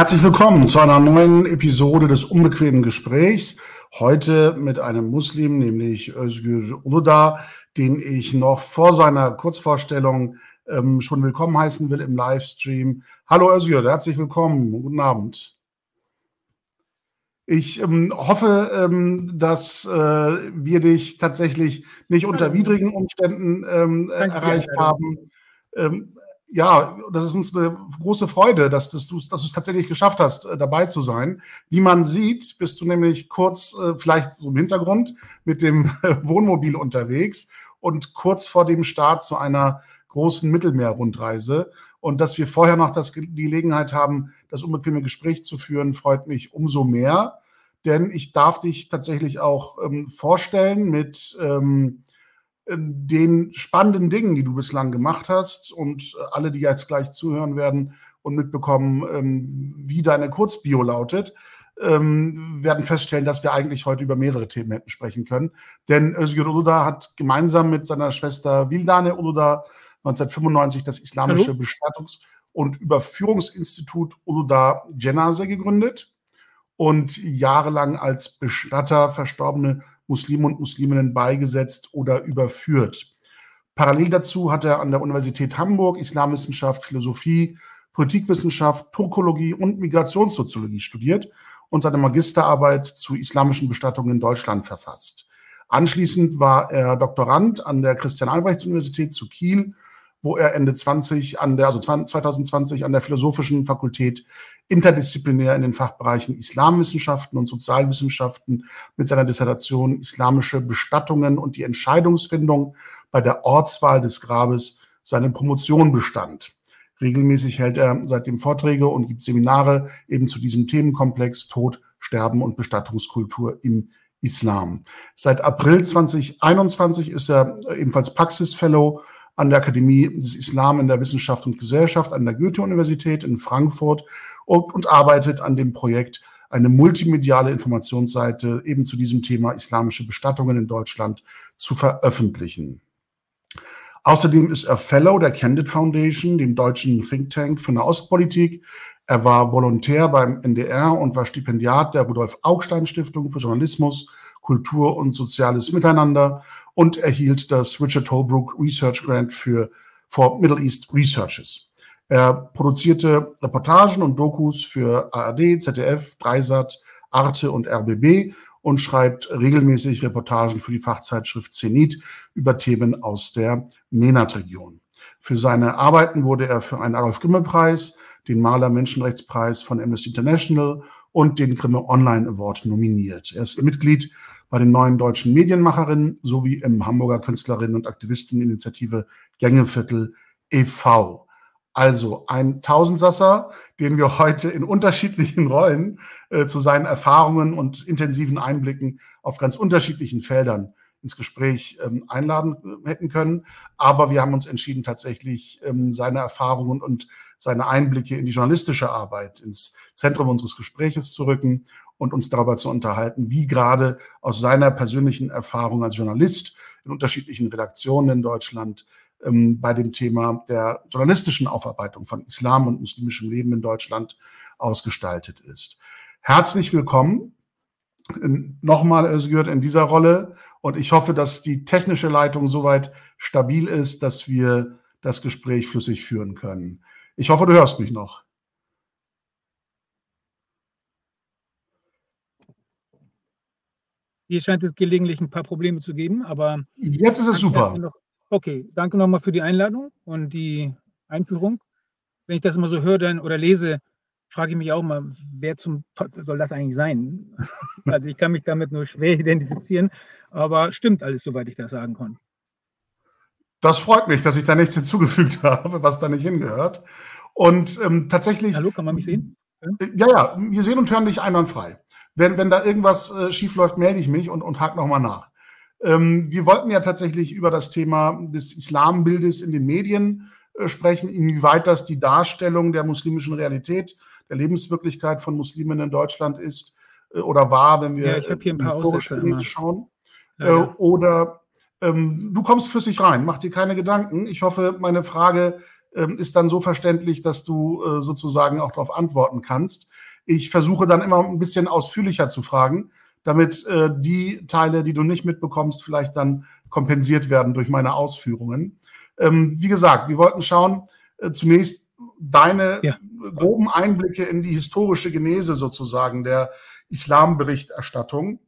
Herzlich willkommen zu einer neuen Episode des unbequemen Gesprächs. Heute mit einem Muslim, nämlich Özgür Uludağ, den ich noch vor seiner Kurzvorstellung ähm, schon willkommen heißen will im Livestream. Hallo Özgür, herzlich willkommen. Guten Abend. Ich ähm, hoffe, ähm, dass äh, wir dich tatsächlich nicht unter widrigen Umständen ähm, erreicht haben. Ja, das ist uns eine große Freude, dass, dass du es tatsächlich geschafft hast, äh, dabei zu sein. Wie man sieht, bist du nämlich kurz, äh, vielleicht so im Hintergrund, mit dem Wohnmobil unterwegs und kurz vor dem Start zu einer großen Mittelmeerrundreise. Und dass wir vorher noch das, die Gelegenheit haben, das unbequeme Gespräch zu führen, freut mich umso mehr. Denn ich darf dich tatsächlich auch ähm, vorstellen mit ähm, den spannenden Dingen, die du bislang gemacht hast und alle, die jetzt gleich zuhören werden und mitbekommen, ähm, wie deine Kurzbio lautet, ähm, werden feststellen, dass wir eigentlich heute über mehrere Themen hätten sprechen können. Denn Özgür Uludağ hat gemeinsam mit seiner Schwester Vildane Uludağ 1995 das Islamische Hallo. Bestattungs- und Überführungsinstitut Uludağ Cenase gegründet und jahrelang als Bestatter verstorbene Muslime und Musliminnen beigesetzt oder überführt. Parallel dazu hat er an der Universität Hamburg Islamwissenschaft, Philosophie, Politikwissenschaft, Turkologie und Migrationssoziologie studiert und seine Magisterarbeit zu islamischen Bestattungen in Deutschland verfasst. Anschließend war er Doktorand an der Christian-Albrechts-Universität zu Kiel, wo er Ende 20 an der, also 2020 an der Philosophischen Fakultät interdisziplinär in den Fachbereichen Islamwissenschaften und Sozialwissenschaften mit seiner Dissertation Islamische Bestattungen und die Entscheidungsfindung bei der Ortswahl des Grabes seine Promotion bestand. Regelmäßig hält er seitdem Vorträge und gibt Seminare eben zu diesem Themenkomplex Tod, Sterben und Bestattungskultur im Islam. Seit April 2021 ist er ebenfalls Praxis Fellow an der Akademie des Islam in der Wissenschaft und Gesellschaft an der Goethe-Universität in Frankfurt und, und arbeitet an dem Projekt eine multimediale Informationsseite eben zu diesem Thema islamische Bestattungen in Deutschland zu veröffentlichen. Außerdem ist er Fellow der Candid Foundation, dem deutschen Think Tank für Ostpolitik. Er war Volontär beim NDR und war Stipendiat der Rudolf Augstein Stiftung für Journalismus, Kultur und soziales Miteinander und erhielt das Richard Holbrook Research Grant für for Middle East Researches. Er produzierte Reportagen und Dokus für ARD, ZDF, Dreisat, Arte und RBB und schreibt regelmäßig Reportagen für die Fachzeitschrift Zenit über Themen aus der MENAT-Region. Für seine Arbeiten wurde er für einen Adolf-Grimme-Preis, den Maler-Menschenrechtspreis von Amnesty International und den Grimme Online Award nominiert. Er ist Mitglied bei den neuen deutschen Medienmacherinnen sowie im Hamburger Künstlerinnen- und Aktivisteninitiative Gängeviertel e.V. Also ein Tausendsasser, den wir heute in unterschiedlichen Rollen äh, zu seinen Erfahrungen und intensiven Einblicken auf ganz unterschiedlichen Feldern ins Gespräch ähm, einladen äh, hätten können. Aber wir haben uns entschieden, tatsächlich ähm, seine Erfahrungen und seine Einblicke in die journalistische Arbeit ins Zentrum unseres Gespräches zu rücken und uns darüber zu unterhalten, wie gerade aus seiner persönlichen Erfahrung als Journalist in unterschiedlichen Redaktionen in Deutschland ähm, bei dem Thema der journalistischen Aufarbeitung von Islam und muslimischem Leben in Deutschland ausgestaltet ist. Herzlich willkommen nochmal, Özgür, in dieser Rolle. Und ich hoffe, dass die technische Leitung soweit stabil ist, dass wir das Gespräch flüssig führen können. Ich hoffe, du hörst mich noch. Hier scheint es gelegentlich ein paar Probleme zu geben, aber. Jetzt ist es super. Noch, Okay, danke nochmal für die Einladung und die Einführung. Wenn ich das immer so höre dann, oder lese, frage ich mich auch mal, wer zum Teufel soll das eigentlich sein? Also ich kann mich damit nur schwer identifizieren, aber stimmt alles, soweit ich das sagen kann. Das freut mich, dass ich da nichts hinzugefügt habe, was da nicht hingehört. Und ähm, tatsächlich. Hallo, kann man mich sehen? Ja, ja, wir sehen und hören dich einwandfrei. Wenn, wenn da irgendwas äh, schief läuft, melde ich mich und, und hake nochmal nach. Ähm, wir wollten ja tatsächlich über das Thema des Islambildes in den Medien äh, sprechen, inwieweit das die Darstellung der muslimischen Realität, der Lebenswirklichkeit von Muslimen in Deutschland ist äh, oder war, wenn wir ja, ich hier ein paar Aussätze schauen. Äh, oder ähm, du kommst für sich rein, mach dir keine Gedanken. Ich hoffe, meine Frage ähm, ist dann so verständlich, dass du äh, sozusagen auch darauf antworten kannst. Ich versuche dann immer ein bisschen ausführlicher zu fragen, damit äh, die Teile, die du nicht mitbekommst, vielleicht dann kompensiert werden durch meine Ausführungen. Ähm, wie gesagt, wir wollten schauen, äh, zunächst deine ja. groben Einblicke in die historische Genese sozusagen der Islamberichterstattung,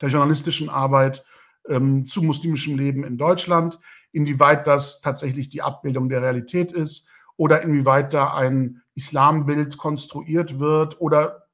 der journalistischen Arbeit ähm, zu muslimischem Leben in Deutschland, inwieweit das tatsächlich die Abbildung der Realität ist oder inwieweit da ein Islambild konstruiert wird oder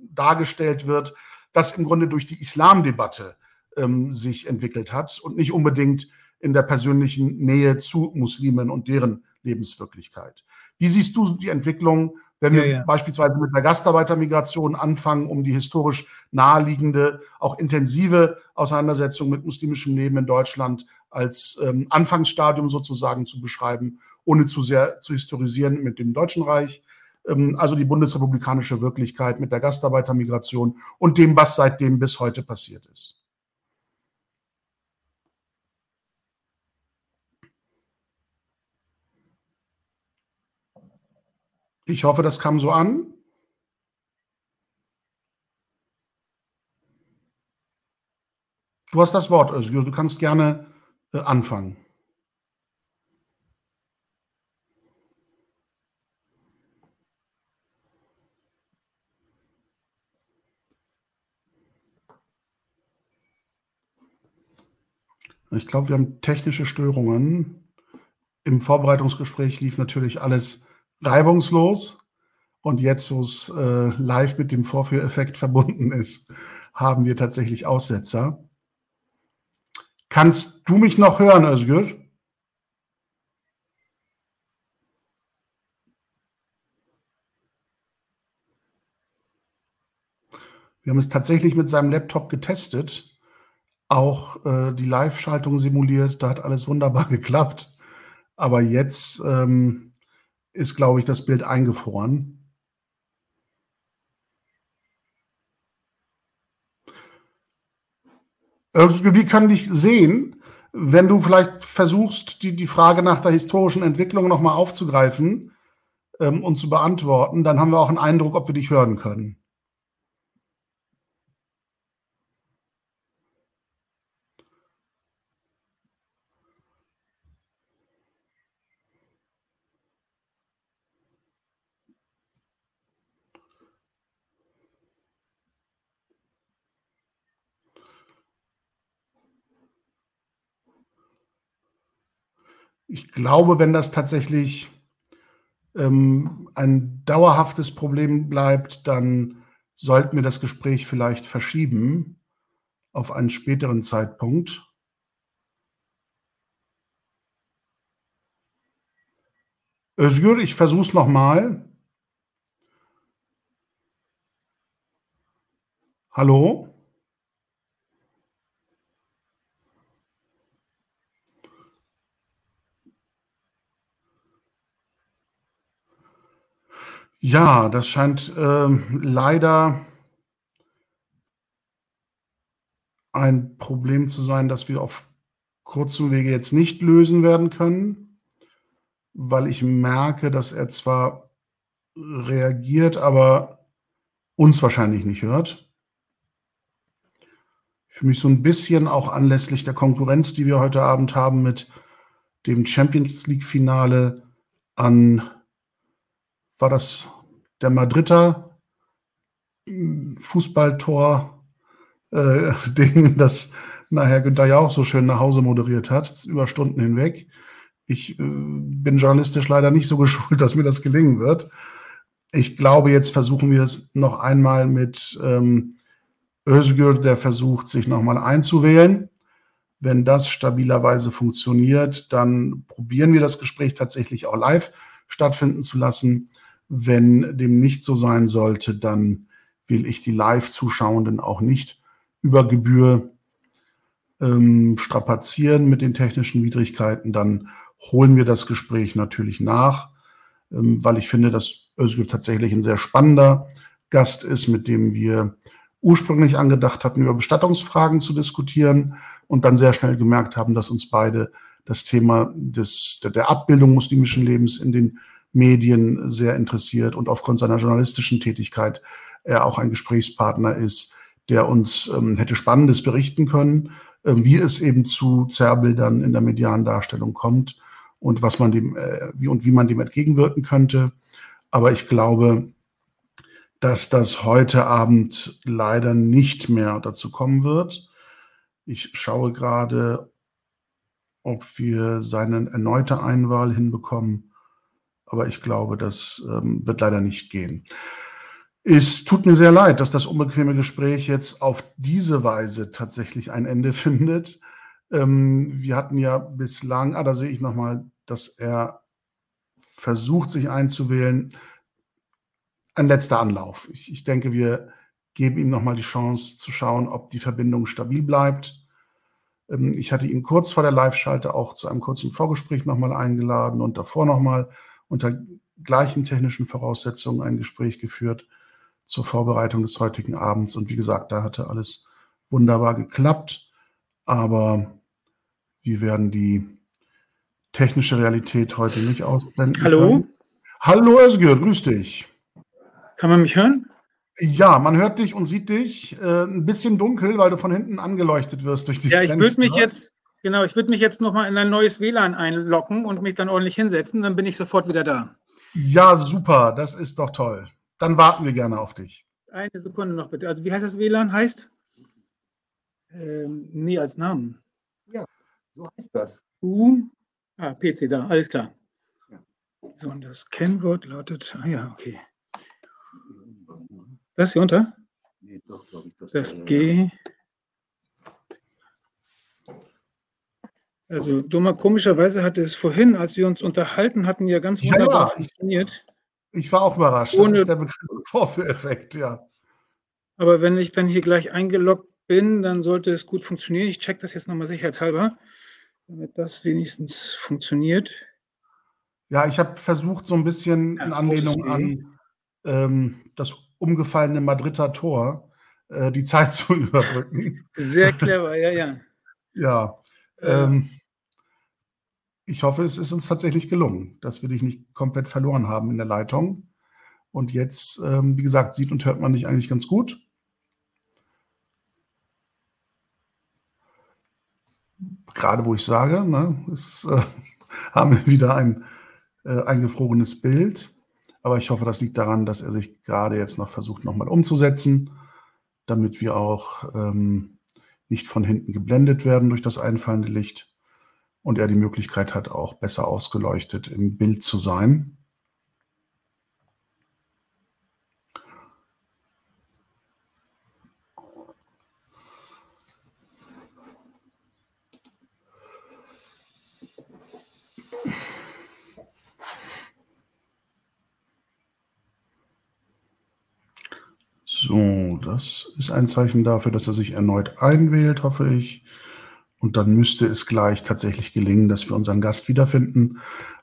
dargestellt wird, das im Grunde durch die Islamdebatte ähm, sich entwickelt hat und nicht unbedingt in der persönlichen Nähe zu Muslimen und deren Lebenswirklichkeit. Wie siehst du die Entwicklung, wenn ja, wir ja. beispielsweise mit der Gastarbeitermigration anfangen, um die historisch naheliegende, auch intensive Auseinandersetzung mit muslimischem Leben in Deutschland als ähm, Anfangsstadium sozusagen zu beschreiben, ohne zu sehr zu historisieren mit dem Deutschen Reich? Ähm, also die bundesrepublikanische Wirklichkeit mit der Gastarbeitermigration und dem, was seitdem bis heute passiert ist. Ich hoffe, das kam so an. Du hast das Wort, Özgür. Du kannst gerne äh, anfangen. Ich glaube, wir haben technische Störungen. Im Vorbereitungsgespräch lief natürlich alles reibungslos. Und jetzt, wo es äh, live mit dem Vorführeffekt verbunden ist, haben wir tatsächlich Aussetzer. Kannst du mich noch hören, Özgür? Wir haben es tatsächlich mit seinem Laptop getestet, auch äh, die Live-Schaltung simuliert, da hat alles wunderbar geklappt. Aber jetzt ähm, ist, glaube ich, das Bild eingefroren. Wie kann ich sehen, wenn du vielleicht versuchst, die, die Frage nach der historischen Entwicklung nochmal aufzugreifen ähm, und zu beantworten, dann haben wir auch einen Eindruck, ob wir dich hören können. Ich glaube, wenn das tatsächlich ähm, ein dauerhaftes Problem bleibt, dann sollten wir das Gespräch vielleicht verschieben auf einen späteren Zeitpunkt. Özgür, ich versuche es nochmal. Hallo? Ja, das scheint äh, leider ein Problem zu sein, das wir auf kurzem Wege jetzt nicht lösen werden können, weil ich merke, dass er zwar reagiert, aber uns wahrscheinlich nicht hört. Für mich so ein bisschen auch anlässlich der Konkurrenz, die wir heute Abend haben mit dem Champions League-Finale an war das der Madrider Fußballtor äh, Ding, das nachher Günther ja auch so schön nach Hause moderiert hat, über Stunden hinweg. Ich äh, bin journalistisch leider nicht so geschult, dass mir das gelingen wird. Ich glaube, jetzt versuchen wir es noch einmal mit ähm, Özgür, der versucht, sich nochmal einzuwählen. Wenn das stabilerweise funktioniert, dann probieren wir das Gespräch tatsächlich auch live stattfinden zu lassen. Wenn dem nicht so sein sollte, dann will ich die Live-Zuschauenden auch nicht über Gebühr ähm, strapazieren mit den technischen Widrigkeiten. Dann holen wir das Gespräch natürlich nach, ähm, weil ich finde, dass Özgür tatsächlich ein sehr spannender Gast ist, mit dem wir ursprünglich angedacht hatten, über Bestattungsfragen zu diskutieren und dann sehr schnell gemerkt haben, dass uns beide das Thema des, der, der Abbildung muslimischen Lebens in den Medien sehr interessiert und aufgrund seiner journalistischen Tätigkeit er auch ein Gesprächspartner ist, der uns ähm, hätte Spannendes berichten können, äh, wie es eben zu Zerrbildern in der medialen Darstellung kommt und was man dem, äh, wie und wie man dem entgegenwirken könnte. Aber ich glaube, dass das heute Abend leider nicht mehr dazu kommen wird. Ich schaue gerade, ob wir seine erneute Einwahl hinbekommen. Aber ich glaube, das ähm, wird leider nicht gehen. Es tut mir sehr leid, dass das unbequeme Gespräch jetzt auf diese Weise tatsächlich ein Ende findet. Ähm, wir hatten ja bislang, ah, da sehe ich nochmal, dass er versucht, sich einzuwählen ein letzter Anlauf. Ich, ich denke, wir geben ihm nochmal die Chance zu schauen, ob die Verbindung stabil bleibt. Ähm, ich hatte ihn kurz vor der Live-Schalte auch zu einem kurzen Vorgespräch nochmal eingeladen und davor nochmal unter gleichen technischen Voraussetzungen ein Gespräch geführt zur Vorbereitung des heutigen Abends. Und wie gesagt, da hatte alles wunderbar geklappt. Aber wir werden die technische Realität heute nicht ausblenden. Hallo? Können. Hallo Özgür, grüß dich. Kann man mich hören? Ja, man hört dich und sieht dich. Äh, ein bisschen dunkel, weil du von hinten angeleuchtet wirst durch die Ja, ich würde mich jetzt, genau, ich würde mich jetzt nochmal in ein neues WLAN einloggen und mich dann ordentlich hinsetzen, dann bin ich sofort wieder da. Ja, super, das ist doch toll. Dann warten wir gerne auf dich. Eine Sekunde noch bitte. Also wie heißt das WLAN? Heißt? Ähm, nee, als Namen. Ja, so heißt das. U. Ah, PC da, alles klar. Ja. So, und das Kennwort lautet, ah ja, okay. Das hier unter? Nee, doch, glaube ich. Das, das G. Also, dummer, komischerweise hatte es vorhin, als wir uns unterhalten hatten, ja ganz wunderbar ja, funktioniert. Ich, ich, war auch überrascht. Ohne, das ist der bekannte Vorführeffekt, ja. Aber wenn ich dann hier gleich eingeloggt bin, dann sollte es gut funktionieren. Ich check das jetzt nochmal sicherheitshalber, damit das wenigstens funktioniert. Ja, ich habe versucht, so ein bisschen in Anlehnung an ähm, das umgefallene Madrider Tor äh, die Zeit zu überbrücken. Sehr clever, ja, ja. ja. Ähm, ich hoffe, es ist uns tatsächlich gelungen, dass wir dich nicht komplett verloren haben in der Leitung. Und jetzt, ähm, wie gesagt, sieht und hört man dich eigentlich ganz gut. Gerade wo ich sage, ne, ist, äh, haben wir wieder ein äh, eingefrorenes Bild. Aber ich hoffe, das liegt daran, dass er sich gerade jetzt noch versucht, nochmal umzusetzen, damit wir auch ähm, nicht von hinten geblendet werden durch das einfallende Licht und er die Möglichkeit hat, auch besser ausgeleuchtet im Bild zu sein. So, das ist ein Zeichen dafür, dass er sich erneut einwählt, hoffe ich. Und dann müsste es gleich tatsächlich gelingen, dass wir unseren Gast wiederfinden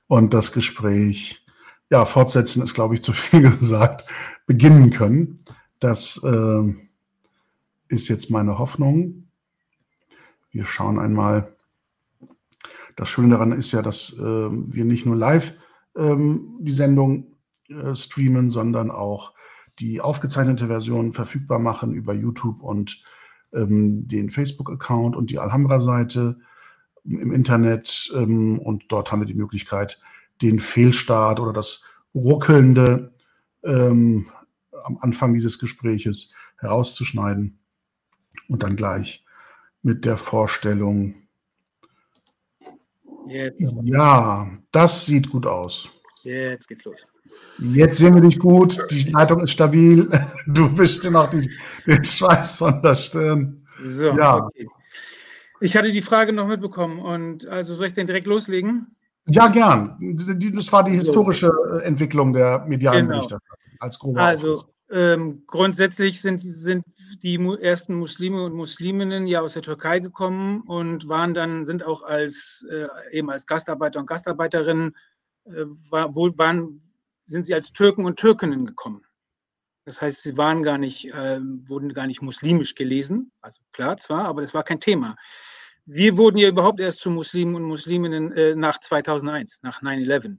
und das Gespräch, ja, fortsetzen ist, glaube ich, zu viel gesagt, beginnen können. Das äh, ist jetzt meine Hoffnung. Wir schauen einmal. Das Schöne daran ist ja, dass äh, wir nicht nur live ähm, die Sendung äh, streamen, sondern auch die aufgezeichnete Version verfügbar machen über YouTube und ähm, den Facebook-Account und die Alhambra-Seite im Internet. Ähm, und dort haben wir die Möglichkeit, den Fehlstart oder das Ruckelnde ähm, am Anfang dieses Gespräches herauszuschneiden und dann gleich mit der Vorstellung. Jetzt. Ja, das sieht gut aus. Jetzt geht's los. Jetzt sehen wir dich gut, die Leitung ist stabil, du wischst dir noch die, den Schweiß von der Stirn. So, ja. Okay. Ich hatte die Frage noch mitbekommen und also soll ich den direkt loslegen? Ja, gern. Das war die historische Entwicklung der medialen genau. Berichterstattung als grober Also ähm, grundsätzlich sind, sind die ersten Muslime und Musliminnen ja aus der Türkei gekommen und waren dann, sind auch als äh, eben als Gastarbeiter und Gastarbeiterinnen äh, war, wohl, waren sind sie als Türken und Türkinnen gekommen. Das heißt, sie waren gar nicht, äh, wurden gar nicht muslimisch gelesen. Also klar, zwar, aber das war kein Thema. Wir wurden ja überhaupt erst zu Muslimen und Musliminnen äh, nach 2001, nach 9-11.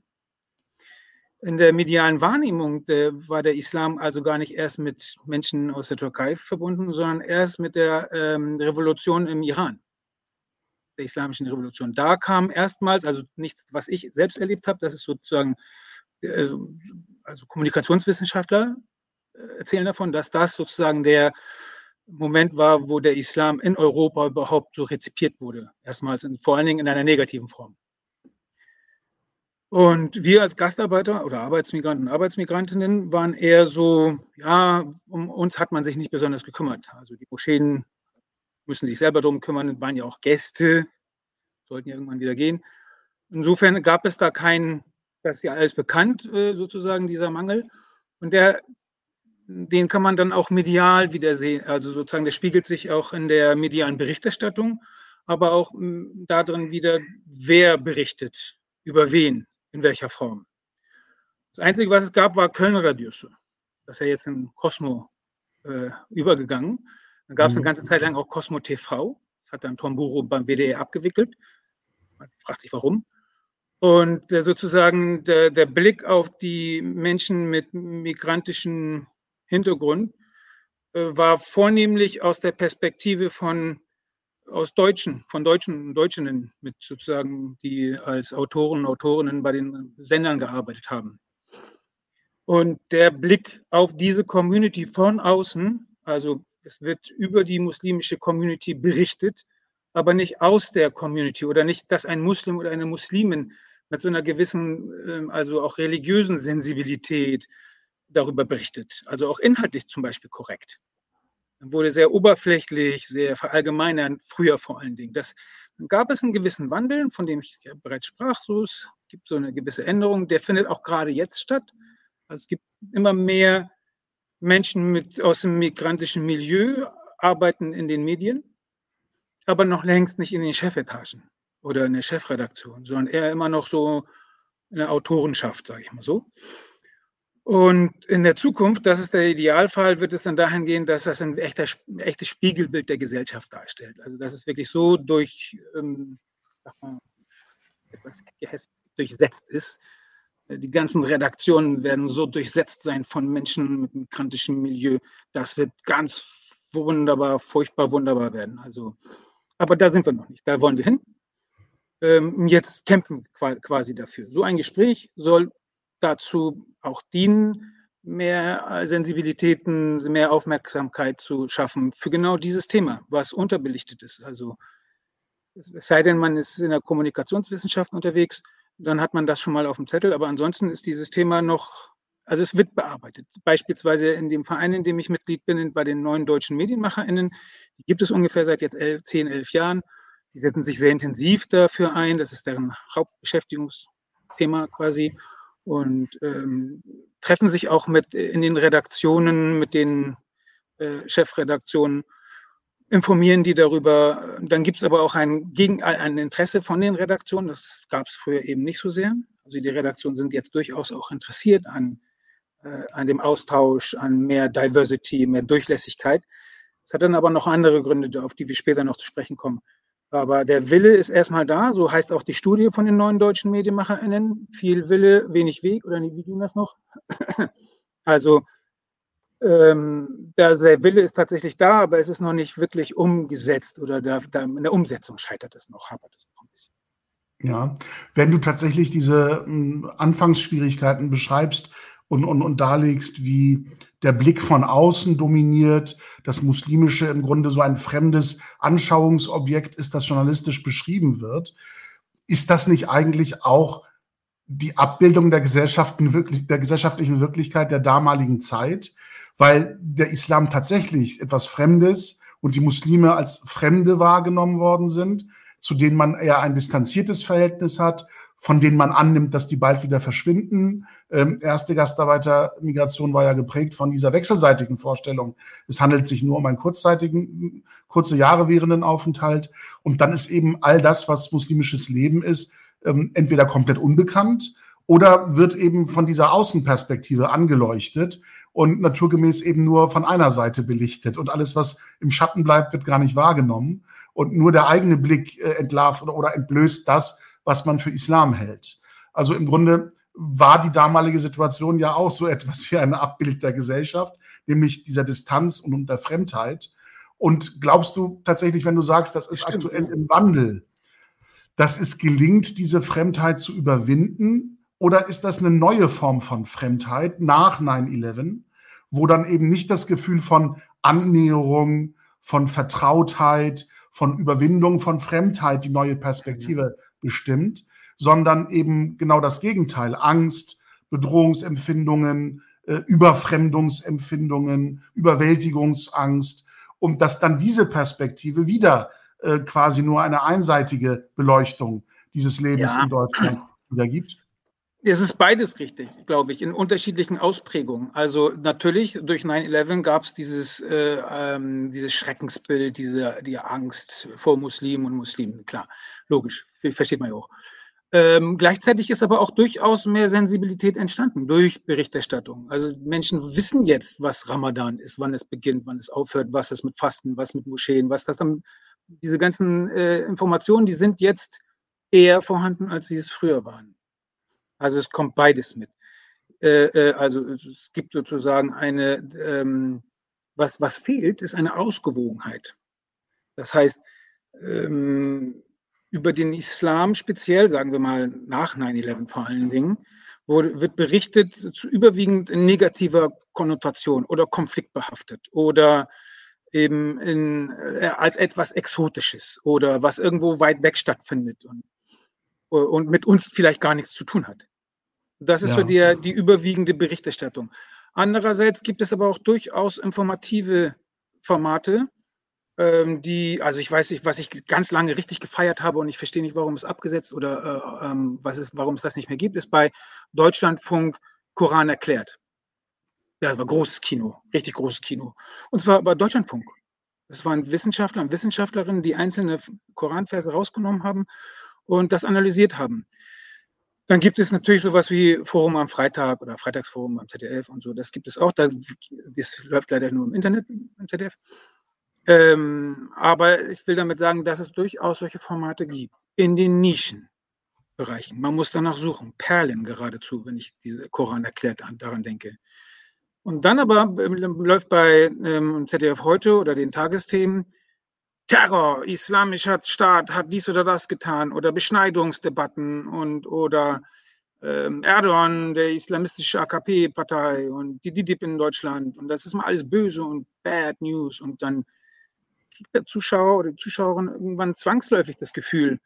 In der medialen Wahrnehmung äh, war der Islam also gar nicht erst mit Menschen aus der Türkei verbunden, sondern erst mit der ähm, Revolution im Iran, der islamischen Revolution. Da kam erstmals, also nichts, was ich selbst erlebt habe, das ist sozusagen, also Kommunikationswissenschaftler äh, erzählen davon, dass das sozusagen der Moment war, wo der Islam in Europa überhaupt so rezipiert wurde. Erstmals, in, vor allen Dingen in einer negativen Form. Und wir als Gastarbeiter oder Arbeitsmigranten und Arbeitsmigrantinnen waren eher so, ja, um uns hat man sich nicht besonders gekümmert. Also die Moscheen müssen sich selber darum kümmern, waren ja auch Gäste, sollten ja irgendwann wieder gehen. Insofern gab es da kein, das ist ja alles bekannt, äh, sozusagen, dieser Mangel. Und der, den kann man dann auch medial wieder sehen. Also sozusagen, der spiegelt sich auch in der medialen Berichterstattung, aber auch darin wieder, wer berichtet, über wen in welcher Form. Das Einzige, was es gab, war Kölner Radiusse. Das ist ja jetzt in Cosmo äh, übergegangen. Dann gab es eine mhm. ganze Zeit lang auch Cosmo TV. Das hat dann Tom Buro beim WDR abgewickelt. Man fragt sich warum. Und äh, sozusagen der, der, Blick auf die Menschen mit migrantischem Hintergrund äh, war vornehmlich aus der Perspektive von aus Deutschen, von Deutschen und Deutschinnen mit sozusagen, die als Autoren und Autorinnen bei den Sendern gearbeitet haben. Und der Blick auf diese Community von außen, also es wird über die muslimische Community berichtet, aber nicht aus der Community oder nicht, dass ein Muslim oder eine Muslimin mit so einer gewissen, ähm, also auch religiösen Sensibilität darüber berichtet. Also auch inhaltlich zum Beispiel korrekt wurde sehr oberflächlich, sehr verallgemeinert, früher vor allen Dingen. Das dann gab es einen gewissen Wandel, von dem ich ja bereits sprach. So, es gibt so eine gewisse Änderung, der findet auch gerade jetzt statt. Also es gibt immer mehr Menschen mit, aus dem migrantischen Milieu, arbeiten in den Medien, aber noch längst nicht in den Chefetagen oder in der Chefredaktion, sondern eher immer noch so in der Autorenschaft, sage ich mal so. Und in der Zukunft, das ist der Idealfall, wird es dann dahin gehen, dass das ein, echter, ein echtes Spiegelbild der Gesellschaft darstellt. Also dass es wirklich so durch, ähm, etwas durchsetzt ist. Die ganzen Redaktionen werden so durchsetzt sein von Menschen mit migrantischem Milieu. Das wird ganz wunderbar, furchtbar wunderbar werden. Also, aber da sind wir noch nicht. Da wollen wir hin. Ähm, jetzt kämpfen quasi dafür. So ein Gespräch soll dazu auch dienen, mehr äh, Sensibilitäten, mehr Aufmerksamkeit zu schaffen für genau dieses Thema, was unterbelichtet ist. Also es sei denn, man ist in der Kommunikationswissenschaft unterwegs, dann hat man das schon mal auf dem Zettel, aber ansonsten ist dieses Thema noch, also es wird bearbeitet. Beispielsweise in dem Verein, in dem ich Mitglied bin, bei den neuen deutschen MedienmacherInnen, die gibt es ungefähr seit jetzt elf, zehn, elf Jahren. Die setzen sich sehr intensiv dafür ein, das ist deren Hauptbeschäftigungsthema quasi und ähm, treffen sich auch mit in den Redaktionen, mit den äh, Chefredaktionen, informieren die darüber. Dann gibt es aber auch ein, Gegen ein Interesse von den Redaktionen. Das gab es früher eben nicht so sehr. Also die Redaktionen sind jetzt durchaus auch interessiert an, äh, an dem Austausch, an mehr Diversity, mehr Durchlässigkeit. Es hat dann aber noch andere Gründe, auf die wir später noch zu sprechen kommen. Aber der Wille ist erstmal da, so heißt auch die Studie von den neuen deutschen MedienmacherInnen. Viel Wille, wenig Weg, oder wie ging das noch? also, ähm, der Wille ist tatsächlich da, aber es ist noch nicht wirklich umgesetzt oder da, da in der Umsetzung scheitert es noch, hapert es noch ein bisschen. Ja, wenn du tatsächlich diese m, Anfangsschwierigkeiten beschreibst, und, und, und darlegst, wie der Blick von außen dominiert, das Muslimische im Grunde so ein fremdes Anschauungsobjekt ist, das journalistisch beschrieben wird. Ist das nicht eigentlich auch die Abbildung der, Gesellschaften, der gesellschaftlichen Wirklichkeit der damaligen Zeit? Weil der Islam tatsächlich etwas Fremdes und die Muslime als Fremde wahrgenommen worden sind, zu denen man eher ein distanziertes Verhältnis hat von denen man annimmt, dass die bald wieder verschwinden. Ähm, erste Gastarbeitermigration war ja geprägt von dieser wechselseitigen Vorstellung. Es handelt sich nur um einen kurzzeitigen, kurze Jahre währenden Aufenthalt. Und dann ist eben all das, was muslimisches Leben ist, ähm, entweder komplett unbekannt oder wird eben von dieser Außenperspektive angeleuchtet und naturgemäß eben nur von einer Seite belichtet. Und alles, was im Schatten bleibt, wird gar nicht wahrgenommen. und nur der eigene Blick äh, entlarvt oder, oder entblößt das, was man für Islam hält. Also im Grunde war die damalige Situation ja auch so etwas wie ein Abbild der Gesellschaft, nämlich dieser Distanz und der Fremdheit. Und glaubst du tatsächlich, wenn du sagst, das ist Stimmt. aktuell im Wandel, dass es gelingt, diese Fremdheit zu überwinden? Oder ist das eine neue Form von Fremdheit nach 9-11, wo dann eben nicht das Gefühl von Annäherung, von Vertrautheit, von Überwindung von Fremdheit die neue Perspektive bestimmt, sondern eben genau das Gegenteil. Angst, Bedrohungsempfindungen, äh, Überfremdungsempfindungen, Überwältigungsangst und dass dann diese Perspektive wieder äh, quasi nur eine einseitige Beleuchtung dieses Lebens ja. in Deutschland wieder gibt? Es ist beides richtig, glaube ich, in unterschiedlichen Ausprägungen. Also natürlich, durch 9-11 gab es dieses, äh, ähm, dieses Schreckensbild, diese die Angst vor Muslimen und Muslimen. Klar, logisch, versteht man ja auch. Ähm, gleichzeitig ist aber auch durchaus mehr Sensibilität entstanden durch Berichterstattung. Also Menschen wissen jetzt, was Ramadan ist, wann es beginnt, wann es aufhört, was es mit Fasten, was mit Moscheen, was das dann, diese ganzen äh, Informationen, die sind jetzt eher vorhanden, als sie es früher waren. Also es kommt beides mit. Äh, äh, also es gibt sozusagen eine, ähm, was, was fehlt, ist eine Ausgewogenheit. Das heißt, ähm, über den Islam speziell, sagen wir mal nach 9-11 vor allen Dingen, wird berichtet zu überwiegend in negativer Konnotation oder konfliktbehaftet oder eben in, äh, als etwas Exotisches oder was irgendwo weit weg stattfindet und, und mit uns vielleicht gar nichts zu tun hat. Das ist ja. so die, die überwiegende Berichterstattung. Andererseits gibt es aber auch durchaus informative Formate, ähm, die, also ich weiß nicht, was ich ganz lange richtig gefeiert habe und ich verstehe nicht, warum es abgesetzt oder äh, ähm, was ist, warum es das nicht mehr gibt, ist bei Deutschlandfunk Koran erklärt. Ja, das war großes Kino, richtig großes Kino. Und zwar bei Deutschlandfunk. Es waren Wissenschaftler und Wissenschaftlerinnen, die einzelne Koranverse rausgenommen haben und das analysiert haben. Dann gibt es natürlich sowas wie Forum am Freitag oder Freitagsforum am ZDF und so. Das gibt es auch. das läuft leider nur im Internet im ZDF. Ähm, aber ich will damit sagen, dass es durchaus solche Formate gibt in den Nischenbereichen. Man muss danach suchen, Perlen geradezu, wenn ich diese Koran erklärt daran denke. Und dann aber ähm, läuft bei ähm, ZDF heute oder den Tagesthemen Terror, islamischer Staat hat dies oder das getan oder Beschneidungsdebatten und oder ähm, Erdogan, der islamistische AKP-Partei und die DIDIP in Deutschland und das ist mal alles böse und Bad News und dann kriegt der Zuschauer oder die Zuschauerin irgendwann zwangsläufig das Gefühl,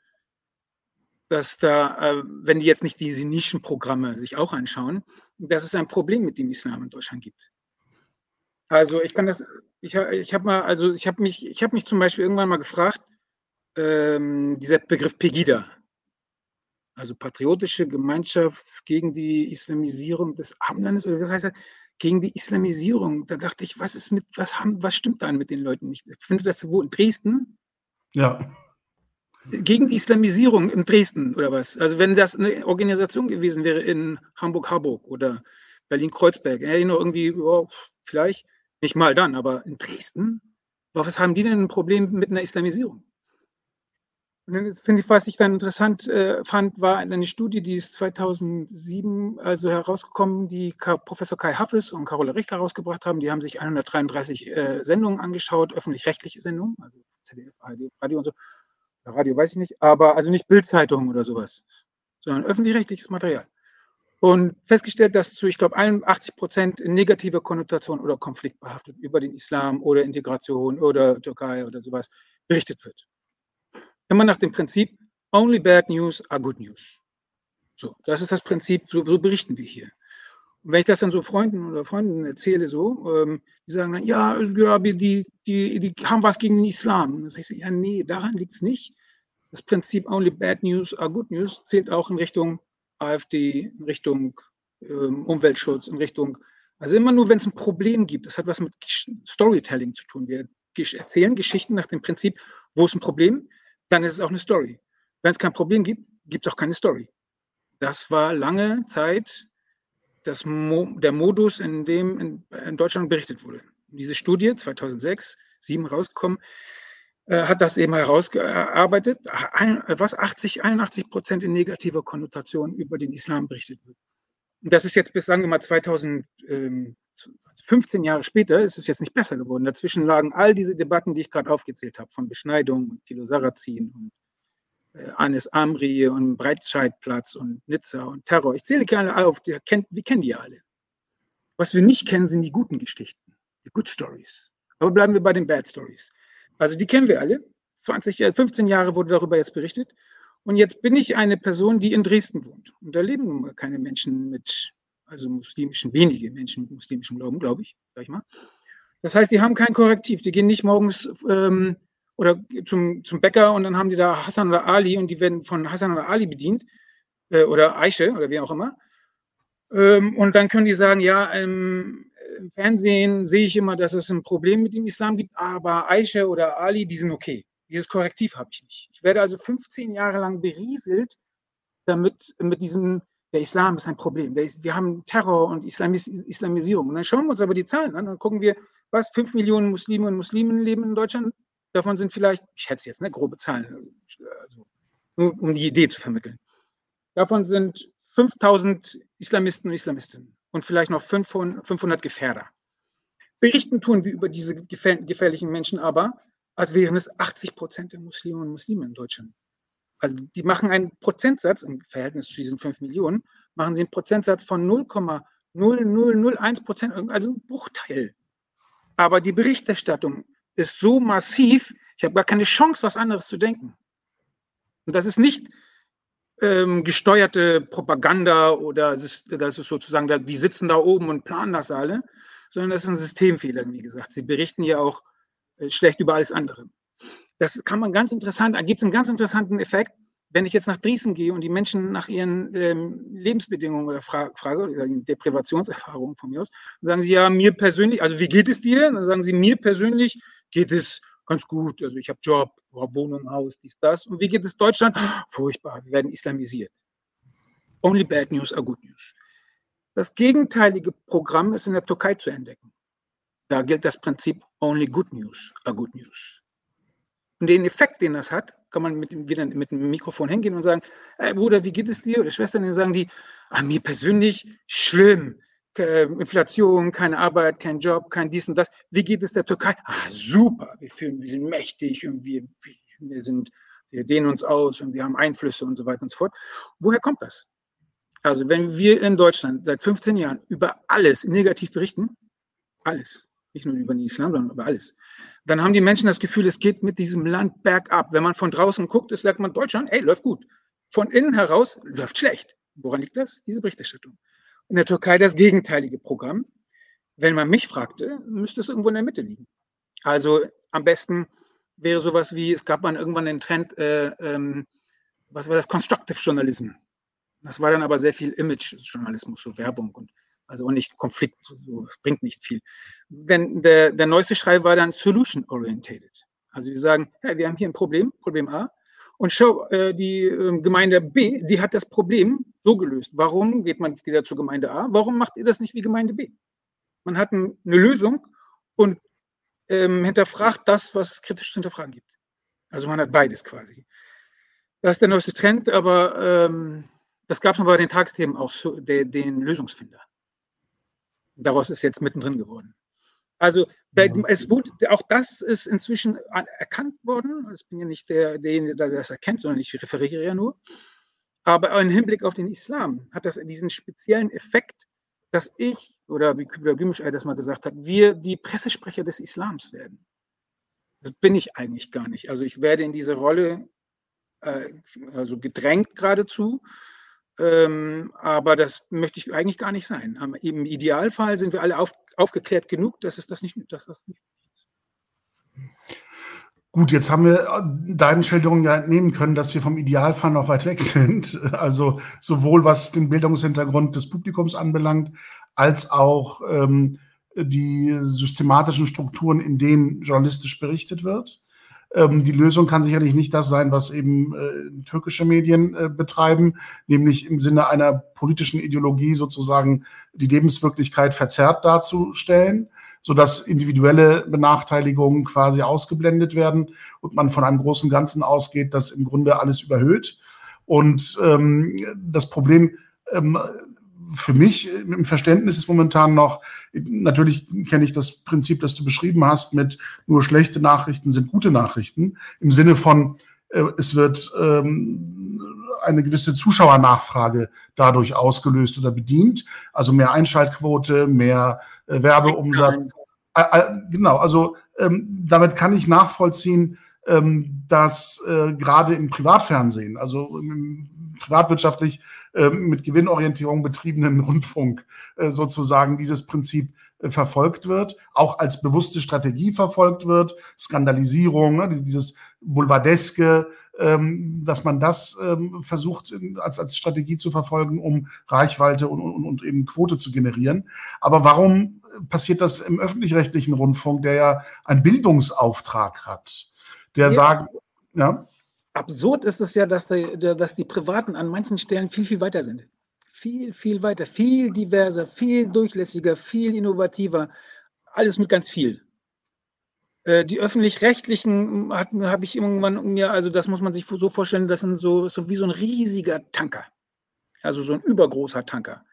dass da, äh, wenn die jetzt nicht diese Nischenprogramme sich auch anschauen, dass es ein Problem mit dem Islam in Deutschland gibt. Also ich kann das, ich, ich habe mal, also ich habe mich, ich habe mich zum Beispiel irgendwann mal gefragt, ähm, dieser Begriff Pegida, also patriotische Gemeinschaft gegen die Islamisierung des Abendlandes, oder was heißt das? gegen die Islamisierung. Da dachte ich, was ist mit, was haben, was stimmt da mit den Leuten nicht? Ich finde das wo in Dresden? Ja. Gegen die Islamisierung in Dresden oder was? Also wenn das eine Organisation gewesen wäre in Hamburg-Harburg oder Berlin-Kreuzberg, ja, irgendwie, oh, vielleicht nicht mal dann, aber in Dresden, was haben die denn ein Problem mit einer Islamisierung? Und dann finde ich, was ich dann interessant äh, fand, war eine Studie, die ist 2007 also herausgekommen, die Ka Professor Kai Haffes und Carola Richter herausgebracht haben. Die haben sich 133 äh, Sendungen angeschaut, öffentlich-rechtliche Sendungen, also ZDF, ARD, Radio und so. Radio weiß ich nicht, aber also nicht Bildzeitungen oder sowas, sondern öffentlich-rechtliches Material. Und festgestellt, dass zu, ich glaube, 81 Prozent negative Konnotation oder Konflikt behaftet über den Islam oder Integration oder Türkei oder sowas berichtet wird immer nach dem Prinzip, only bad news are good news. So, das ist das Prinzip, so, so berichten wir hier. Und wenn ich das dann so Freunden oder Freunden erzähle, so, ähm, die sagen dann, ja, die, die, die haben was gegen den Islam. Und dann sage ich, ja, nee, daran liegt es nicht. Das Prinzip only bad news are good news zählt auch in Richtung AfD, in Richtung ähm, Umweltschutz, in Richtung, also immer nur, wenn es ein Problem gibt. Das hat was mit Storytelling zu tun. Wir erzählen Geschichten nach dem Prinzip, wo ist ein Problem? dann ist es auch eine Story. Wenn es kein Problem gibt, gibt es auch keine Story. Das war lange Zeit das Mo der Modus, in dem in, in, Deutschland berichtet wurde. Diese Studie 2006, 2007 rausgekommen, hat das eben herausgearbeitet, was 80, 81 Prozent in negativer Konnotation über den Islam berichtet wird. Und das ist jetzt bis, sagen wir mal, 2015 ähm, Jahre später, ist es jetzt nicht besser geworden. Dazwischen lagen all diese Debatten, die ich gerade aufgezählt habe, von Beschneidung und Thilo Sarrazin und äh, Anis Amri und Breitscheidplatz und Nizza und Terror. Ich zähle gerne auf, die kennt, wir kennen die alle. Was wir nicht kennen, sind die guten Geschichten, die Good Stories. Aber bleiben wir bei den Bad Stories. Also die kennen wir alle. 20, 15 Jahre wurde darüber jetzt berichtet. Und jetzt bin ich eine Person, die in Dresden wohnt. Und da leben keine Menschen mit, also muslimischen, wenige Menschen mit muslimischem Glauben, glaube ich, sag ich mal. Das heißt, die haben kein Korrektiv. Die gehen nicht morgens ähm, oder zum, zum Bäcker und dann haben die da Hassan oder Ali und die werden von Hassan oder Ali bedient äh, oder Aische oder wie auch immer. Ähm, und dann können die sagen, ja, ähm, im Fernsehen sehe ich immer, dass es ein Problem mit dem Islam gibt, aber Aisha oder Ali, die sind okay. Dieses Korrektiv habe ich nicht. Ich werde also 15 Jahre lang berieselt, damit mit diesem, der Islam ist ein Problem. Ist, wir haben Terror und Islamis, Islamisierung. Und dann schauen wir uns aber die Zahlen an, dann gucken wir, was 5 Millionen Muslime und Muslimen leben in Deutschland. Davon sind vielleicht, ich schätze jetzt, ne, grobe Zahlen, also nur um die Idee zu vermitteln. Davon sind 5000 Islamisten und Islamistinnen und vielleicht noch 500 Gefährder. Berichten tun wir über diese gefährlichen Menschen aber, als wären es 80 Prozent der Muslime und Muslime in Deutschland. Also die machen einen Prozentsatz im Verhältnis zu diesen 5 Millionen, machen sie einen Prozentsatz von 0,0001 Prozent, also ein Bruchteil. Aber die Berichterstattung ist so massiv, ich habe gar keine Chance, was anderes zu denken. Und das ist nicht ähm, gesteuerte Propaganda oder das ist, sozusagen, die sitzen da oben und planen das alle, sondern das ist ein Systemfehler, wie gesagt. Sie berichten ja auch äh, schlecht über alles andere. Das kann man ganz interessant, gibt es einen ganz interessanten Effekt, wenn ich jetzt nach Dresden gehe und die Menschen nach ihren ähm, Lebensbedingungen oder fra frage, oder Deprivationserfahrungen von mir aus, sagen sie ja, mir persönlich, also wie geht es dir? Dann sagen sie, mir persönlich geht es ganz gut. Also ich habe Job, habe Wohnung, Haus, dies, das. Und wie geht es Deutschland? Furchtbar, wir werden islamisiert. Only bad news are good news. Das gegenteilige Programm ist in der Türkei zu entdecken. Da gilt das Prinzip Only good news are good news. Und den Effekt, den das hat, kann man mit, wieder mit dem Mikrofon hingehen und sagen, hey Bruder, wie geht es dir? Oder Schwestern, dann sagen die, ah, mir persönlich schlimm. Äh, Inflation, keine Arbeit, kein Job, kein dies und das. Wie geht es der Türkei? Ah, super, wir fühlen, wir sind mächtig und wir, wir sind, wir dehnen uns aus und wir haben Einflüsse und so weiter und so fort. Woher kommt das? Also wenn wir in Deutschland seit 15 Jahren über alles negativ berichten, alles, nicht nur über den Islam, sondern über alles, dann haben die Menschen das Gefühl, es geht mit diesem Land bergab. Wenn man von draußen guckt, ist, sagt man, Deutschland, ey, läuft gut. Von innen heraus läuft schlecht. Woran liegt das? Diese Berichterstattung in der Türkei das gegenteilige Programm. Wenn man mich fragte, müsste es irgendwo in der Mitte liegen. Also am besten wäre sowas wie, es gab mal irgendwann den Trend, äh, ähm, was war das, Constructive Journalism. Das war dann aber sehr viel Image-Journalismus, so Werbung und also auch nicht Konflikt, so, das bringt nicht viel. Denn der, der neueste Schrei war dann Solution-Orientated. Also wir sagen, hey, wir haben hier ein Problem, Problem A, und schau, äh, die äh, Gemeinde B, die hat das Problem so gelöst. Warum geht man wieder zur Gemeinde A? Warum macht ihr das nicht wie Gemeinde B? Man hat eine Lösung und ähm, hinterfragt das, was kritisch zu hinterfragen gibt. Also man hat beides quasi. Das ist der neueste Trend, aber ähm, das gab es noch bei den Tagsthemen auch, so, der, den Lösungsfinder. Daraus ist jetzt mittendrin geworden. Also ja. es wurde, auch das ist inzwischen erkannt worden. Ich bin ja nicht der, derjenige, der das erkennt, sondern ich referiere ja nur. Aber im Hinblick auf den Islam hat das diesen speziellen Effekt, dass ich, oder wie Kübler Gümüşay das mal gesagt hat, wir die Pressesprecher des Islams werden. Das bin ich eigentlich gar nicht. Also ich werde in diese Rolle äh, also gedrängt geradezu. Ähm, aber das möchte ich eigentlich gar nicht sein. Im Idealfall sind wir alle auf, aufgeklärt genug, dass es das nicht, dass das nicht ist. Gut, jetzt haben wir äh, deinen Schilderungen ja entnehmen können, dass wir vom Idealfall noch weit weg sind. Also sowohl was den Bildungshintergrund des Publikums anbelangt, als auch ähm, die systematischen Strukturen, in denen journalistisch berichtet wird. Ähm, die Lösung kann sicherlich nicht das sein, was eben äh, türkische Medien äh, betreiben, nämlich im Sinne einer politischen Ideologie sozusagen die Lebenswirklichkeit verzerrt darzustellen, sodass individuelle Benachteiligungen quasi ausgeblendet werden und man von einem großen Ganzen ausgeht, das im Grunde alles überhöht. Und ähm, das Problem ähm, für mich im Verständnis ist momentan noch, natürlich kenne ich das Prinzip, das du beschrieben hast, mit nur schlechte Nachrichten sind gute Nachrichten, im Sinne von, äh, es wird ähm, eine gewisse Zuschauernachfrage dadurch ausgelöst oder bedient, also mehr Einschaltquote, mehr äh, Werbeumsatz. Äh, äh, genau, also ähm, damit kann ich nachvollziehen, ähm, dass äh, gerade im Privatfernsehen, also im, privatwirtschaftlich äh, mit Gewinnorientierung betriebenen Rundfunk äh, sozusagen dieses Prinzip äh, verfolgt wird, auch als bewusste Strategie verfolgt wird, Skandalisierung, ne, dieses Boulevardeske, ähm, dass man das ähm, versucht als, als Strategie zu verfolgen, um Reichweite und, und, und eben Quote zu generieren. Aber warum passiert das im öffentlich-rechtlichen Rundfunk, der ja einen Bildungsauftrag hat, der ja. sagt, ja. Absurd ist es ja, dass die, dass die Privaten an manchen Stellen viel, viel weiter sind. Viel, viel weiter, viel diverser, viel durchlässiger, viel innovativer. Alles mit ganz viel. Äh, die öffentlich-rechtlichen habe ich irgendwann mir, also das muss man sich so vorstellen, das sind so, so wie so ein riesiger Tanker. Also so ein übergroßer Tanker.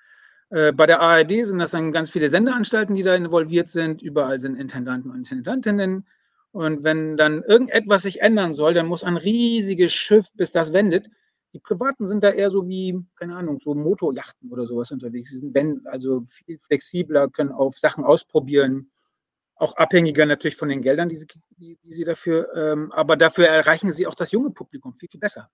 Äh, bei der ARD sind das dann ganz viele Sendeanstalten, die da involviert sind. Überall sind Intendanten und Intendantinnen. Und wenn dann irgendetwas sich ändern soll, dann muss ein riesiges Schiff, bis das wendet. Die Privaten sind da eher so wie, keine Ahnung, so Motorjachten oder sowas unterwegs. Sie sind also viel flexibler, können auf Sachen ausprobieren auch abhängiger natürlich von den Geldern, die sie, die, die sie dafür, ähm, aber dafür erreichen sie auch das junge Publikum viel, viel besser.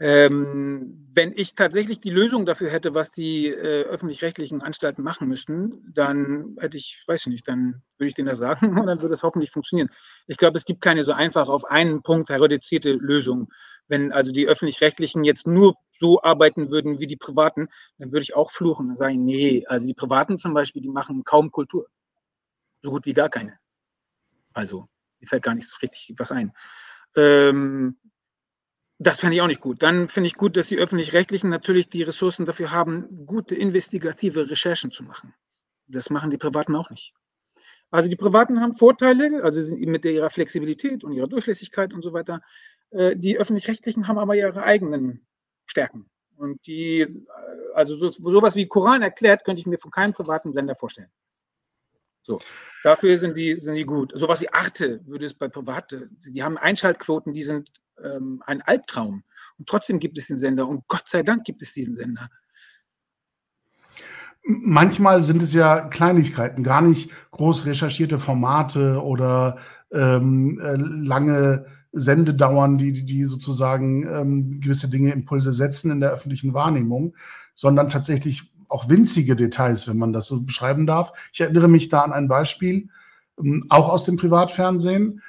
Ähm, wenn ich tatsächlich die Lösung dafür hätte, was die äh, öffentlich-rechtlichen Anstalten machen müssten, dann hätte ich, weiß nicht, dann würde ich denen das sagen und dann würde es hoffentlich funktionieren. Ich glaube, es gibt keine so einfach auf einen Punkt reduzierte Lösung. Wenn also die öffentlich-rechtlichen jetzt nur so arbeiten würden wie die Privaten, dann würde ich auch fluchen und sagen, nee, also die Privaten zum Beispiel, die machen kaum Kultur so gut wie gar keine. Also, mir fällt gar nichts richtig was ein. Ähm, das fände ich auch nicht gut. Dann finde ich gut, dass die Öffentlich-Rechtlichen natürlich die Ressourcen dafür haben, gute investigative Recherchen zu machen. Das machen die Privaten auch nicht. Also die Privaten haben Vorteile, also mit ihrer Flexibilität und ihrer Durchlässigkeit und so weiter. Äh, die Öffentlich-Rechtlichen haben aber ihre eigenen Stärken. Und die, äh, also so, sowas wie Koran erklärt, könnte ich mir von keinem privaten Sender vorstellen. So. Dafür sind die, sind die gut. Sowas wie Arte würde es bei Private, die haben Einschaltquoten, die sind ähm, ein Albtraum. Und trotzdem gibt es den Sender und Gott sei Dank gibt es diesen Sender. Manchmal sind es ja Kleinigkeiten, gar nicht groß recherchierte Formate oder ähm, äh, lange Sendedauern, die, die sozusagen ähm, gewisse Dinge, Impulse setzen in der öffentlichen Wahrnehmung, sondern tatsächlich auch winzige Details, wenn man das so beschreiben darf. Ich erinnere mich da an ein Beispiel, ähm, auch aus dem Privatfernsehen,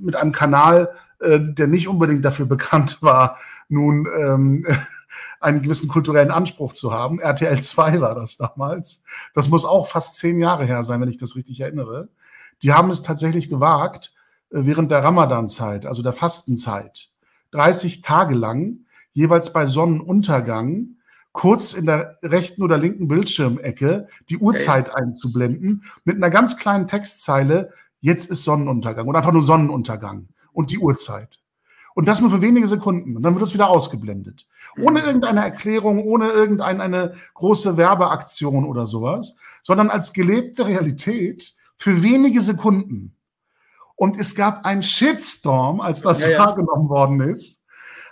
mit einem Kanal, äh, der nicht unbedingt dafür bekannt war, nun ähm, einen gewissen kulturellen Anspruch zu haben. RTL 2 war das damals. Das muss auch fast zehn Jahre her sein, wenn ich das richtig erinnere. Die haben es tatsächlich gewagt, äh, während der Ramadan-Zeit, also der Fastenzeit, 30 Tage lang, jeweils bei Sonnenuntergang, kurz in der rechten oder linken Bildschirmecke die Uhrzeit okay. einzublenden mit einer ganz kleinen Textzeile, jetzt ist Sonnenuntergang oder einfach nur Sonnenuntergang und die Uhrzeit. Und das nur für wenige Sekunden. Und dann wird es wieder ausgeblendet. Ohne mhm. irgendeine Erklärung, ohne irgendeine große Werbeaktion oder sowas, sondern als gelebte Realität für wenige Sekunden. Und es gab einen Shitstorm, als das ja, ja. wahrgenommen worden ist.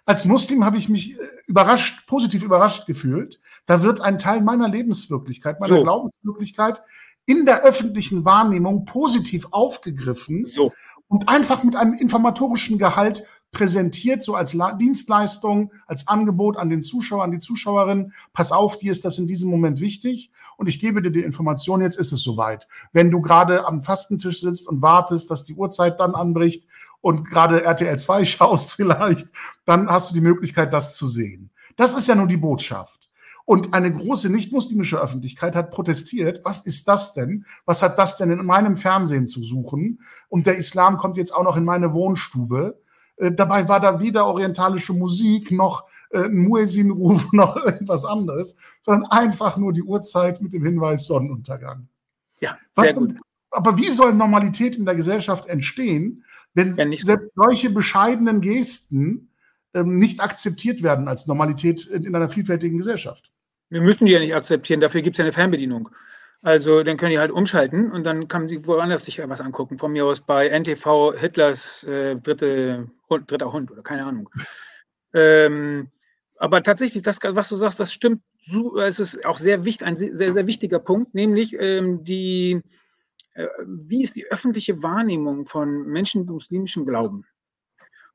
Als Muslim habe ich mich äh, überrascht, positiv überrascht gefühlt. Da wird ein Teil meiner Lebenswirklichkeit, meiner so. Glaubenswirklichkeit in der öffentlichen Wahrnehmung positiv aufgegriffen so. Und einfach mit einem informatorischen Gehalt präsentiert, so als Dienstleistung, als Angebot an den Zuschauer, an die Zuschauerin. Pass auf, dir ist das in diesem Moment wichtig und ich gebe dir die Information, jetzt ist es soweit. Wenn du gerade am Fastentisch sitzt und wartest, dass die Uhrzeit dann anbricht und gerade RTL 2 schaust vielleicht, dann hast du die Möglichkeit, das zu sehen. Das ist ja nur die Botschaft. Und eine große nicht-muslimische Öffentlichkeit hat protestiert. Was ist das denn? Was hat das denn in meinem Fernsehen zu suchen? Und der Islam kommt jetzt auch noch in meine Wohnstube. Äh, dabei war da weder orientalische Musik noch äh, ein Muezzin-Ruf noch irgendwas anderes, sondern einfach nur die Uhrzeit mit dem Hinweis Sonnenuntergang. Ja, sehr gut. Aber wie soll Normalität in der Gesellschaft entstehen, wenn ja, selbst solche bescheidenen Gesten ähm, nicht akzeptiert werden als Normalität in, in, einer vielfältigen Gesellschaft? Wir müssen die ja nicht akzeptieren, dafür gibt es ja eine Fernbedienung. Also dann können die halt umschalten und dann kann sie woanders sich was angucken. Von mir aus bei NTV Hitlers äh, dritte, Hund, dritter Hund oder keine Ahnung. Ähm, aber tatsächlich, das, was du sagst, das stimmt. Es ist auch sehr wichtig, ein sehr, sehr wichtiger Punkt, nämlich ähm, die, äh, wie ist die öffentliche Wahrnehmung von Menschen mit muslimischem Glauben?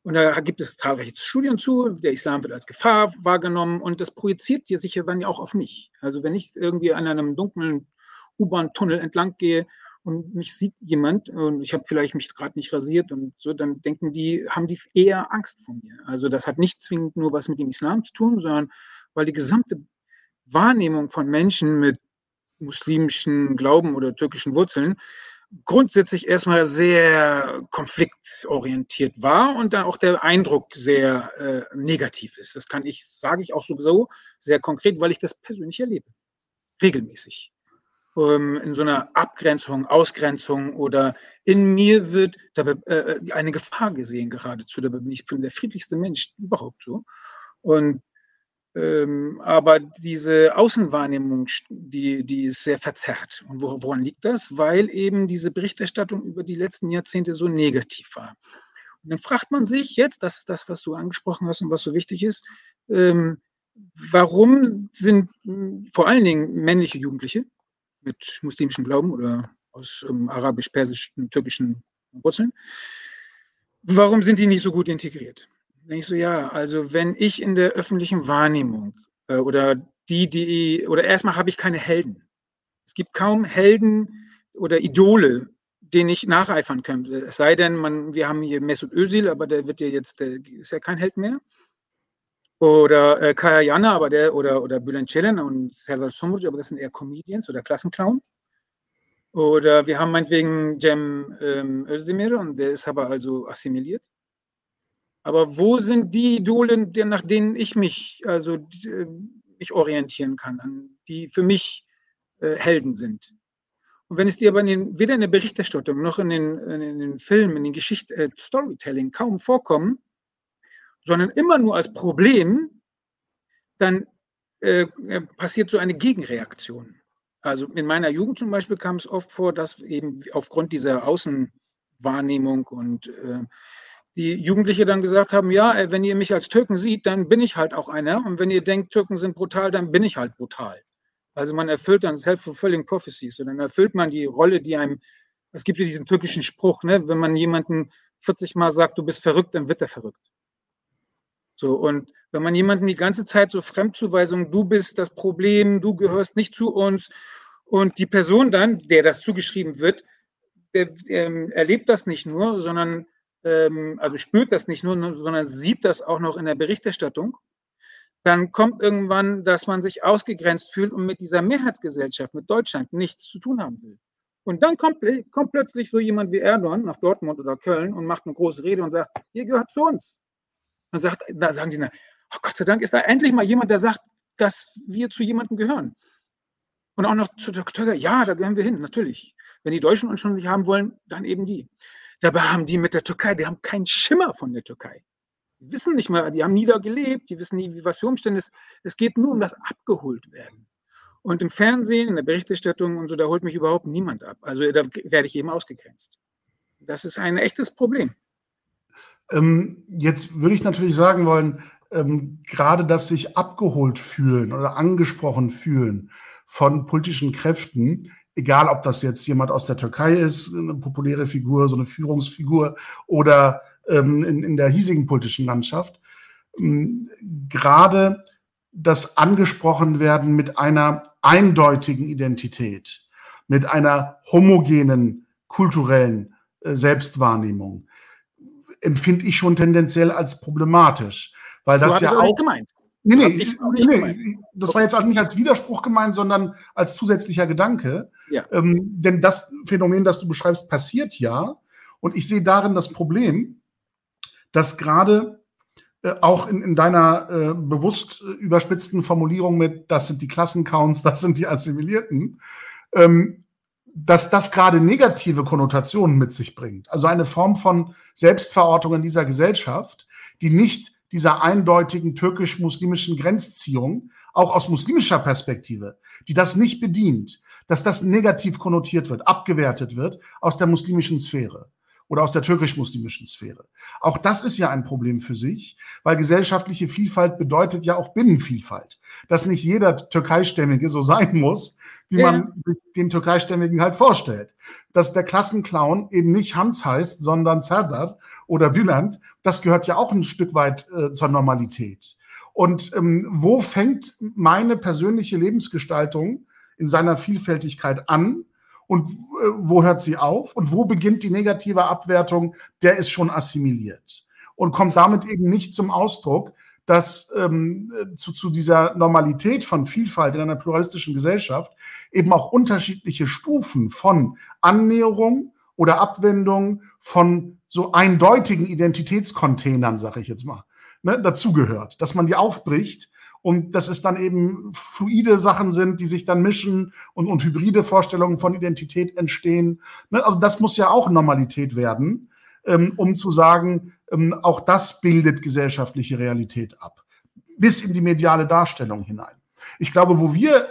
Und da gibt es zahlreiche Studien zu. Der Islam wird als Gefahr wahrgenommen und das projiziert dir sicher dann ja auch auf mich. Also wenn ich irgendwie an einem dunklen U-Bahn-Tunnel entlang gehe und mich sieht jemand und ich habe vielleicht mich gerade nicht rasiert und so, dann denken die, haben die eher Angst vor mir. Also das hat nicht zwingend nur was mit dem Islam zu tun, sondern weil die gesamte Wahrnehmung von Menschen mit muslimischen Glauben oder türkischen Wurzeln grundsätzlich erstmal sehr konfliktorientiert war und dann auch der Eindruck sehr äh, negativ ist. Das kann ich, sage ich auch sowieso sehr konkret, weil ich das persönlich erlebe. Regelmäßig ähm, in so einer Abgrenzung, Ausgrenzung oder in mir wird dabei, äh, eine Gefahr gesehen geradezu. Dabei bin ich bin der friedlichste Mensch überhaupt so. Und ähm, aber diese Außenwahrnehmung, die, die ist sehr verzerrt. Und woran liegt das? Weil eben diese Berichterstattung über die letzten Jahrzehnte so negativ war. Und dann fragt man sich jetzt, das ist das, was du angesprochen hast und was so wichtig ist, ähm, warum sind vor allen Dingen männliche Jugendliche mit muslimischem Glauben oder aus ähm, arabisch-persischen, türkischen Wurzeln. Warum sind die nicht so gut integriert? Denke ich so, ja, also wenn ich in der öffentlichen Wahrnehmung äh, oder die, die, oder erstmal habe ich keine Helden. Es gibt kaum Helden oder Idole, denen ich nacheifern könnte. Es sei denn, man, wir haben hier Mesut Özil, aber der wird ja jetzt, der ist ja kein Held mehr. Oder äh, Kaya Jana, aber der, oder, oder Bülent Ceylan und Serdar Somruc, aber das sind eher Comedians oder Klassenclown. Oder wir haben meinetwegen Cem ähm, Özdemir und der ist aber also assimiliert. Aber wo sind die Idole, nach denen ich mich, also äh, mich orientieren kann, an, die für mich äh, Helden sind? Und wenn es dir aber in den, weder in der Berichterstattung noch in den, in den Filmen, in den Geschichten, äh, Storytelling kaum vorkommen, sondern immer nur als Problem, dann äh, äh, passiert so eine Gegenreaktion. Also in meiner Jugend zum Beispiel kam es oft vor, dass eben aufgrund dieser Außenwahrnehmung und die Jugendliche dann gesagt haben, ja, äh, wenn ihr mich als Türken sieht, dann bin ich halt auch einer. Und wenn ihr denkt, Türken sind brutal, dann bin ich halt brutal. Also man erfüllt dann self-fulfilling prophecies. Und dann erfüllt man die Rolle, die einem, es gibt ja diesen türkischen Spruch, ne, wenn man jemanden 40 Mal sagt, du bist verrückt, dann wird er verrückt. So, und wenn man jemanden die ganze Zeit so Fremdzuweisung, du bist das Problem, du gehörst nicht zu uns, und die Person dann, der das zugeschrieben wird, der, ähm, erlebt das nicht nur, sondern also spürt das nicht nur, sondern sieht das auch noch in der Berichterstattung, dann kommt irgendwann, dass man sich ausgegrenzt fühlt und mit dieser Mehrheitsgesellschaft, mit Deutschland nichts zu tun haben will. Und dann kommt, kommt plötzlich so jemand wie Erdogan nach Dortmund oder Köln und macht eine große Rede und sagt, ihr gehört zu uns. Dann sagt, da sagen die, oh Gott sei Dank ist da endlich mal jemand, der sagt, dass wir zu jemandem gehören. Und auch noch zu der Türkei, ja, da gehören wir hin, natürlich. Wenn die Deutschen uns schon nicht haben wollen, dann eben die. Dabei haben die mit der Türkei, die haben keinen Schimmer von der Türkei. Die wissen nicht mal, die haben nie da gelebt, die wissen nie, was für Umstände es ist. Es geht nur um das abgeholt werden. Und im Fernsehen, in der Berichterstattung und so, da holt mich überhaupt niemand ab. Also da werde ich eben ausgegrenzt. Das ist ein echtes Problem. Ähm, jetzt würde ich natürlich sagen wollen, ähm, gerade das sich abgeholt fühlen oder angesprochen fühlen von politischen Kräften, egal ob das jetzt jemand aus der Türkei ist, eine populäre Figur, so eine Führungsfigur oder ähm, in, in der hiesigen politischen Landschaft, ähm, gerade das angesprochen werden mit einer eindeutigen Identität, mit einer homogenen kulturellen äh, Selbstwahrnehmung, empfinde ich schon tendenziell als problematisch. Weil das ja auch. Gemeint. Nee, nee, ich, nee, das war jetzt auch nicht als Widerspruch gemeint, sondern als zusätzlicher Gedanke. Ja. Ähm, denn das Phänomen, das du beschreibst, passiert ja. Und ich sehe darin das Problem, dass gerade äh, auch in, in deiner äh, bewusst überspitzten Formulierung mit, das sind die Klassencounts, das sind die Assimilierten, ähm, dass das gerade negative Konnotationen mit sich bringt. Also eine Form von Selbstverortung in dieser Gesellschaft, die nicht dieser eindeutigen türkisch-muslimischen Grenzziehung, auch aus muslimischer Perspektive, die das nicht bedient, dass das negativ konnotiert wird, abgewertet wird aus der muslimischen Sphäre oder aus der türkisch-muslimischen Sphäre. Auch das ist ja ein Problem für sich, weil gesellschaftliche Vielfalt bedeutet ja auch Binnenvielfalt. Dass nicht jeder Türkeistämmige so sein muss, wie ja. man den Türkeistämmigen halt vorstellt. Dass der Klassenclown eben nicht Hans heißt, sondern Serdar oder Bülent, das gehört ja auch ein Stück weit äh, zur Normalität. Und ähm, wo fängt meine persönliche Lebensgestaltung in seiner Vielfältigkeit an und äh, wo hört sie auf? Und wo beginnt die negative Abwertung, der ist schon assimiliert und kommt damit eben nicht zum Ausdruck, dass ähm, zu, zu dieser Normalität von Vielfalt in einer pluralistischen Gesellschaft eben auch unterschiedliche Stufen von Annäherung oder Abwendung von so eindeutigen Identitätscontainern, sage ich jetzt mal, ne, dazugehört, dass man die aufbricht und dass es dann eben fluide Sachen sind, die sich dann mischen und, und hybride Vorstellungen von Identität entstehen. Ne? Also das muss ja auch Normalität werden, ähm, um zu sagen, ähm, auch das bildet gesellschaftliche Realität ab, bis in die mediale Darstellung hinein. Ich glaube, wo wir äh,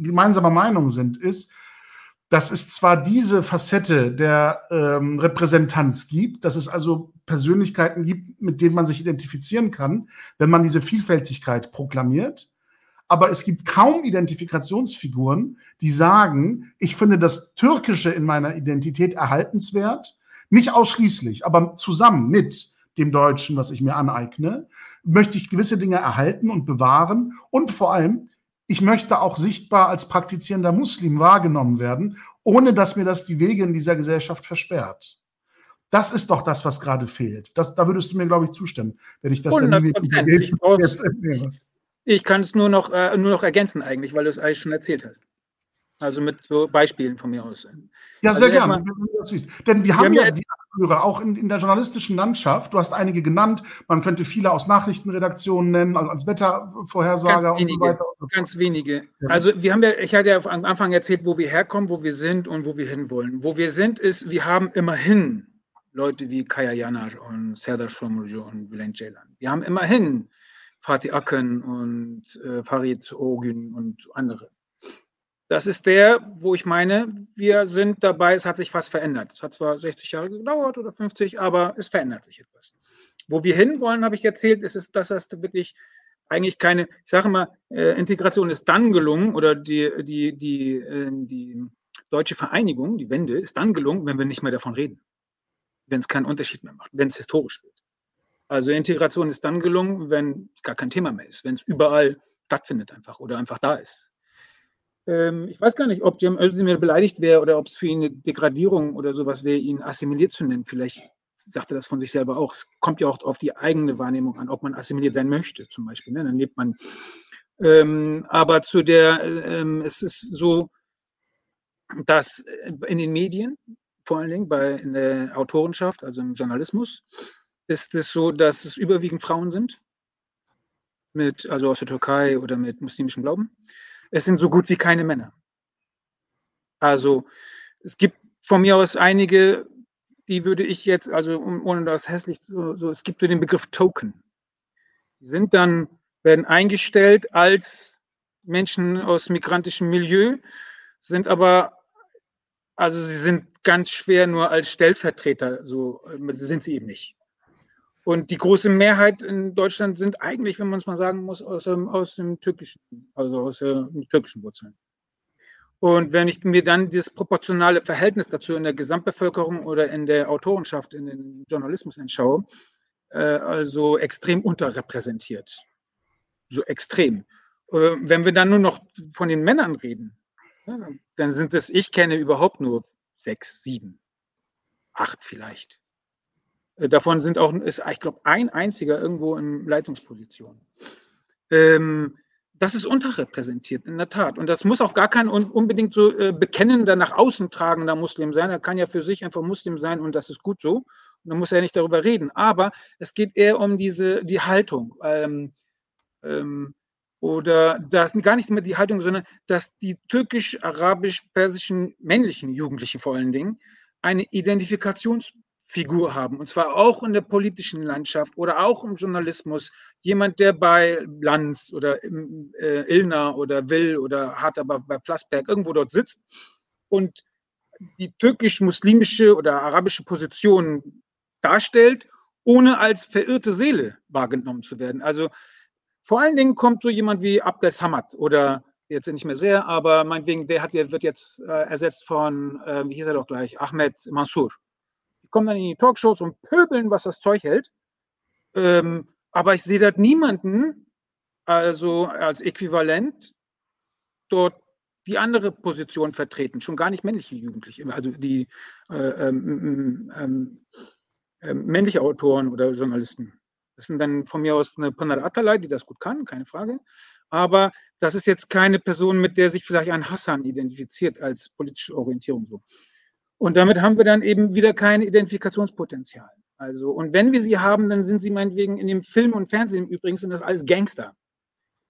gemeinsamer Meinung sind, ist, dass es zwar diese Facette der ähm, Repräsentanz gibt, dass es also Persönlichkeiten gibt, mit denen man sich identifizieren kann, wenn man diese Vielfältigkeit proklamiert. Aber es gibt kaum Identifikationsfiguren, die sagen, ich finde das Türkische in meiner Identität erhaltenswert, nicht ausschließlich, aber zusammen mit dem Deutschen, was ich mir aneigne, möchte ich gewisse Dinge erhalten und bewahren und vor allem ich möchte auch sichtbar als praktizierender Muslim wahrgenommen werden, ohne dass mir das die Wege in dieser Gesellschaft versperrt. Das ist doch das, was gerade fehlt. Das, da würdest du mir, glaube ich, zustimmen, wenn ich das dann jetzt entnehme. Ich kann es nur noch, äh, nur noch ergänzen eigentlich, weil du es eigentlich schon erzählt hast. Also mit so Beispielen von mir aus. Ja, sehr also gerne. Denn wir, wir haben, haben ja die Akteure auch in, in, der journalistischen Landschaft. Du hast einige genannt. Man könnte viele aus Nachrichtenredaktionen nennen, also als Wettervorhersager und so weiter. Ganz wenige. Also wir haben ja, ich hatte ja am Anfang erzählt, wo wir herkommen, wo wir sind und wo wir hinwollen. Wo wir sind, ist, wir haben immerhin Leute wie Kaya Yanar und Serdar Shomurjo und Bülent Ceylan. Wir haben immerhin Fatih Akın und äh, Farid Ogün und andere. Das ist der, wo ich meine, wir sind dabei, es hat sich was verändert. Es hat zwar 60 Jahre gedauert oder 50, aber es verändert sich etwas. Wo wir hinwollen, habe ich erzählt, ist es, dass das wirklich eigentlich keine, ich sage mal, äh, Integration ist dann gelungen oder die, die, die, äh, die deutsche Vereinigung, die Wende, ist dann gelungen, wenn wir nicht mehr davon reden. Wenn es keinen Unterschied mehr macht, wenn es historisch wird. Also Integration ist dann gelungen, wenn es gar kein Thema mehr ist, wenn es überall stattfindet einfach oder einfach da ist. Ähm, ich weiß gar nicht, ob Cem Özdemir beleidigt wäre oder ob es für ihn eine Degradierung oder sowas wäre, ihn assimiliert zu nennen. Vielleicht sagt er das von sich selber auch. Es kommt ja auch auf die eigene Wahrnehmung an, ob man assimiliert sein möchte, zum Beispiel. Ne? Dann lebt man. Ähm, aber zu der, ähm, es ist so, dass in den Medien, vor allen Dingen bei in der Autorenschaft, also im Journalismus, ist es so, dass es überwiegend Frauen sind, mit, also aus der Türkei oder mit muslimischem Glauben es sind so gut wie keine Männer. Also es gibt von mir aus einige, die würde ich jetzt, also ohne das hässlich so, so es gibt so den Begriff Token. Die sind dann, werden eingestellt als Menschen aus migrantischem Milieu, sind aber, also sie sind ganz schwer nur als Stellvertreter, so sind sie eben nicht. Und die große Mehrheit in Deutschland sind eigentlich, wenn man es mal sagen muss, aus dem, aus dem türkischen, also aus den türkischen Wurzeln. Und wenn ich mir dann das proportionale Verhältnis dazu in der Gesamtbevölkerung oder in der Autorenschaft, in den Journalismus anschaue, äh, also extrem unterrepräsentiert. So extrem. Äh, wenn wir dann nur noch von den Männern reden, ja, dann sind es, ich kenne überhaupt nur sechs, sieben, acht vielleicht. Äh, davon sind auch, ist, ich glaube, ein einziger irgendwo in Leitungsposition. Ähm, das ist unterrepräsentiert, in der Tat. Und das muss auch gar kein unbedingt so äh, bekennender, nach außen tragender Muslim sein. Er kann ja für sich einfach Muslim sein und das ist gut so. Und dann muss er nicht darüber reden. Aber es geht eher um diese, die Haltung. Ähm, ähm, oder das gar nicht mehr die Haltung, sondern dass die türkisch-arabisch-persischen männlichen Jugendlichen vor allen Dingen eine Identifikationsfigur haben. Und zwar auch in der politischen Landschaft oder auch im Journalismus. Jemand, der bei Lanz oder äh, Ilna oder Will oder hat aber bei Plasberg irgendwo dort sitzt und die türkisch-muslimische oder arabische Position darstellt, ohne als verirrte Seele wahrgenommen zu werden. Also vor allen Dingen kommt so jemand wie Abdel Samad oder jetzt nicht mehr sehr, aber meinetwegen, der hat, der wird jetzt äh, ersetzt von, äh, wie hieß er doch gleich, Ahmed Mansour. Die kommen dann in die Talkshows und pöbeln, was das Zeug hält. Ähm, aber ich sehe dort niemanden, also als Äquivalent, dort die andere Position vertreten, schon gar nicht männliche Jugendliche, also die äh, ähm, ähm, ähm, männliche Autoren oder Journalisten. Das sind dann von mir aus eine Panada Atalay, die das gut kann, keine Frage. Aber das ist jetzt keine Person, mit der sich vielleicht ein Hassan identifiziert als politische Orientierung so. Und damit haben wir dann eben wieder kein Identifikationspotenzial. Also, und wenn wir sie haben, dann sind sie meinetwegen in dem Film und Fernsehen übrigens sind das alles Gangster.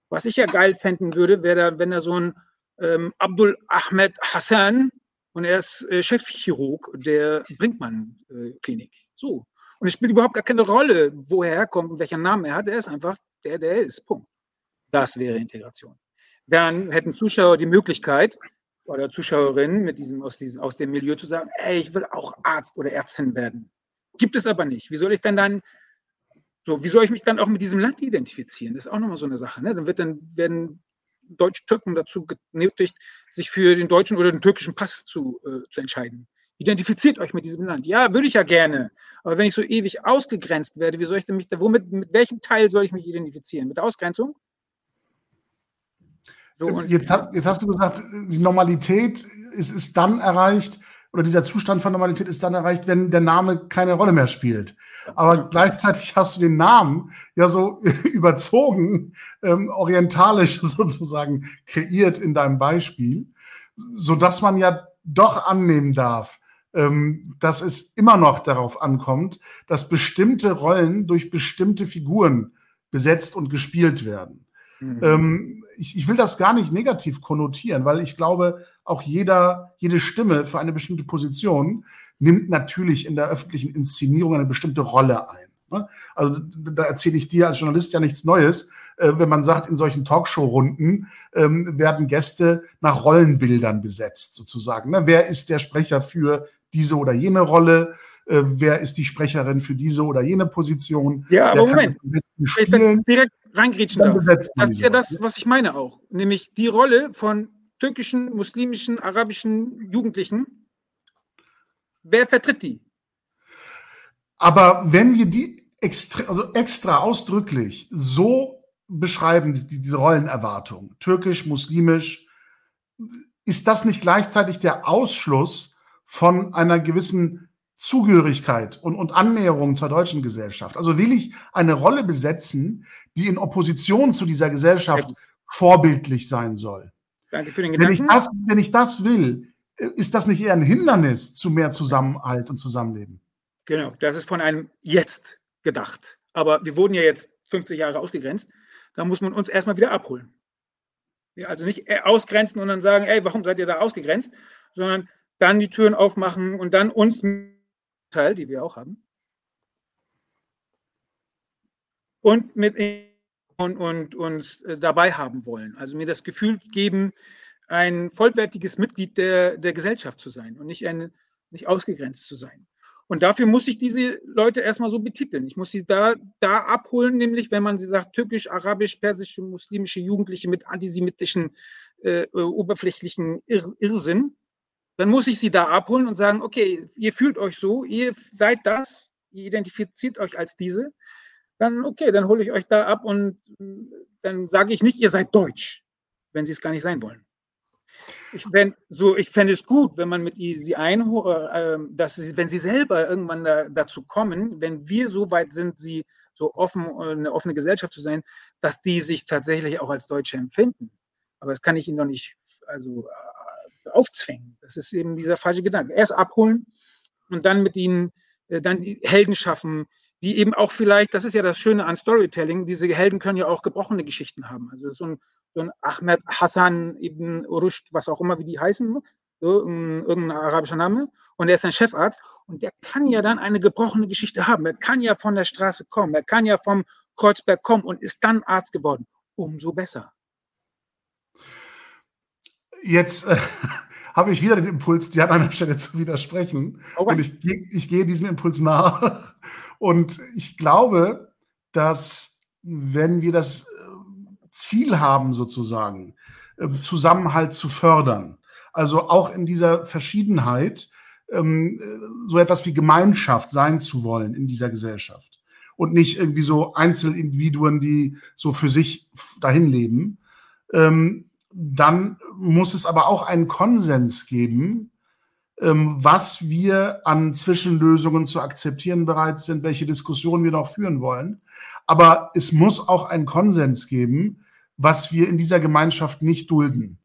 Was ich ja geil fänden würde, wäre da, wenn da so ein ähm, Abdul Ahmed Hassan und er ist äh, Chefchirurg der Brinkmann-Klinik. Äh, so. Und es spielt überhaupt gar keine Rolle, woher er kommt und welchen Namen er hat. Er ist einfach der, der er ist. Punkt. Das wäre Integration. Dann hätten Zuschauer die Möglichkeit oder Zuschauerinnen mit diesem, aus, diesem, aus dem Milieu zu sagen, ey, ich will auch Arzt oder Ärztin werden. Gibt es aber nicht. Wie soll ich denn dann, so, wie soll ich mich dann auch mit diesem Land identifizieren? Das ist auch nochmal so eine Sache. Ne? Dann wird dann, werden Deutsch-Türken dazu genötigt, sich für den deutschen oder den türkischen Pass zu, äh, zu entscheiden. Identifiziert euch mit diesem Land. Ja, würde ich ja gerne. Aber wenn ich so ewig ausgegrenzt werde, wie soll ich denn mich womit, mit welchem Teil soll ich mich identifizieren? Mit der Ausgrenzung? So, jetzt, jetzt, hast du gesagt, die Normalität ist, ist dann erreicht, oder dieser Zustand von Normalität ist dann erreicht, wenn der Name keine Rolle mehr spielt. Aber gleichzeitig hast du den Namen ja so überzogen, ähm, orientalisch sozusagen kreiert in deinem Beispiel, so dass man ja doch annehmen darf, ähm, dass es immer noch darauf ankommt, dass bestimmte Rollen durch bestimmte Figuren besetzt und gespielt werden. Mhm. Ähm, ich, ich will das gar nicht negativ konnotieren, weil ich glaube, auch jeder, jede Stimme für eine bestimmte Position nimmt natürlich in der öffentlichen Inszenierung eine bestimmte Rolle ein. Ne? Also da erzähle ich dir als Journalist ja nichts Neues, äh, wenn man sagt, in solchen Talkshow-Runden ähm, werden Gäste nach Rollenbildern besetzt, sozusagen. Ne? Wer ist der Sprecher für diese oder jene Rolle? Äh, wer ist die Sprecherin für diese oder jene Position? Ja, aber Moment. Ich bin direkt reingrätschen darf. Das ist ja das, was ich meine auch. Nämlich die Rolle von türkischen, muslimischen, arabischen Jugendlichen. Wer vertritt die? Aber wenn wir die extra, also extra ausdrücklich so beschreiben, diese Rollenerwartung, türkisch, muslimisch, ist das nicht gleichzeitig der Ausschluss von einer gewissen Zugehörigkeit und, und Annäherung zur deutschen Gesellschaft. Also will ich eine Rolle besetzen, die in Opposition zu dieser Gesellschaft vorbildlich sein soll. Danke für den Gedanken. Wenn ich das, wenn ich das will, ist das nicht eher ein Hindernis zu mehr Zusammenhalt und Zusammenleben? Genau, das ist von einem Jetzt gedacht. Aber wir wurden ja jetzt 50 Jahre ausgegrenzt. Da muss man uns erstmal wieder abholen. Ja, also nicht ausgrenzen und dann sagen, ey, warum seid ihr da ausgegrenzt? Sondern dann die Türen aufmachen und dann uns Teil, die wir auch haben. Und mit und, und uns äh, dabei haben wollen. Also mir das Gefühl geben, ein vollwertiges Mitglied der, der Gesellschaft zu sein und nicht, ein, nicht ausgegrenzt zu sein. Und dafür muss ich diese Leute erstmal so betiteln. Ich muss sie da, da abholen, nämlich wenn man sie sagt, türkisch, arabisch, persische, muslimische Jugendliche mit antisemitischen, äh, äh oberflächlichen Irr Irrsinn, dann muss ich sie da abholen und sagen, okay, ihr fühlt euch so, ihr seid das, ihr identifiziert euch als diese, dann okay, dann hole ich euch da ab und äh, dann sage ich nicht, ihr seid deutsch, wenn sie es gar nicht sein wollen. Ich fände so, ich fände es gut, wenn man mit sie einholt, äh, ähm, dass sie, wenn sie selber irgendwann da, dazu kommen, wenn wir so weit sind, sie so offen, eine offene Gesellschaft zu sein, dass die sich tatsächlich auch als Deutsche empfinden. Aber das kann ich ihnen noch nicht, also aufzwängen. Das ist eben dieser falsche Gedanke. Erst abholen und dann mit ihnen, äh, dann Helden schaffen, die eben auch vielleicht, das ist ja das Schöne an Storytelling, diese Helden können ja auch gebrochene Geschichten haben. Also so ein, so ein Ahmed Hassan ibn Urushd, was auch immer, wie die heißen, so, irgendein arabischer Name, und er ist ein Chefarzt, und der kann ja dann eine gebrochene Geschichte haben. Er kann ja von der Straße kommen, er kann ja vom Kreuzberg kommen und ist dann Arzt geworden. Umso besser. Jetzt äh, habe ich wieder den Impuls, dir an einer Stelle zu widersprechen. Oh, und ich, ich gehe diesem Impuls nach. Und ich glaube, dass wenn wir das äh, Ziel haben, sozusagen, ähm, Zusammenhalt zu fördern, also auch in dieser Verschiedenheit ähm, so etwas wie Gemeinschaft sein zu wollen in dieser Gesellschaft und nicht irgendwie so Einzelindividuen, die so für sich dahin leben, ähm, dann muss es aber auch einen Konsens geben, ähm, was wir an Zwischenlösungen zu akzeptieren bereit sind, welche Diskussionen wir noch führen wollen. Aber es muss auch einen Konsens geben, was wir in dieser Gemeinschaft nicht dulden.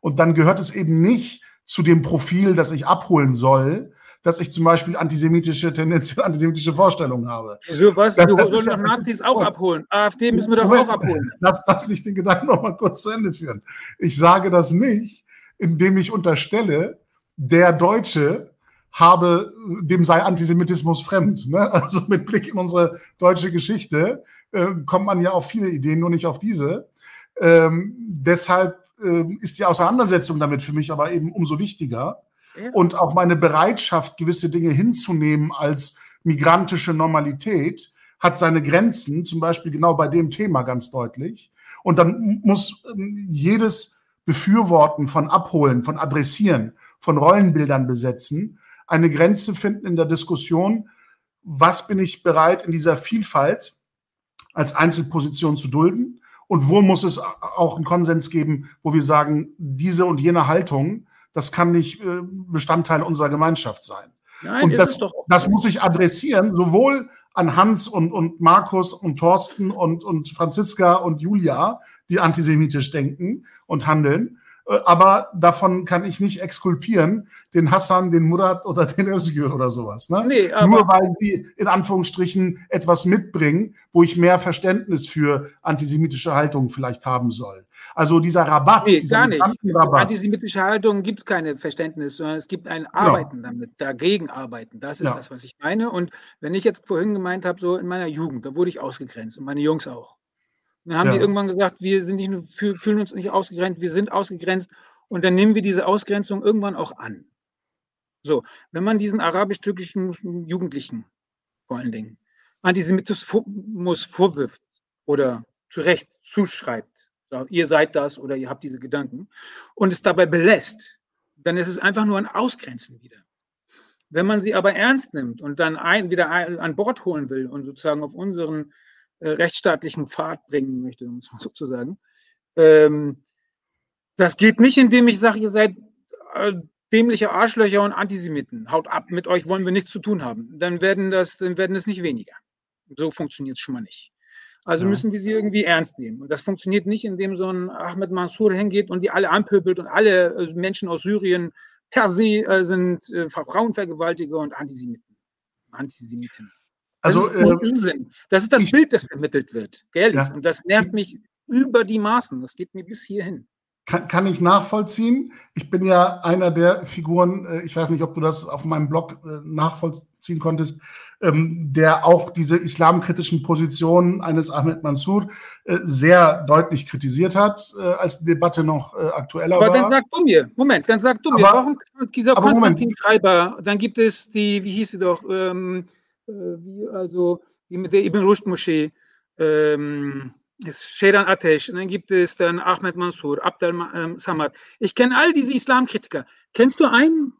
Und dann gehört es eben nicht zu dem Profil, das ich abholen soll, dass ich zum Beispiel antisemitische tendenziell antisemitische Vorstellungen habe. Wieso was? Das, du sollst doch Nazis auch abholen. AfD müssen wir doch Moment, auch abholen. Lass, lass mich den Gedanken noch mal kurz zu Ende führen. Ich sage das nicht, indem ich unterstelle, der Deutsche habe, dem sei Antisemitismus fremd. Ne? Also mit Blick in unsere deutsche Geschichte äh, kommt man ja auf viele Ideen, nur nicht auf diese. Ähm, deshalb äh, ist die Auseinandersetzung damit für mich aber eben umso wichtiger. Und auch meine Bereitschaft, gewisse Dinge hinzunehmen als migrantische Normalität, hat seine Grenzen, zum Beispiel genau bei dem Thema ganz deutlich. Und dann muss ähm, jedes Befürworten von Abholen, von Adressieren, von Rollenbildern besetzen, eine Grenze finden in der Diskussion, was bin ich bereit in dieser Vielfalt als Einzelposition zu dulden und wo muss es auch einen Konsens geben, wo wir sagen, diese und jene Haltung, das kann nicht äh, Bestandteil unserer Gemeinschaft sein. Nein, und das, das muss ich adressieren, sowohl an Hans und, und Markus und Thorsten und, und Franziska und Julia, die antisemitisch denken und handeln, äh, aber davon kann ich nicht exkulpieren, den Hassan, den Murat oder den Özgür oder sowas. Ne? Nee, Nur weil sie in Anführungsstrichen etwas mitbringen, wo ich mehr Verständnis für antisemitische Haltung vielleicht haben soll. Also dieser Rabatt. Nee, dieser gar nicht. Rabatt. Antisemitische Haltung gibt es keine Verständnis, sondern es gibt ein Arbeiten ja. damit, dagegen arbeiten. Das ist ja. das, was ich meine. Und wenn ich jetzt vorhin gemeint habe, so in meiner Jugend, da wurde ich ausgegrenzt und meine Jungs auch. dann haben ja. die irgendwann gesagt, wir sind nicht nur, fühlen uns nicht ausgegrenzt, wir sind ausgegrenzt. Und dann nehmen wir diese Ausgrenzung irgendwann auch an. So, wenn man diesen arabisch-türkischen Jugendlichen vor allen Dingen Antisemitismus vorwirft oder zu Recht zuschreibt, ihr seid das oder ihr habt diese Gedanken und es dabei belässt, dann ist es einfach nur ein Ausgrenzen wieder. Wenn man sie aber ernst nimmt und dann ein, wieder ein, an Bord holen will und sozusagen auf unseren äh, rechtsstaatlichen Pfad bringen möchte, um es mal so zu sagen, ähm, das geht nicht, indem ich sage, ihr seid äh, dämliche Arschlöcher und Antisemiten. Haut ab, mit euch wollen wir nichts zu tun haben. Dann werden das, dann werden es nicht weniger. So funktioniert es schon mal nicht. Also ja. müssen wir sie irgendwie ernst nehmen. Und das funktioniert nicht, indem so ein Ahmed Mansour hingeht und die alle anpöbelt und alle äh, Menschen aus Syrien per se äh, sind äh, Frauenvergewaltiger und Antisemiten. Antisemiten. Das also, ist äh, Das ist das ich, Bild, das vermittelt wird. Ehrlich. Ja. Und das nervt mich über die Maßen. Das geht mir bis hierhin kann, kann ich nachvollziehen. Ich bin ja einer der Figuren, äh, ich weiß nicht, ob du das auf meinem Blog äh, nachvollziehen konntest, ähm, der auch diese islamkritischen Positionen eines Ahmed Mansour äh, sehr deutlich kritisiert hat, als die Debatte noch aktueller aber war. Aber dann sag du mir, Moment, dann sag du mir, aber, warum dieser Konstantin Schreiber, dann gibt es die, wie hieß sie doch, ähm, wie, also die mit der Ibn Rushd Moschee, ähm, Sheran Atesh, und dann gibt es dann Ahmed Mansour, Abdel ähm, Samad. Ich kenne all diese Islamkritiker. Kennst du einen,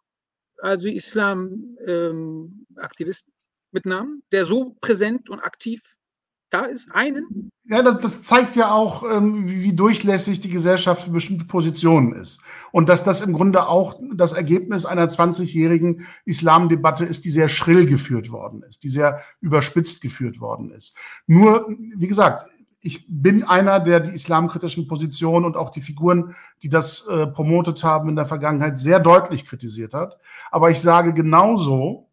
also Islam-Aktivist ähm, mit Namen, der so präsent und aktiv da ist? Einen? Ja, das, das zeigt ja auch, ähm, wie durchlässig die Gesellschaft für bestimmte Positionen ist. Und dass das im Grunde auch das Ergebnis einer 20-jährigen Islamdebatte ist, die sehr schrill geführt worden ist, die sehr überspitzt geführt worden ist. Nur, wie gesagt, ich bin einer, der die islamkritischen Positionen und auch die Figuren, die das äh, promotet haben in der Vergangenheit, sehr deutlich kritisiert hat. Aber ich sage genauso,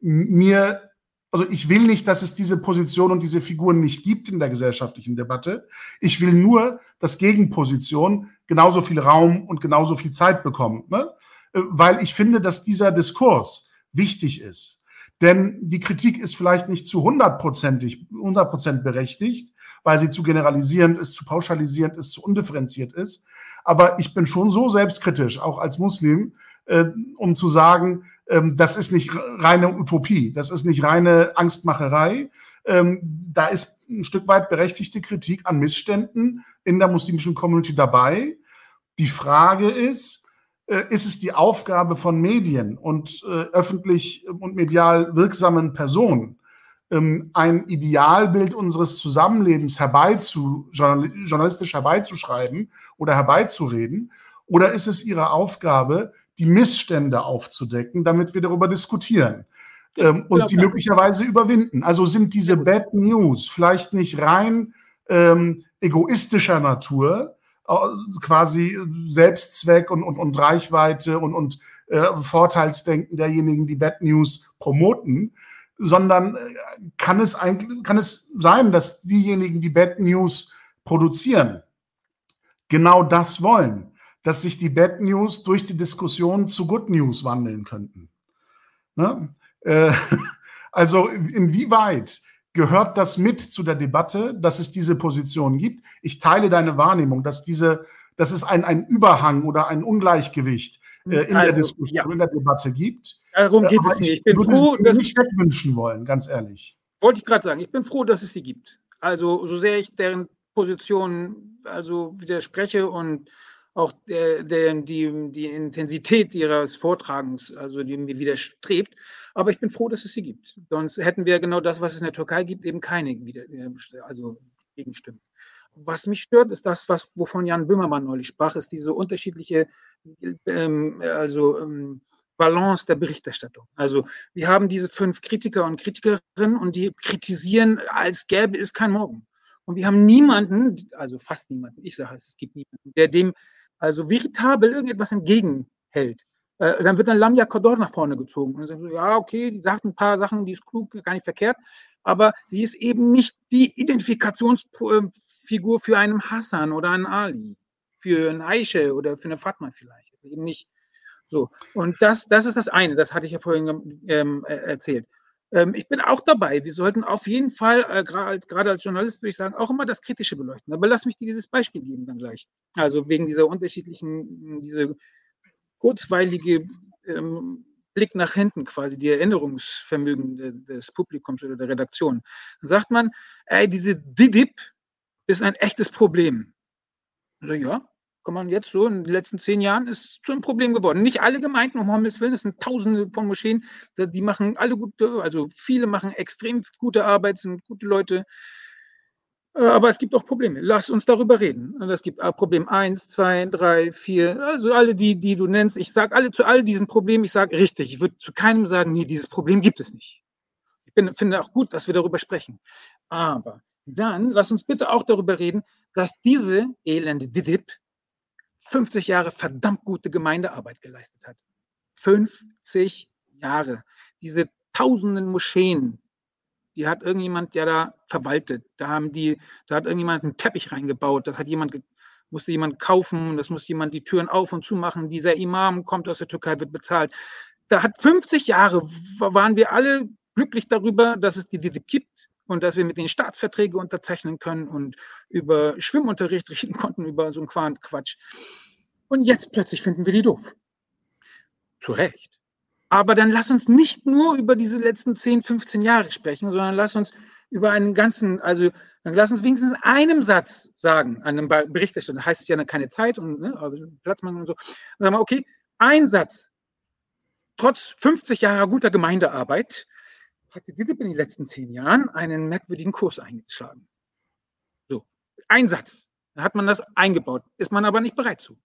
mir also ich will nicht, dass es diese Position und diese Figuren nicht gibt in der gesellschaftlichen Debatte. Ich will nur, dass Gegenpositionen genauso viel Raum und genauso viel Zeit bekommen, ne? Äh, weil ich finde, dass dieser Diskurs wichtig ist. Denn die Kritik ist vielleicht nicht zu hundertprozentig, hundertprozent berechtigt, weil sie zu generalisierend ist, zu pauschalisierend ist, zu undifferenziert ist. Aber ich bin schon so selbstkritisch, auch als Muslim, äh, um zu sagen, ähm, das ist nicht reine Utopie, das ist nicht reine Angstmacherei. Ähm, da ist ein Stück weit berechtigte Kritik an Missständen in der muslimischen Community dabei. Die Frage ist, äh, ist es die Aufgabe von Medien und äh, öffentlich und medial wirksamen Personen, ähm, ein Idealbild unseres Zusammenlebens herbeizu, journalistisch herbeizuschreiben oder herbeizureden? Oder ist es ihre Aufgabe, die Missstände aufzudecken, damit wir darüber diskutieren ähm, und sie möglicherweise überwinden. Also sind diese Bad News vielleicht nicht rein ähm, egoistischer Natur, äh, quasi Selbstzweck und, und, und Reichweite und, und äh, Vorteilsdenken derjenigen, die Bad News promoten, sondern äh, kann es eigentlich, kann es sein, dass diejenigen, die Bad News produzieren, genau das wollen dass sich die Bad News durch die Diskussion zu Good News wandeln könnten. Ne? Äh, also inwieweit gehört das mit zu der Debatte, dass es diese Position gibt? Ich teile deine Wahrnehmung, dass diese, dass es ein, ein Überhang oder ein Ungleichgewicht äh, in also, der Diskussion, ja. in der Debatte gibt. Darum geht es nicht. Ich bin froh, dass nicht wünschen wollen, ganz ehrlich. Wollte ich gerade sagen. Ich bin froh, dass es sie gibt. Also so sehr ich deren Position also widerspreche und auch der, der, die, die Intensität ihres Vortragens, also die mir widerstrebt. Aber ich bin froh, dass es sie gibt. Sonst hätten wir genau das, was es in der Türkei gibt, eben keine wieder, also Gegenstimmen. Was mich stört, ist das, was, wovon Jan Böhmermann neulich sprach, ist diese unterschiedliche ähm, also, ähm, Balance der Berichterstattung. Also wir haben diese fünf Kritiker und Kritikerinnen und die kritisieren, als gäbe es kein Morgen. Und wir haben niemanden, also fast niemanden, ich sage es, es gibt niemanden, der dem also veritabel irgendetwas entgegenhält, äh, dann wird dann Lamia Kodor nach vorne gezogen. Und dann sagen so, ja, okay, die sagt ein paar Sachen, die ist klug, gar nicht verkehrt, aber sie ist eben nicht die Identifikationsfigur für einen Hassan oder einen Ali, für einen Aisha oder für eine Fatma vielleicht. Eben nicht. So. Und das, das ist das eine, das hatte ich ja vorhin ähm, erzählt. Ähm, ich bin auch dabei. Wir sollten auf jeden Fall, äh, gerade als, Journalist würde ich sagen, auch immer das Kritische beleuchten. Aber lass mich dir dieses Beispiel geben dann gleich. Also wegen dieser unterschiedlichen, diese kurzweilige ähm, Blick nach hinten quasi, die Erinnerungsvermögen de, des Publikums oder der Redaktion. Dann sagt man, ey, diese DIDIP ist ein echtes Problem. Also ja, kann man jetzt so in den letzten zehn Jahren ist zu einem Problem geworden. Nicht alle Gemeinden, um Himmels Willen, es sind tausende von Moscheen, die machen alle gute, also viele machen extrem gute Arbeit, sind gute Leute. Äh, aber es gibt auch Probleme. Lass uns darüber reden. Und es gibt Problem eins, zwei, drei, vier, also alle die, die du nennst. Ich sage alle zu all diesen Problemen, ich sage richtig. Ich würde zu keinem sagen, nee, dieses Problem gibt es nicht. Ich bin, finde auch gut, dass wir darüber sprechen. Aber dann lass uns bitte auch darüber reden, dass diese elende DIDIP 50 Jahre verdammt gute Gemeindearbeit geleistet hat. 50 Jahre. Diese tausenden Moscheen, die hat irgendjemand, der da verwaltet. Da haben die, da hat irgendjemand einen Teppich reingebaut. Das hat jemand, musste jemand kaufen. Das muss jemand die Türen auf und zu machen. Dieser Imam kommt aus der Türkei, wird bezahlt. Da hat 50 Jahre waren wir alle glücklich darüber, dass es die DITIB gibt und dass wir mit den Staatsverträge unterzeichnen können und über Schwimmunterricht reden konnten, über so einen Quatsch. Und jetzt plötzlich finden wir die doof. Zu Recht. Aber dann lass uns nicht nur über diese letzten 10, 15 Jahre sprechen, sondern lass uns über einen ganzen, also dann lass uns wenigstens einem Satz sagen, an einem Berichterstatter, heißt es ja dann keine Zeit und ne, also Platzmann und so. Dann sagen wir, okay, ein Satz, trotz 50 Jahre guter Gemeindearbeit, hatte DITIB in den letzten zehn Jahren einen merkwürdigen Kurs eingeschlagen. So, ein Satz. Da hat man das eingebaut, ist man aber nicht bereit zu.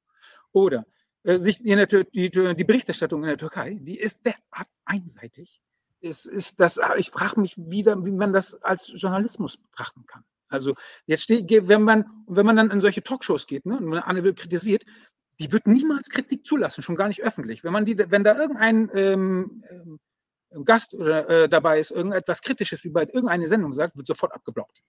Oder äh, sich die, die, die, Berichterstattung in der Türkei, die ist derart einseitig. Es ist das, ich frage mich wieder, wie man das als Journalismus betrachten kann. Also jetzt steht, wenn man, wenn man dann in solche Talkshows geht, ne, und Anne kritisiert, die wird niemals Kritik zulassen, schon gar nicht öffentlich. Wenn man die, wenn da irgendein ähm, ähm, Gast äh, dabei ist, irgendetwas Kritisches über irgendeine Sendung sagt, wird sofort abgeblockt.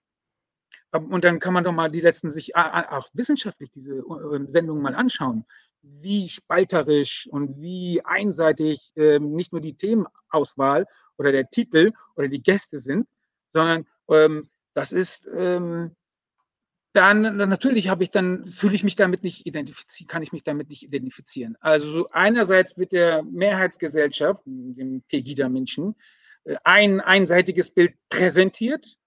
Und dann kann man doch mal die letzten sich auch wissenschaftlich diese äh, Sendungen mal anschauen, wie spalterisch und wie einseitig äh, nicht nur die Themenauswahl oder der Titel oder die Gäste sind, sondern ähm, das ist ähm, dann natürlich habe ich dann fühle ich mich damit nicht identifizieren, kann ich mich damit nicht identifizieren. Also so einerseits wird der Mehrheitsgesellschaft, dem Pegida-Menschen, äh, ein einseitiges Bild präsentiert.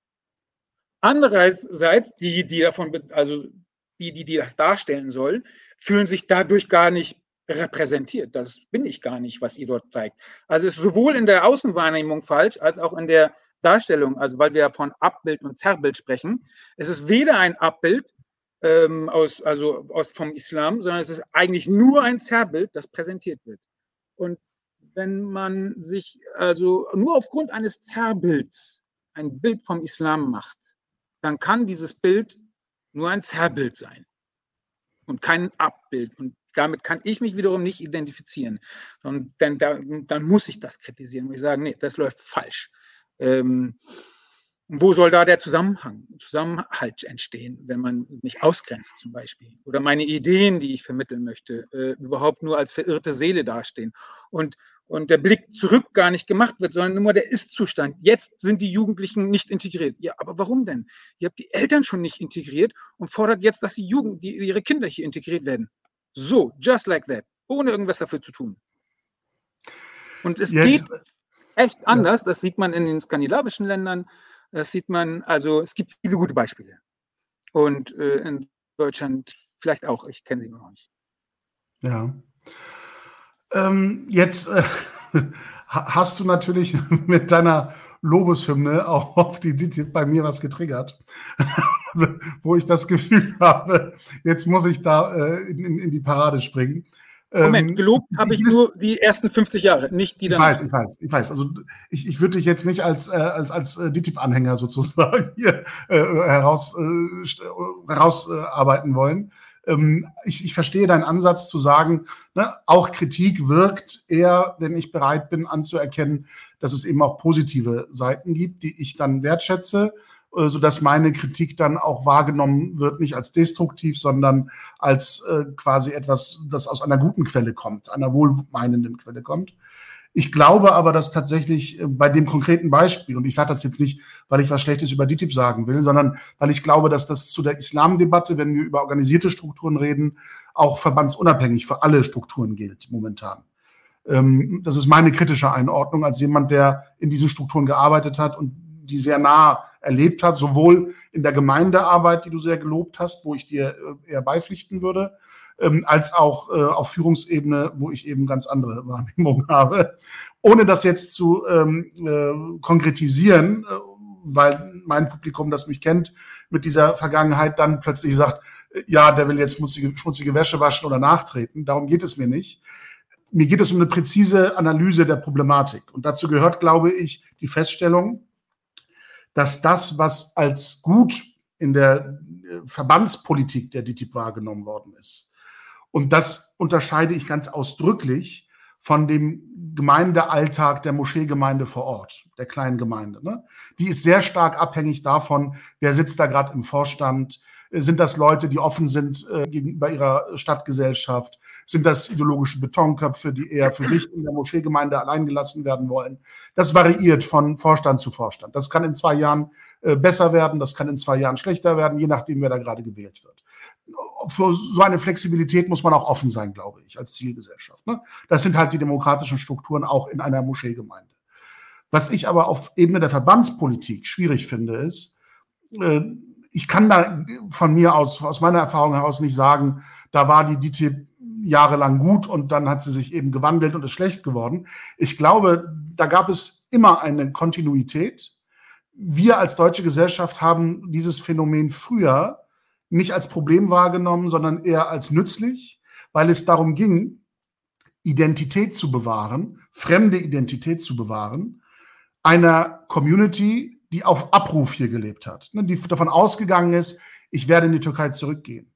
Andererseits die, die davon, also die, die, die das darstellen sollen, fühlen sich dadurch gar nicht repräsentiert. Das bin ich gar nicht, was ihr dort zeigt. Also ist sowohl in der Außenwahrnehmung falsch, als auch in der Darstellung, also weil wir von Abbild und Zerrbild sprechen. Es ist weder ein Abbild ähm, aus, also aus vom Islam, sondern es ist eigentlich nur ein Zerrbild, das präsentiert wird. Und wenn man sich also nur aufgrund eines Zerrbilds ein Bild vom Islam macht, dann kann dieses Bild nur ein Zerrbild sein und kein Abbild. Und damit kann ich mich wiederum nicht identifizieren. Und dann, dann, dann muss ich das kritisieren und ich sage, nee, das läuft falsch. Ähm, wo soll da der Zusammenhang, Zusammenhalt entstehen, wenn man mich ausgrenzt zum Beispiel? Oder meine Ideen, die ich vermitteln möchte, äh, überhaupt nur als verirrte Seele dastehen. Und, und der Blick zurück gar nicht gemacht wird, sondern nur der Ist-Zustand. Jetzt sind die Jugendlichen nicht integriert. Ja, aber warum denn? Ihr habt die Eltern schon nicht integriert und fordert jetzt, dass die Jugend, die, ihre Kinder hier integriert werden. So, just like that, ohne irgendwas dafür zu tun. Und es jetzt, geht echt anders. Ja. Das sieht man in den skandinavischen Ländern. Das sieht man, also es gibt viele gute Beispiele. Und äh, in Deutschland vielleicht auch. Ich kenne sie noch nicht. Ja. Ähm, jetzt äh, hast du natürlich mit deiner Lobeshymne auch auf die DTIP bei mir was getriggert, wo ich das Gefühl habe, jetzt muss ich da äh, in, in, die Parade springen. Moment, ähm, gelobt habe ich nur die ersten 50 Jahre, nicht die dann. Ich weiß, ich weiß, ich weiß. Also ich, ich würde dich jetzt nicht als, äh, als, als äh, DTIP-Anhänger sozusagen hier äh, heraus, äh, herausarbeiten äh, wollen. Ähm, ich, ich verstehe deinen Ansatz zu sagen, ne, auch Kritik wirkt eher, wenn ich bereit bin anzuerkennen, dass es eben auch positive Seiten gibt, die ich dann wertschätze so dass meine Kritik dann auch wahrgenommen wird, nicht als destruktiv, sondern als äh, quasi etwas, das aus einer guten Quelle kommt, einer wohlmeinenden Quelle kommt. Ich glaube aber, dass tatsächlich äh, bei dem konkreten Beispiel, und ich sage das jetzt nicht, weil ich was Schlechtes über DITIB sagen will, sondern weil ich glaube, dass das zu der Islamdebatte, wenn wir über organisierte Strukturen reden, auch verbandsunabhängig für alle Strukturen gilt momentan. Ähm, das ist meine kritische Einordnung als jemand, der in diesen Strukturen gearbeitet hat und die sehr nah erlebt hat, sowohl in der Gemeindearbeit, die du sehr gelobt hast, wo ich dir äh, eher beipflichten würde, ähm, als auch äh, auf Führungsebene, wo ich eben ganz andere Wahrnehmungen habe. Ohne das jetzt zu ähm, äh, konkretisieren, weil mein Publikum, das mich kennt, mit dieser Vergangenheit dann plötzlich sagt, ja, der will jetzt schmutzige, schmutzige Wäsche waschen oder nachtreten. Darum geht es mir nicht. Mir geht es um eine präzise Analyse der Problematik. Und dazu gehört, glaube ich, die Feststellung, dass das, was als gut in der äh, Verbandspolitik der DTIP wahrgenommen worden ist. Und das unterscheide ich ganz ausdrücklich von dem Gemeindealltag der Moscheegemeinde vor Ort, der kleinen Gemeinde. Ne? Die ist sehr stark abhängig davon, wer sitzt da gerade im Vorstand, sind das Leute, die offen sind äh, gegenüber ihrer Stadtgesellschaft? Sind das ideologische Betonköpfe, die eher für sich in der Moscheegemeinde allein gelassen werden wollen? Das variiert von Vorstand zu Vorstand. Das kann in zwei Jahren äh, besser werden, das kann in zwei Jahren schlechter werden, je nachdem, wer da gerade gewählt wird. Für so eine Flexibilität muss man auch offen sein, glaube ich, als Zielgesellschaft. Ne? Das sind halt die demokratischen Strukturen auch in einer Moscheegemeinde. Was ich aber auf Ebene der Verbandspolitik schwierig finde, ist, äh, ich kann da von mir aus, aus meiner Erfahrung heraus nicht sagen, da war die DTIP jahrelang gut und dann hat sie sich eben gewandelt und ist schlecht geworden. Ich glaube, da gab es immer eine Kontinuität. Wir als deutsche Gesellschaft haben dieses Phänomen früher nicht als Problem wahrgenommen, sondern eher als nützlich, weil es darum ging, Identität zu bewahren, fremde Identität zu bewahren, einer Community, die auf Abruf hier gelebt hat, ne, die davon ausgegangen ist, ich werde in die Türkei zurückgehen.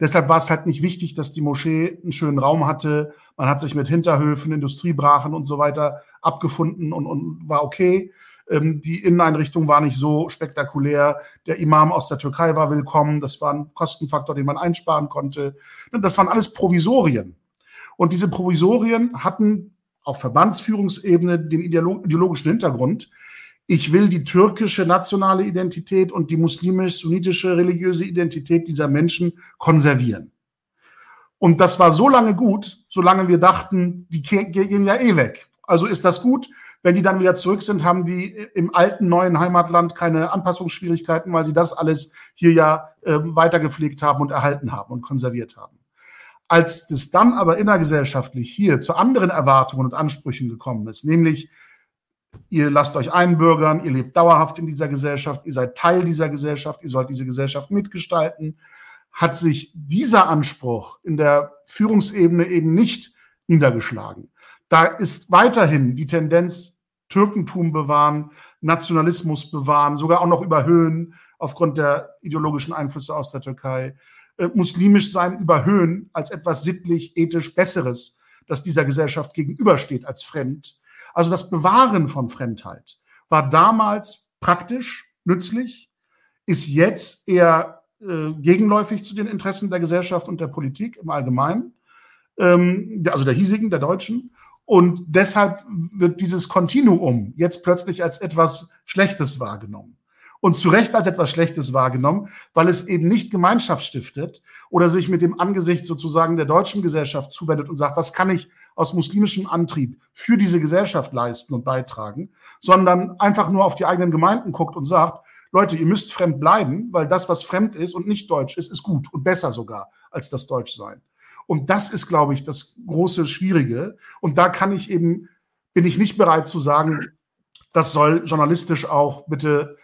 Deshalb war es halt nicht wichtig, dass die Moschee einen schönen Raum hatte. Man hat sich mit Hinterhöfen, Industriebrachen und so weiter abgefunden und, und war okay. Ähm, die Inneneinrichtung war nicht so spektakulär. Der Imam aus der Türkei war willkommen. Das war ein Kostenfaktor, den man einsparen konnte. Das waren alles Provisorien. Und diese Provisorien hatten auf Verbandsführungsebene den ideologischen Hintergrund. Ich will die türkische nationale Identität und die muslimisch-sunnitische religiöse Identität dieser Menschen konservieren. Und das war so lange gut, solange wir dachten, die gehen ja eh weg. Also ist das gut. Wenn die dann wieder zurück sind, haben die im alten neuen Heimatland keine Anpassungsschwierigkeiten, weil sie das alles hier ja äh, weitergepflegt haben und erhalten haben und konserviert haben. Als das dann aber innergesellschaftlich hier zu anderen Erwartungen und Ansprüchen gekommen ist, nämlich ihr lasst euch einbürgern, ihr lebt dauerhaft in dieser Gesellschaft, ihr seid Teil dieser Gesellschaft, ihr sollt diese Gesellschaft mitgestalten, hat sich dieser Anspruch in der Führungsebene eben nicht niedergeschlagen. Da ist weiterhin die Tendenz, Türkentum bewahren, Nationalismus bewahren, sogar auch noch überhöhen aufgrund der ideologischen Einflüsse aus der Türkei. Äh, muslimisch sein überhöhen als etwas sittlich, ethisch Besseres, das dieser Gesellschaft gegenübersteht als fremd. Also das Bewahren von Fremdheit war damals praktisch, nützlich, ist jetzt eher äh, gegenläufig zu den Interessen der Gesellschaft und der Politik im Allgemeinen, ähm, also der hiesigen, der Deutschen. Und deshalb wird dieses Kontinuum jetzt plötzlich als etwas Schlechtes wahrgenommen. Und zu Recht als etwas Schlechtes wahrgenommen, weil es eben nicht Gemeinschaft stiftet oder sich mit dem Angesicht sozusagen der deutschen Gesellschaft zuwendet und sagt, was kann ich aus muslimischem Antrieb für diese Gesellschaft leisten und beitragen, sondern einfach nur auf die eigenen Gemeinden guckt und sagt, Leute, ihr müsst fremd bleiben, weil das, was fremd ist und nicht deutsch ist, ist gut und besser sogar als das Deutschsein. Und das ist, glaube ich, das große Schwierige. Und da kann ich eben, bin ich nicht bereit zu sagen, das soll journalistisch auch bitte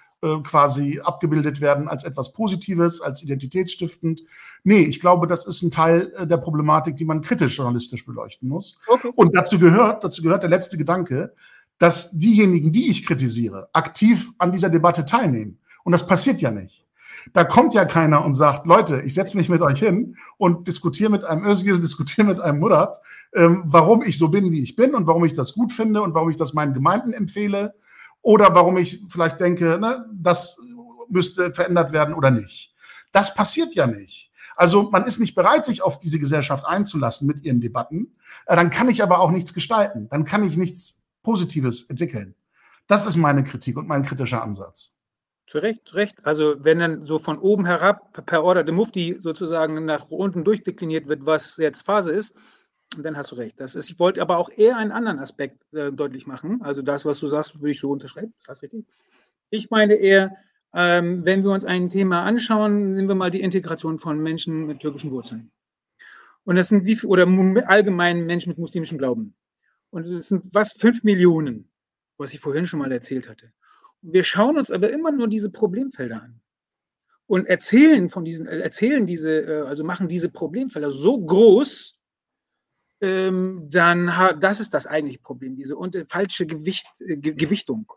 quasi abgebildet werden als etwas Positives, als identitätsstiftend. Nee, ich glaube, das ist ein Teil äh, der Problematik, die man kritisch journalistisch beleuchten muss. Okay. Und dazu gehört, dazu gehört der letzte Gedanke, dass diejenigen, die ich kritisiere, aktiv an dieser Debatte teilnehmen. Und das passiert ja nicht. Da kommt ja keiner und sagt, Leute, ich setze mich mit euch hin und diskutiere mit einem Özgür, diskutiere mit einem Murat, ähm, warum ich so bin, wie ich bin und warum ich das gut finde und warum ich das meinen Gemeinden empfehle oder warum ich vielleicht denke, ne, das müsste verändert werden oder nicht. Das passiert ja nicht. Also man ist nicht bereit, sich auf diese Gesellschaft einzulassen mit ihren Debatten. Äh, dann kann ich aber auch nichts gestalten. Dann kann ich nichts Positives entwickeln. Das ist meine Kritik und mein kritischer Ansatz. Zu Recht, zu Recht. Also wenn dann so von oben herab per Order de Mufti sozusagen nach unten durchdekliniert wird, was jetzt Phase ist, dann hast du recht. Das ist, ich wollte aber auch eher einen anderen Aspekt äh, deutlich machen. Also das, was du sagst, würde ich so unterschreiben. Das richtig. Ich meine eher, ähm, wenn wir uns ein Thema anschauen, nehmen wir mal die Integration von Menschen mit türkischen Wurzeln. Und das sind wie viel, oder allgemein Menschen mit muslimischem Glauben. Und es sind was, fünf Millionen, was ich vorhin schon mal erzählt hatte. Wir schauen uns aber immer nur diese Problemfelder an und erzählen von diesen, äh, erzählen diese, äh, also machen diese Problemfelder so groß, ähm, dann das ist das eigentliche Problem, diese und, falsche Gewicht, äh, Gewichtung.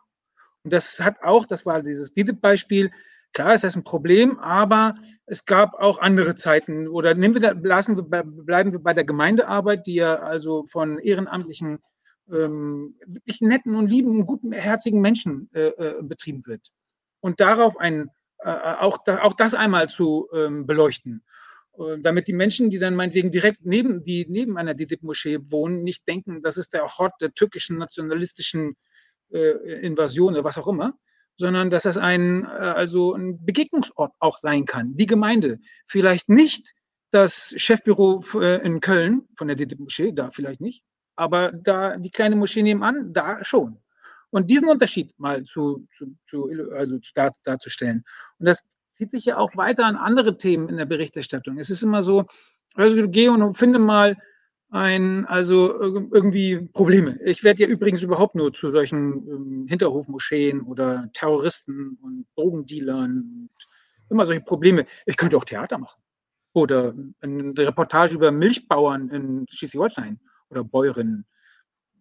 Und das hat auch, das war dieses DITIB-Beispiel, klar ist das ein Problem, aber es gab auch andere Zeiten. Oder nehmen wir da, lassen wir, bleiben wir bei der Gemeindearbeit, die ja also von ehrenamtlichen ähm, wirklich netten und lieben, gutenherzigen Menschen äh, äh, betrieben wird. Und darauf ein, äh, auch, da, auch das einmal zu ähm, beleuchten. Äh, damit die Menschen, die dann meinetwegen direkt neben, die neben einer DDIP-Moschee wohnen, nicht denken, das ist der Hort der türkischen nationalistischen äh, Invasion oder was auch immer, sondern dass das ein, äh, also ein Begegnungsort auch sein kann. Die Gemeinde. Vielleicht nicht das Chefbüro in Köln von der DDIP-Moschee, da vielleicht nicht, aber da die kleine Moschee nebenan, da schon. Und diesen Unterschied mal zu, zu, zu also dar, darzustellen. Und das zieht sich ja auch weiter an andere Themen in der Berichterstattung. Es ist immer so, also geh und finde mal ein, also irgendwie Probleme. Ich werde ja übrigens überhaupt nur zu solchen ähm, Hinterhofmoscheen oder Terroristen und Drogendealern und immer solche Probleme. Ich könnte auch Theater machen. Oder eine Reportage über Milchbauern in Schleswig-Holstein oder Bäuerinnen.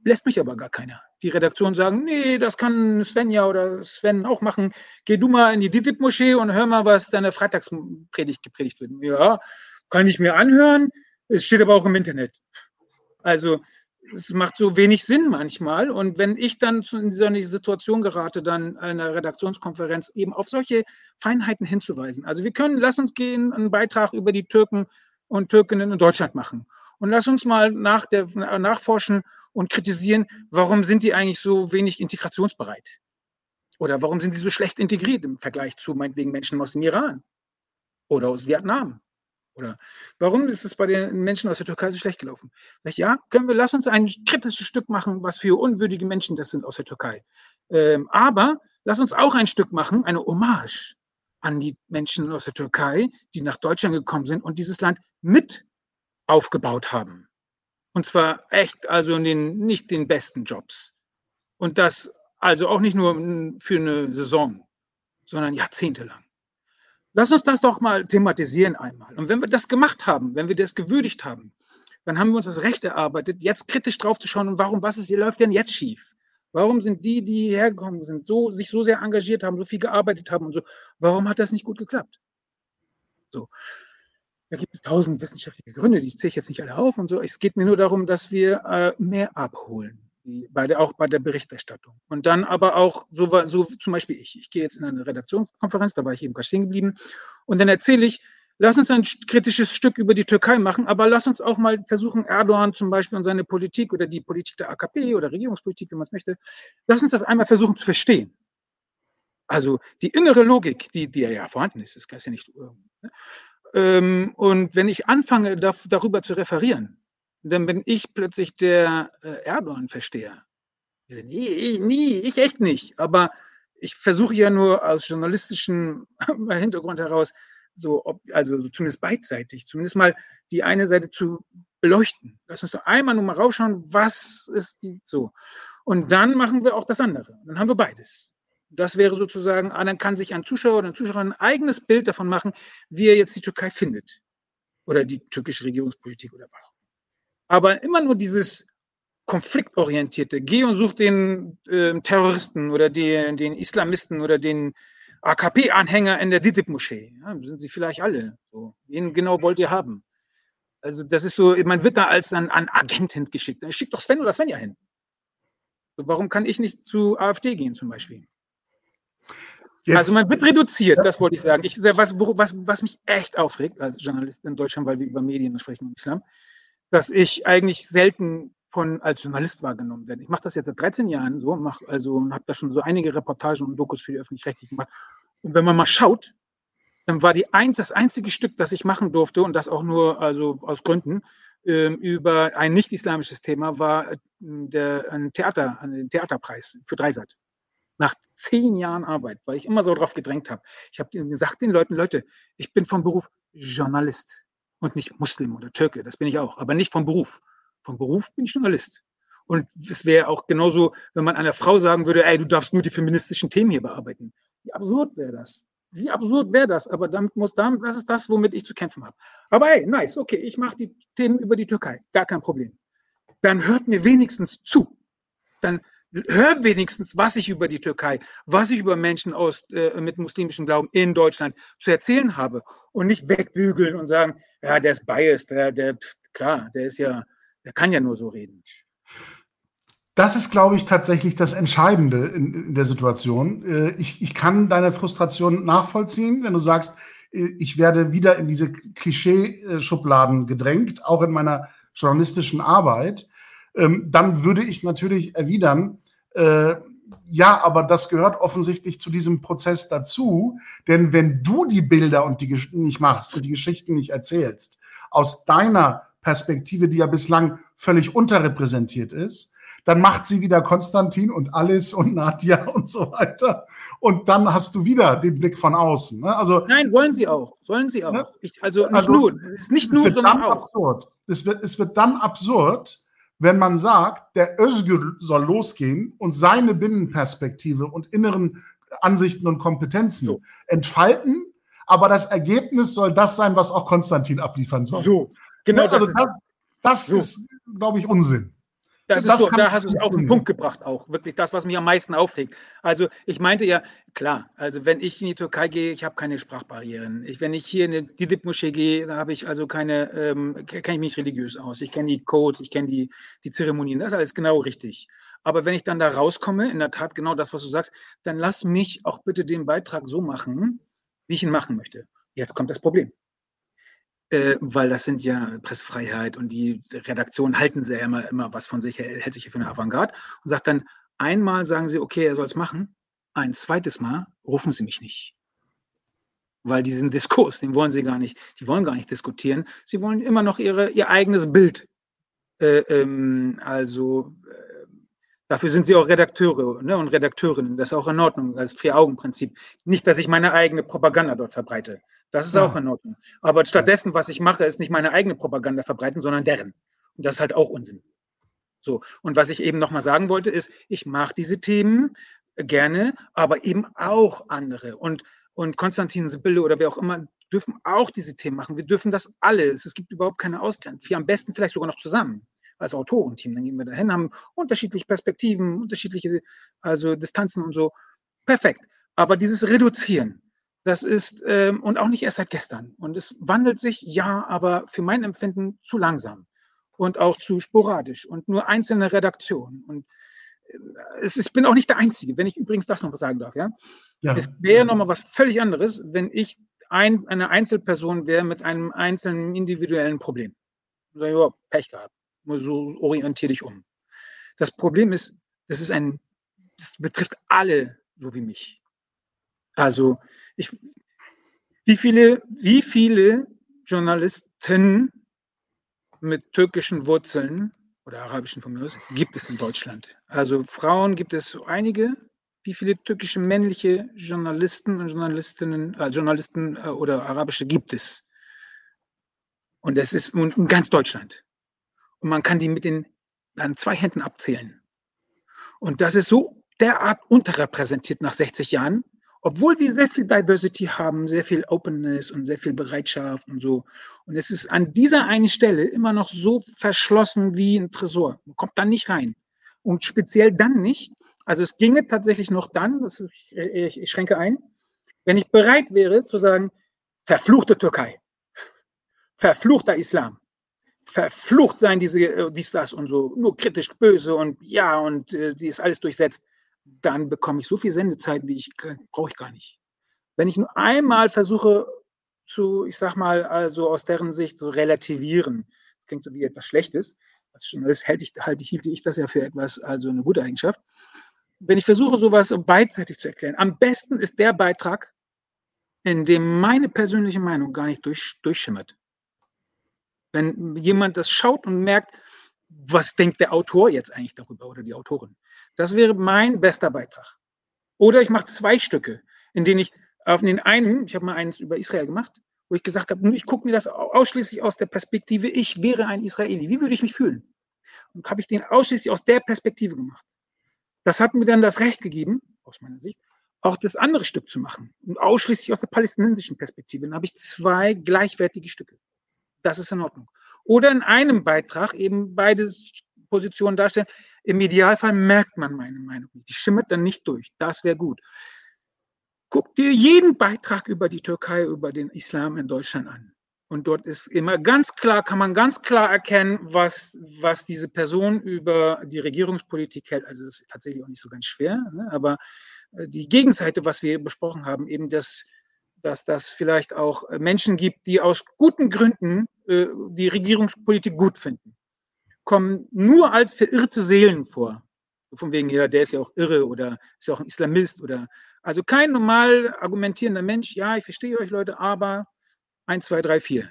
Lässt mich aber gar keiner. Die Redaktion sagen, nee, das kann Svenja oder Sven auch machen. Geh du mal in die DITIB-Moschee und hör mal, was deine Freitagspredigt gepredigt wird. Ja, kann ich mir anhören, es steht aber auch im Internet. Also es macht so wenig Sinn manchmal. Und wenn ich dann in dieser Situation gerate, dann einer Redaktionskonferenz eben auf solche Feinheiten hinzuweisen. Also wir können, lass uns gehen, einen Beitrag über die Türken und Türkinnen in Deutschland machen. Und lass uns mal nach der, nachforschen und kritisieren, warum sind die eigentlich so wenig integrationsbereit? Oder warum sind die so schlecht integriert im Vergleich zu meinetwegen Menschen aus dem Iran oder aus Vietnam oder warum ist es bei den Menschen aus der Türkei so schlecht gelaufen? Sag ich, ja, können wir, lass uns ein kritisches Stück machen, was für unwürdige Menschen das sind aus der Türkei. Ähm, aber lass uns auch ein Stück machen, eine Hommage an die Menschen aus der Türkei, die nach Deutschland gekommen sind und dieses Land mit aufgebaut haben. Und zwar echt, also in den, nicht den besten Jobs. Und das also auch nicht nur für eine Saison, sondern jahrzehntelang. Lass uns das doch mal thematisieren einmal. Und wenn wir das gemacht haben, wenn wir das gewürdigt haben, dann haben wir uns das Recht erarbeitet, jetzt kritisch drauf zu schauen, warum, was ist, läuft denn jetzt schief? Warum sind die, die hierher gekommen sind, so, sich so sehr engagiert haben, so viel gearbeitet haben und so, warum hat das nicht gut geklappt? So. Da gibt es tausend wissenschaftliche Gründe, die zähle ich jetzt nicht alle auf und so. Es geht mir nur darum, dass wir äh, mehr abholen bei der, auch bei der Berichterstattung. Und dann aber auch, so, so zum Beispiel ich, ich gehe jetzt in eine Redaktionskonferenz, da war ich eben gerade stehen geblieben, und dann erzähle ich, lass uns ein kritisches Stück über die Türkei machen, aber lass uns auch mal versuchen, Erdogan zum Beispiel und seine Politik oder die Politik der AKP oder Regierungspolitik, wie man es möchte, lass uns das einmal versuchen zu verstehen. Also die innere Logik, die, die ja vorhanden ist, das kann ja nicht. Ne? Ähm, und wenn ich anfange, darüber zu referieren, dann bin ich plötzlich der äh, Erdogan-Versteher. Nie, nie, ich echt nicht. Aber ich versuche ja nur aus journalistischen Hintergrund heraus, so, ob, also so zumindest beidseitig, zumindest mal die eine Seite zu beleuchten. Lass uns doch einmal nur mal raufschauen, was ist die so. Und dann machen wir auch das andere. Dann haben wir beides. Das wäre sozusagen, ah, dann kann sich ein Zuschauer oder eine Zuschauerin ein eigenes Bild davon machen, wie er jetzt die Türkei findet. Oder die türkische Regierungspolitik oder was aber immer nur dieses konfliktorientierte, geh und such den äh, Terroristen oder den, den Islamisten oder den AKP-Anhänger in der DITIB-Moschee. Ja, sind sie vielleicht alle. So. Wen genau wollt ihr haben? Also das ist so, man wird da als ein, ein Agent hingeschickt. Schickt doch Sven oder Svenja hin. Warum kann ich nicht zu AfD gehen zum Beispiel? Jetzt, also man wird reduziert, das wollte ich sagen. Ich, was, was, was mich echt aufregt als Journalist in Deutschland, weil wir über Medien sprechen und Islam, dass ich eigentlich selten von als Journalist wahrgenommen werde. Ich mache das jetzt seit 13 Jahren so, mach also habe da schon so einige Reportagen und Dokus für die öffentlich-rechtlichen gemacht. Und wenn man mal schaut, dann war die eins, das einzige Stück, das ich machen durfte und das auch nur also aus Gründen ähm, über ein nicht-islamisches Thema war äh, der ein Theater, ein Theaterpreis für Dreisat. Nach zehn Jahren Arbeit, weil ich immer so drauf gedrängt habe. Ich habe gesagt den Leuten, Leute, ich bin vom Beruf Journalist und nicht Muslim oder Türke. Das bin ich auch, aber nicht vom Beruf. Vom Beruf bin ich Journalist. Und es wäre auch genauso, wenn man einer Frau sagen würde, ey, du darfst nur die feministischen Themen hier bearbeiten. Wie absurd wäre das? Wie absurd wäre das? Aber damit muss, damit, das ist das, womit ich zu kämpfen habe. Aber hey, nice, okay, ich mache die Themen über die Türkei. Gar kein Problem. Dann hört mir wenigstens zu. Dann hör wenigstens, was ich über die Türkei, was ich über Menschen aus, äh, mit muslimischem Glauben in Deutschland zu erzählen habe und nicht wegbügeln und sagen, ja, der ist biased, der, der, klar, der ist ja, der kann ja nur so reden. Das ist, glaube ich, tatsächlich das Entscheidende in, in der Situation. Äh, ich, ich kann deine Frustration nachvollziehen, wenn du sagst, äh, ich werde wieder in diese Klischee-Schubladen gedrängt, auch in meiner journalistischen Arbeit. Ähm, dann würde ich natürlich erwidern, äh, ja, aber das gehört offensichtlich zu diesem Prozess dazu, denn wenn du die Bilder und die Geschichten nicht machst und die Geschichten nicht erzählst, aus deiner Perspektive, die ja bislang völlig unterrepräsentiert ist, dann macht sie wieder Konstantin und Alice und Nadja und so weiter. Und dann hast du wieder den Blick von außen. Ne? Also, Nein, wollen sie auch. Sollen sie auch. Ne? Ich, also nicht also, nur. Es ist nicht nur, sondern auch. Absurd. Es wird, es wird dann absurd, wenn man sagt, der Özgür soll losgehen und seine Binnenperspektive und inneren Ansichten und Kompetenzen so. entfalten, aber das Ergebnis soll das sein, was auch Konstantin abliefern soll. So, genau. Ja, also das, das so. ist, glaube ich, Unsinn. Das, das so, da hast du es auf den Punkt gebracht auch. Wirklich das, was mich am meisten aufregt. Also ich meinte ja, klar, also wenn ich in die Türkei gehe, ich habe keine Sprachbarrieren. Ich, wenn ich hier in die Dip-Moschee gehe, da habe ich also keine, ähm, kenne ich mich religiös aus. Ich kenne die Codes, ich kenne die, die Zeremonien, das ist alles genau richtig. Aber wenn ich dann da rauskomme, in der Tat genau das, was du sagst, dann lass mich auch bitte den Beitrag so machen, wie ich ihn machen möchte. Jetzt kommt das Problem äh, weil das sind ja Pressefreiheit und die Redaktion halten sie ja immer, immer was von sich, hält sich ja für eine Avantgarde und sagt dann, einmal sagen sie, okay, er soll es machen, ein zweites Mal rufen sie mich nicht. Weil diesen Diskurs, den wollen sie gar nicht, die wollen gar nicht diskutieren, sie wollen immer noch ihre, ihr eigenes Bild. Äh, ähm, also äh, dafür sind sie auch Redakteure ne, und Redakteurinnen, das ist auch in Ordnung, das Vier-Augen-Prinzip. Nicht, dass ich meine eigene Propaganda dort verbreite. Das ist ja. auch in Ordnung. Aber stattdessen, was ich mache, ist nicht meine eigene Propaganda verbreiten, sondern deren. Und das ist halt auch Unsinn. So. Und was ich eben nochmal sagen wollte, ist, ich mache diese Themen gerne, aber eben auch andere. Und, und Konstantin Sibylle oder wer auch immer dürfen auch diese Themen machen. Wir dürfen das alles. Es gibt überhaupt keine Ausgrenzung. Wir am besten vielleicht sogar noch zusammen als Autorenteam. Dann gehen wir dahin, haben unterschiedliche Perspektiven, unterschiedliche also Distanzen und so. Perfekt. Aber dieses Reduzieren, das ist, ähm, und auch nicht erst seit gestern. Und es wandelt sich, ja, aber für mein Empfinden zu langsam und auch zu sporadisch und nur einzelne Redaktionen. Und äh, es ist, ich bin auch nicht der Einzige, wenn ich übrigens das noch sagen darf. Ja? ja. Es wäre nochmal was völlig anderes, wenn ich ein, eine Einzelperson wäre mit einem einzelnen individuellen Problem. So, ja, Pech gehabt. So orientiere dich um. Das Problem ist, das ist ein, das betrifft alle so wie mich. Also ich, wie, viele, wie viele Journalisten mit türkischen Wurzeln oder arabischen von mir aus gibt es in Deutschland? Also Frauen gibt es einige. Wie viele türkische männliche Journalisten und Journalistinnen, äh, Journalisten äh, oder arabische gibt es? Und es ist in ganz Deutschland. Und man kann die mit den an zwei Händen abzählen. Und das ist so derart unterrepräsentiert nach 60 Jahren, obwohl wir sehr viel Diversity haben, sehr viel Openness und sehr viel Bereitschaft und so. Und es ist an dieser einen Stelle immer noch so verschlossen wie ein Tresor. Man kommt da nicht rein. Und speziell dann nicht. Also es ginge tatsächlich noch dann, das ist, ich, ich schränke ein, wenn ich bereit wäre zu sagen, verfluchte Türkei, verfluchter Islam, verflucht sein diese, äh, dies, das und so, nur kritisch böse und ja, und äh, die ist alles durchsetzt dann bekomme ich so viel Sendezeit, wie ich brauche ich gar nicht. Wenn ich nur einmal versuche zu, ich sag mal, also aus deren Sicht so relativieren, das klingt so wie etwas Schlechtes, als Journalist halte ich, halte, hielte ich das ja für etwas, also eine gute Eigenschaft. Wenn ich versuche, sowas beidseitig zu erklären, am besten ist der Beitrag, in dem meine persönliche Meinung gar nicht durch, durchschimmert. Wenn jemand das schaut und merkt, was denkt der Autor jetzt eigentlich darüber oder die Autorin? Das wäre mein bester Beitrag. Oder ich mache zwei Stücke, in denen ich auf den einen, ich habe mal eins über Israel gemacht, wo ich gesagt habe, ich gucke mir das ausschließlich aus der Perspektive, ich wäre ein Israeli. Wie würde ich mich fühlen? Und habe ich den ausschließlich aus der Perspektive gemacht. Das hat mir dann das Recht gegeben, aus meiner Sicht, auch das andere Stück zu machen. Und ausschließlich aus der palästinensischen Perspektive. Dann habe ich zwei gleichwertige Stücke. Das ist in Ordnung. Oder in einem Beitrag eben beide Positionen darstellen. Im Idealfall merkt man meine Meinung nicht. Die schimmert dann nicht durch. Das wäre gut. Guck dir jeden Beitrag über die Türkei, über den Islam in Deutschland an. Und dort ist immer ganz klar, kann man ganz klar erkennen, was, was diese Person über die Regierungspolitik hält. Also das ist tatsächlich auch nicht so ganz schwer, ne? aber äh, die Gegenseite, was wir besprochen haben, eben das, dass das vielleicht auch Menschen gibt, die aus guten Gründen äh, die Regierungspolitik gut finden kommen nur als verirrte Seelen vor. Von wegen, ja, der ist ja auch irre oder ist ja auch ein Islamist oder also kein normal argumentierender Mensch, ja, ich verstehe euch Leute, aber 1, 2, 3, 4.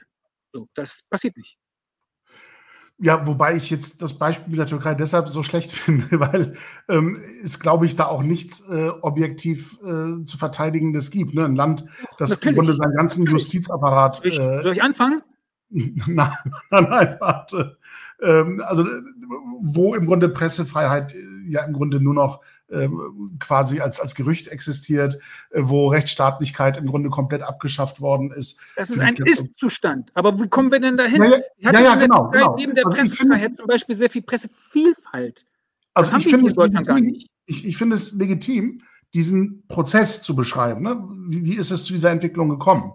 So, das passiert nicht. Ja, wobei ich jetzt das Beispiel mit der Türkei deshalb so schlecht finde, weil ähm, es, glaube ich, da auch nichts äh, objektiv äh, zu verteidigendes gibt. Ne? Ein Land, das Natürlich. im Grunde seinen ganzen Justizapparat. Soll ich, äh, soll ich anfangen? nein, nein, nein, warte. Ähm, also, wo im Grunde Pressefreiheit ja im Grunde nur noch ähm, quasi als, als Gerücht existiert, äh, wo Rechtsstaatlichkeit im Grunde komplett abgeschafft worden ist. Das ist ein Ist-Zustand. Aber wie kommen wir denn dahin? Ja, ja, ja, ja genau, genau. Neben der also Pressefreiheit zum Beispiel sehr viel Pressevielfalt. Also ich finde, es legitim, ich, ich finde es legitim, diesen Prozess zu beschreiben. Ne? Wie, wie ist es zu dieser Entwicklung gekommen?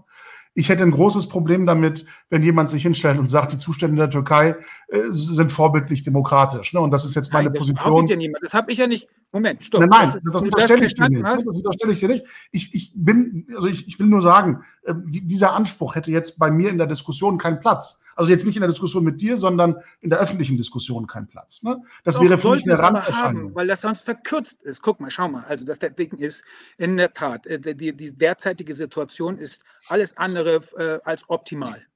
Ich hätte ein großes Problem damit, wenn jemand sich hinstellt und sagt, die Zustände der Türkei äh, sind vorbildlich demokratisch. Ne? Und das ist jetzt meine nein, das Position. Ja niemand. Das habe ich ja nicht. Moment, stopp. Nein, nein, das, das unterstelle ich dir nicht. Das unterstelle ich dir nicht. Ich, ich bin, also ich, ich will nur sagen, äh, dieser Anspruch hätte jetzt bei mir in der Diskussion keinen Platz. Also jetzt nicht in der Diskussion mit dir, sondern in der öffentlichen Diskussion keinen Platz. Ne? Das Doch, wäre für mich eine Randerscheinung. Haben, weil das sonst verkürzt ist. Guck mal, schau mal. Also das Ding ist in der Tat, äh, die, die derzeitige Situation ist alles andere äh, als optimal.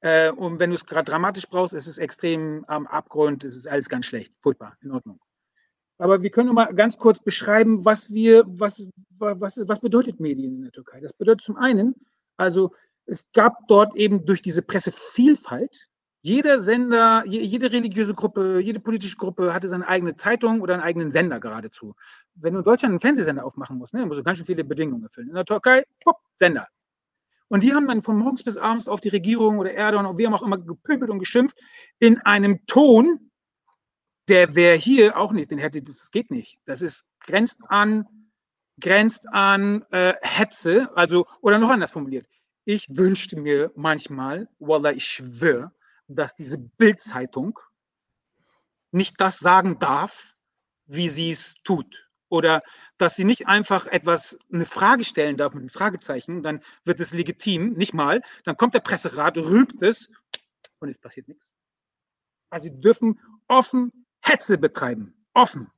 Äh, und wenn du es gerade dramatisch brauchst, ist es extrem am Abgrund, ist es alles ganz schlecht, furchtbar, in Ordnung. Aber wir können mal ganz kurz beschreiben, was wir, was, was, was bedeutet Medien in der Türkei. Das bedeutet zum einen, also es gab dort eben durch diese Pressevielfalt, jeder Sender, jede religiöse Gruppe, jede politische Gruppe hatte seine eigene Zeitung oder einen eigenen Sender geradezu. Wenn du in Deutschland einen Fernsehsender aufmachen musst, ne, musst du ganz schön viele Bedingungen erfüllen. In der Türkei, pop, Sender. Und die haben dann von morgens bis abends auf die Regierung oder Erdogan und wir haben auch immer gepöbelt und geschimpft in einem Ton, der wäre hier auch nicht, den hätte, das geht nicht. Das ist, grenzt an, grenzt an äh, Hetze, also, oder noch anders formuliert ich wünschte mir manchmal, Wallah, ich schwöre, dass diese Bildzeitung nicht das sagen darf, wie sie es tut. Oder dass sie nicht einfach etwas, eine Frage stellen darf mit einem Fragezeichen, dann wird es legitim, nicht mal. Dann kommt der Presserat, rügt es und es passiert nichts. Also sie dürfen offen Hetze betreiben. Offen.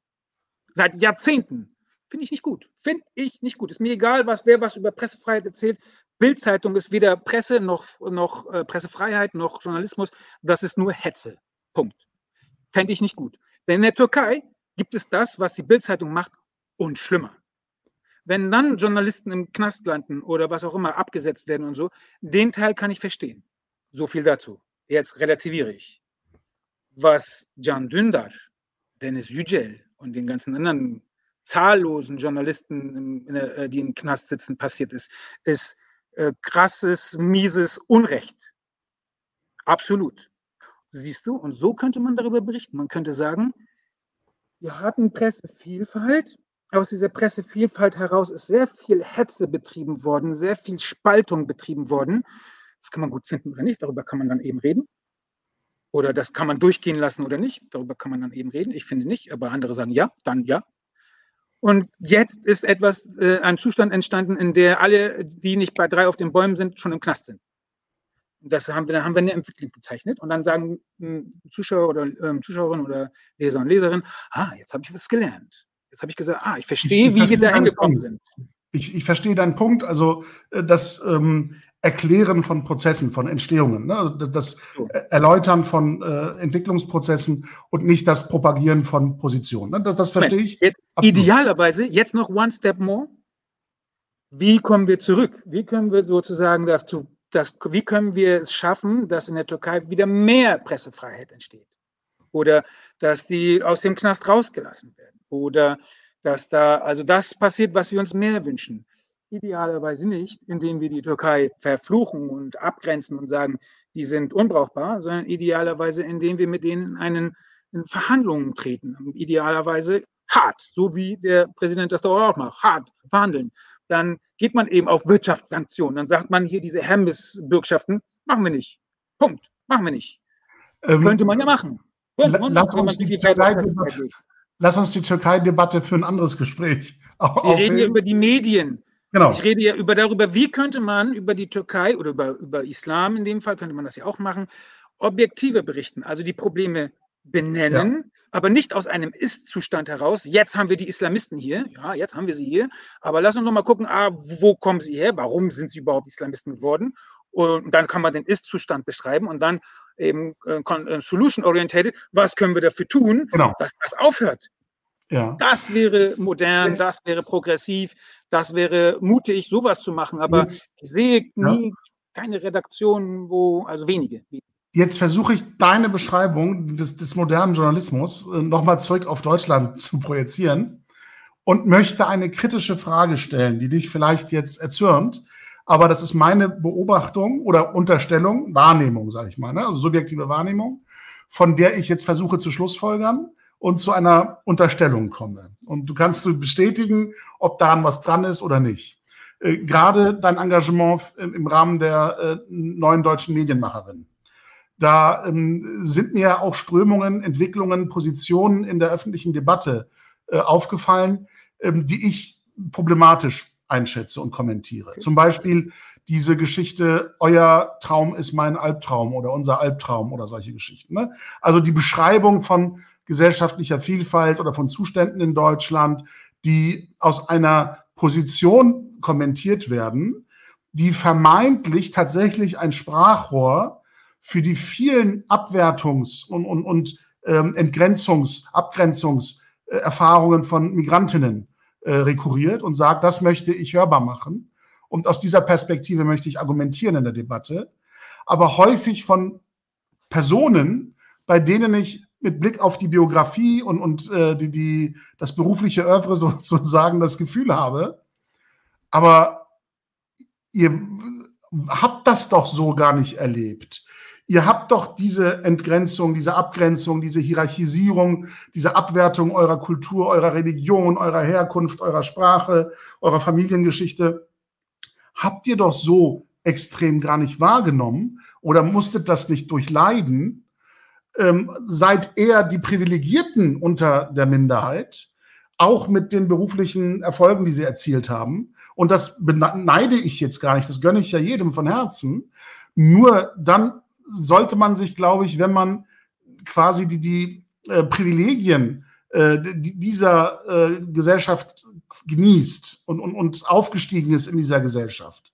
Seit Jahrzehnten. Finde ich nicht gut. Finde ich nicht gut. Ist mir egal, was wer was über Pressefreiheit erzählt. Bildzeitung ist weder Presse noch, noch äh, Pressefreiheit noch Journalismus. Das ist nur Hetze. Punkt. Fände ich nicht gut. Denn in der Türkei gibt es das, was die Bildzeitung macht, und schlimmer. Wenn dann Journalisten im Knast landen oder was auch immer abgesetzt werden und so, den Teil kann ich verstehen. So viel dazu. Jetzt relativiere ich. Was Can Dündar, Dennis Yücel und den ganzen anderen zahllosen Journalisten, äh, die im Knast sitzen, passiert ist, ist äh, krasses, mieses Unrecht. Absolut. Siehst du? Und so könnte man darüber berichten. Man könnte sagen, wir hatten Pressevielfalt. Aus dieser Pressevielfalt heraus ist sehr viel Hetze betrieben worden, sehr viel Spaltung betrieben worden. Das kann man gut finden oder nicht. Darüber kann man dann eben reden. Oder das kann man durchgehen lassen oder nicht. Darüber kann man dann eben reden. Ich finde nicht, aber andere sagen ja, dann ja. Und jetzt ist etwas, äh, ein Zustand entstanden, in der alle, die nicht bei drei auf den Bäumen sind, schon im Knast sind. Das haben wir, dann haben wir eine Entwicklung bezeichnet. Und dann sagen äh, Zuschauer oder äh, Zuschauerinnen oder Leser und Leserinnen, ah, jetzt habe ich was gelernt. Jetzt habe ich gesagt, ah, ich verstehe, ich wie wir da hingekommen sind. Ich, ich verstehe deinen Punkt. Also, äh, das ähm, Erklären von Prozessen, von Entstehungen, ne? Also, das Erläutern von äh, Entwicklungsprozessen und nicht das Propagieren von Positionen. Ne? Das, das verstehe ich. Jetzt, idealerweise, jetzt noch one step more. Wie kommen wir zurück? Wie können wir sozusagen dazu, das, wie können wir es schaffen, dass in der Türkei wieder mehr Pressefreiheit entsteht? Oder dass die aus dem Knast rausgelassen werden? Oder dass da, also das passiert, was wir uns mehr wünschen Idealerweise nicht, indem wir die Türkei verfluchen und abgrenzen und sagen, die sind unbrauchbar, sondern idealerweise, indem wir mit denen einen, in Verhandlungen treten. Idealerweise hart, so wie der Präsident das auch macht, hart verhandeln. Dann geht man eben auf Wirtschaftssanktionen. Dann sagt man hier diese Hermes-Bürgschaften, machen wir nicht. Punkt. Machen wir nicht. Ähm, könnte man ja machen. Lass uns, lass uns die Türkei-Debatte für ein anderes Gespräch. Wir reden ja über die Medien. Genau. Ich rede ja über darüber, wie könnte man über die Türkei oder über, über Islam in dem Fall, könnte man das ja auch machen, objektiver berichten, also die Probleme benennen, ja. aber nicht aus einem Ist-Zustand heraus. Jetzt haben wir die Islamisten hier, ja, jetzt haben wir sie hier, aber lass uns noch mal gucken, ah, wo kommen sie her, warum sind sie überhaupt Islamisten geworden? Und dann kann man den Ist-Zustand beschreiben und dann eben äh, äh solution-orientated, was können wir dafür tun, genau. dass das aufhört. Ja. Das wäre modern, Jetzt. das wäre progressiv, das wäre mutig, sowas zu machen. Aber Jetzt. ich sehe nie ja. keine Redaktion, wo, also wenige. Jetzt versuche ich deine Beschreibung des, des modernen Journalismus äh, nochmal zurück auf Deutschland zu projizieren und möchte eine kritische Frage stellen, die dich vielleicht jetzt erzürnt. Aber das ist meine Beobachtung oder Unterstellung, Wahrnehmung, sage ich mal, ne? also subjektive Wahrnehmung, von der ich jetzt versuche zu schlussfolgern und zu einer Unterstellung komme. Und du kannst du bestätigen, ob daran was dran ist oder nicht. Äh, gerade dein Engagement im Rahmen der äh, neuen deutschen Medienmacherin. Da ähm, sind mir auch Strömungen, Entwicklungen, Positionen in der öffentlichen Debatte äh, aufgefallen, ähm, die ich problematisch einschätze und kommentiere. Zum Beispiel diese Geschichte, euer Traum ist mein Albtraum oder unser Albtraum oder solche Geschichten. Ne? Also die Beschreibung von gesellschaftlicher Vielfalt oder von Zuständen in Deutschland, die aus einer Position kommentiert werden, die vermeintlich tatsächlich ein Sprachrohr für die vielen Abwertungs- und, und, und ähm, Entgrenzungs-, Abgrenzungserfahrungen von Migrantinnen äh, rekurriert und sagt, das möchte ich hörbar machen. Und aus dieser Perspektive möchte ich argumentieren in der Debatte. Aber häufig von Personen, bei denen ich mit Blick auf die Biografie und, und äh, die, die, das berufliche Oeuvre sozusagen das Gefühl habe, aber ihr habt das doch so gar nicht erlebt. Ihr habt doch diese Entgrenzung, diese Abgrenzung, diese Hierarchisierung, diese Abwertung eurer Kultur, eurer Religion, eurer Herkunft, eurer Sprache, eurer Familiengeschichte, habt ihr doch so extrem gar nicht wahrgenommen oder musstet das nicht durchleiden, ähm, seid eher die Privilegierten unter der Minderheit, auch mit den beruflichen Erfolgen, die sie erzielt haben. Und das beneide ich jetzt gar nicht, das gönne ich ja jedem von Herzen. Nur dann sollte man sich, glaube ich, wenn man quasi die, die äh, Privilegien äh, dieser äh, Gesellschaft genießt und, und, und aufgestiegen ist in dieser Gesellschaft,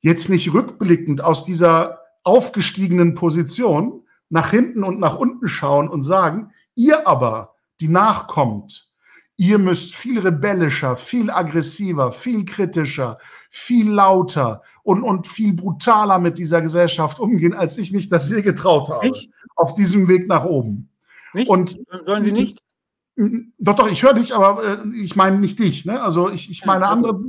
jetzt nicht rückblickend aus dieser aufgestiegenen Position nach hinten und nach unten schauen und sagen, ihr aber, die nachkommt, ihr müsst viel rebellischer, viel aggressiver, viel kritischer, viel lauter und, und viel brutaler mit dieser Gesellschaft umgehen, als ich mich das je getraut habe. Nicht? Auf diesem Weg nach oben. Nicht? Und sollen Sie nicht? Doch, doch, ich höre dich, aber äh, ich meine nicht dich. Ne? Also ich, ich meine andere,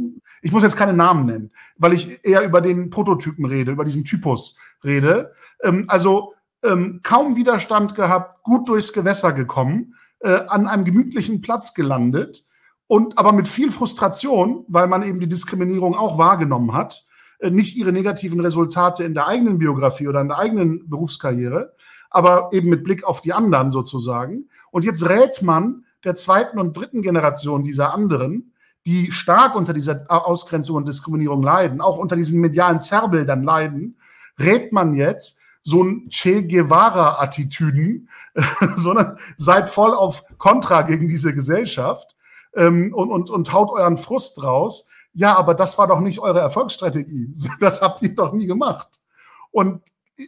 ich muss jetzt keine Namen nennen, weil ich eher über den Prototypen rede, über diesen Typus rede. Ähm, also ähm, kaum Widerstand gehabt, gut durchs Gewässer gekommen äh, an einem gemütlichen Platz gelandet und aber mit viel Frustration, weil man eben die Diskriminierung auch wahrgenommen hat, äh, nicht ihre negativen Resultate in der eigenen Biografie oder in der eigenen Berufskarriere, aber eben mit Blick auf die anderen sozusagen. Und jetzt rät man der zweiten und dritten Generation dieser anderen, die stark unter dieser Ausgrenzung und Diskriminierung leiden, auch unter diesen medialen Zerrbildern leiden, rät man jetzt, so ein Che Guevara-Attitüden, sondern seid voll auf Kontra gegen diese Gesellschaft ähm, und, und, und haut euren Frust raus. Ja, aber das war doch nicht eure Erfolgsstrategie. Das habt ihr doch nie gemacht. Und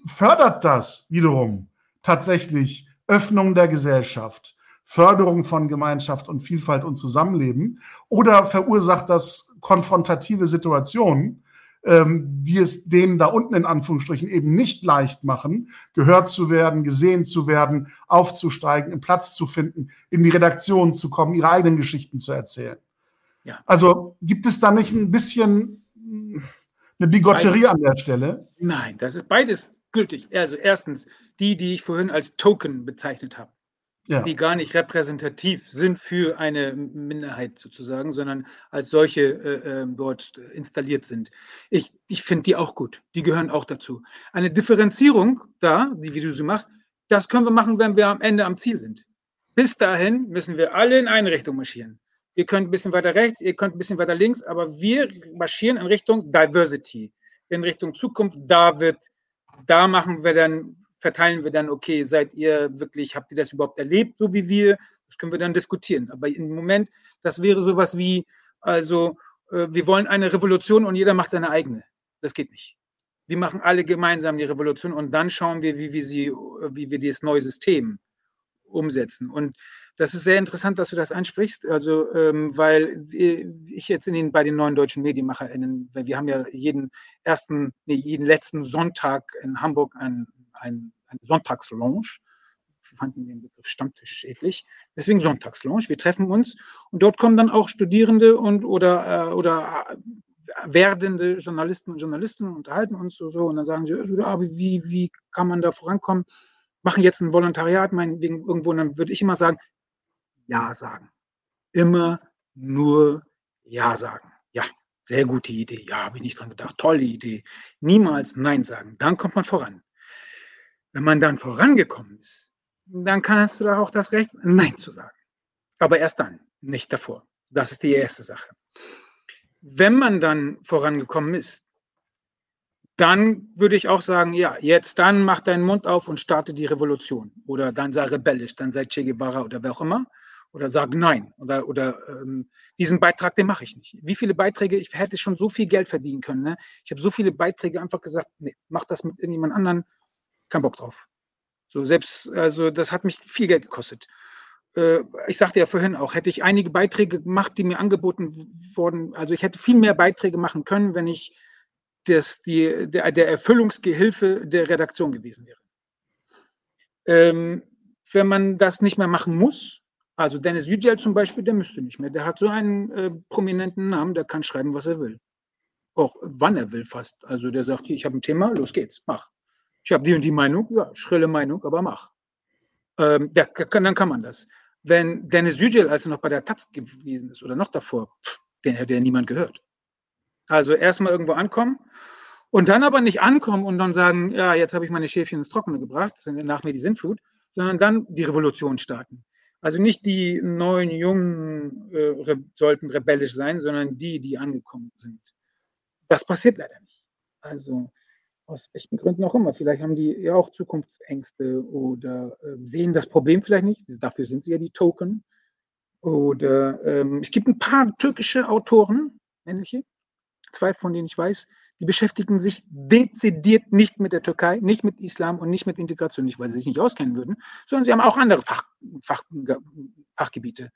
fördert das wiederum tatsächlich Öffnung der Gesellschaft, Förderung von Gemeinschaft und Vielfalt und Zusammenleben oder verursacht das konfrontative Situationen, ähm, die es denen da unten in Anführungsstrichen eben nicht leicht machen, gehört zu werden, gesehen zu werden, aufzusteigen, einen Platz zu finden, in die Redaktion zu kommen, ihre eigenen Geschichten zu erzählen. Ja. Also gibt es da nicht ein bisschen hm, eine Bigotterie an der Stelle? Nein, das ist beides gültig. Also erstens die, die ich vorhin als Token bezeichnet habe ja. die gar nicht repräsentativ sind für eine Minderheit sozusagen, sondern als solche äh, äh, dort installiert sind. Ich, ich finde die auch gut. Die gehören auch dazu. Eine Differenzierung da, die, wie du sie machst, das können wir machen, wenn wir am Ende am Ziel sind. Bis dahin müssen wir alle in eine Richtung marschieren. Ihr könnt ein bisschen weiter rechts, ihr könnt ein bisschen weiter links, aber wir marschieren in Richtung Diversity, in Richtung Zukunft. Da wird, da machen wir dann verteilen wir dann, okay, seid ihr wirklich, habt ihr das überhaupt erlebt, so wie wir? Das können wir dann diskutieren. Aber im Moment, das wäre sowas wie, also, äh, wir wollen eine Revolution und jeder macht seine eigene. Das geht nicht. Wir machen alle gemeinsam die Revolution und dann schauen wir, wie wir sie, wie wir dieses neue System umsetzen. Und das ist sehr interessant, dass du das ansprichst, also ähm, weil ich jetzt in den, bei den neuen deutschen MedienmacherInnen, weil wir haben ja jeden ersten, nee, jeden letzten Sonntag in Hamburg ein ein, eine Sonntagslounge. Wir fanden den Begriff Stammtisch schädlich. Deswegen Sonntagslounge. Wir treffen uns und dort kommen dann auch Studierende und oder, äh, oder äh, werdende Journalisten und Journalisten unterhalten uns so, so und dann sagen sie, ja, wie, wie kann man da vorankommen? Machen jetzt ein Volontariat, meinetwegen irgendwo, und dann würde ich immer sagen, ja sagen. Immer nur ja sagen. Ja, sehr gute Idee. Ja, habe ich nicht dran gedacht. Tolle Idee. Niemals Nein sagen. Dann kommt man voran. Wenn man dann vorangekommen ist, dann kannst du da auch das Recht, Nein zu sagen. Aber erst dann, nicht davor. Das ist die erste Sache. Wenn man dann vorangekommen ist, dann würde ich auch sagen, ja, jetzt dann mach deinen Mund auf und starte die Revolution. Oder dann sei rebellisch, dann sei Che Guevara oder wer auch immer oder sagen nein oder, oder ähm, diesen Beitrag, den mache ich nicht. Wie viele Beiträge, ich hätte schon so viel Geld verdienen können. Ne? Ich habe so viele Beiträge einfach gesagt, nee, mach das mit irgendjemand anderen, kein Bock drauf. So selbst, also das hat mich viel Geld gekostet. Äh, ich sagte ja vorhin auch, hätte ich einige Beiträge gemacht, die mir angeboten wurden, also ich hätte viel mehr Beiträge machen können, wenn ich das, die, der, der Erfüllungsgehilfe der Redaktion gewesen wäre. Ähm, wenn man das nicht mehr machen muss, also Dennis Yücel zum Beispiel, der müsste nicht mehr. Der hat so einen äh, prominenten Namen, der kann schreiben, was er will. Auch wann er will fast. Also der sagt, hier, ich habe ein Thema, los geht's, mach. Ich habe die und die Meinung, ja, schrille Meinung, aber mach. Ähm, der, dann kann man das. Wenn Dennis Yücel, als er noch bei der Taz gewesen ist oder noch davor, pff, den hätte ja niemand gehört. Also erstmal irgendwo ankommen und dann aber nicht ankommen und dann sagen, ja, jetzt habe ich meine Schäfchen ins Trockene gebracht, nach mir die Sintflut, sondern dann die Revolution starten. Also nicht die neuen Jungen äh, re sollten rebellisch sein, sondern die, die angekommen sind. Das passiert leider nicht. Also aus welchen Gründen auch immer. Vielleicht haben die ja auch Zukunftsängste oder äh, sehen das Problem vielleicht nicht. Dafür sind sie ja die Token. Oder ähm, es gibt ein paar türkische Autoren, männliche, zwei von denen ich weiß, die beschäftigen sich dezidiert nicht mit der Türkei, nicht mit Islam und nicht mit Integration, nicht weil sie sich nicht auskennen würden, sondern sie haben auch andere Fach, Fach, Fachgebiete.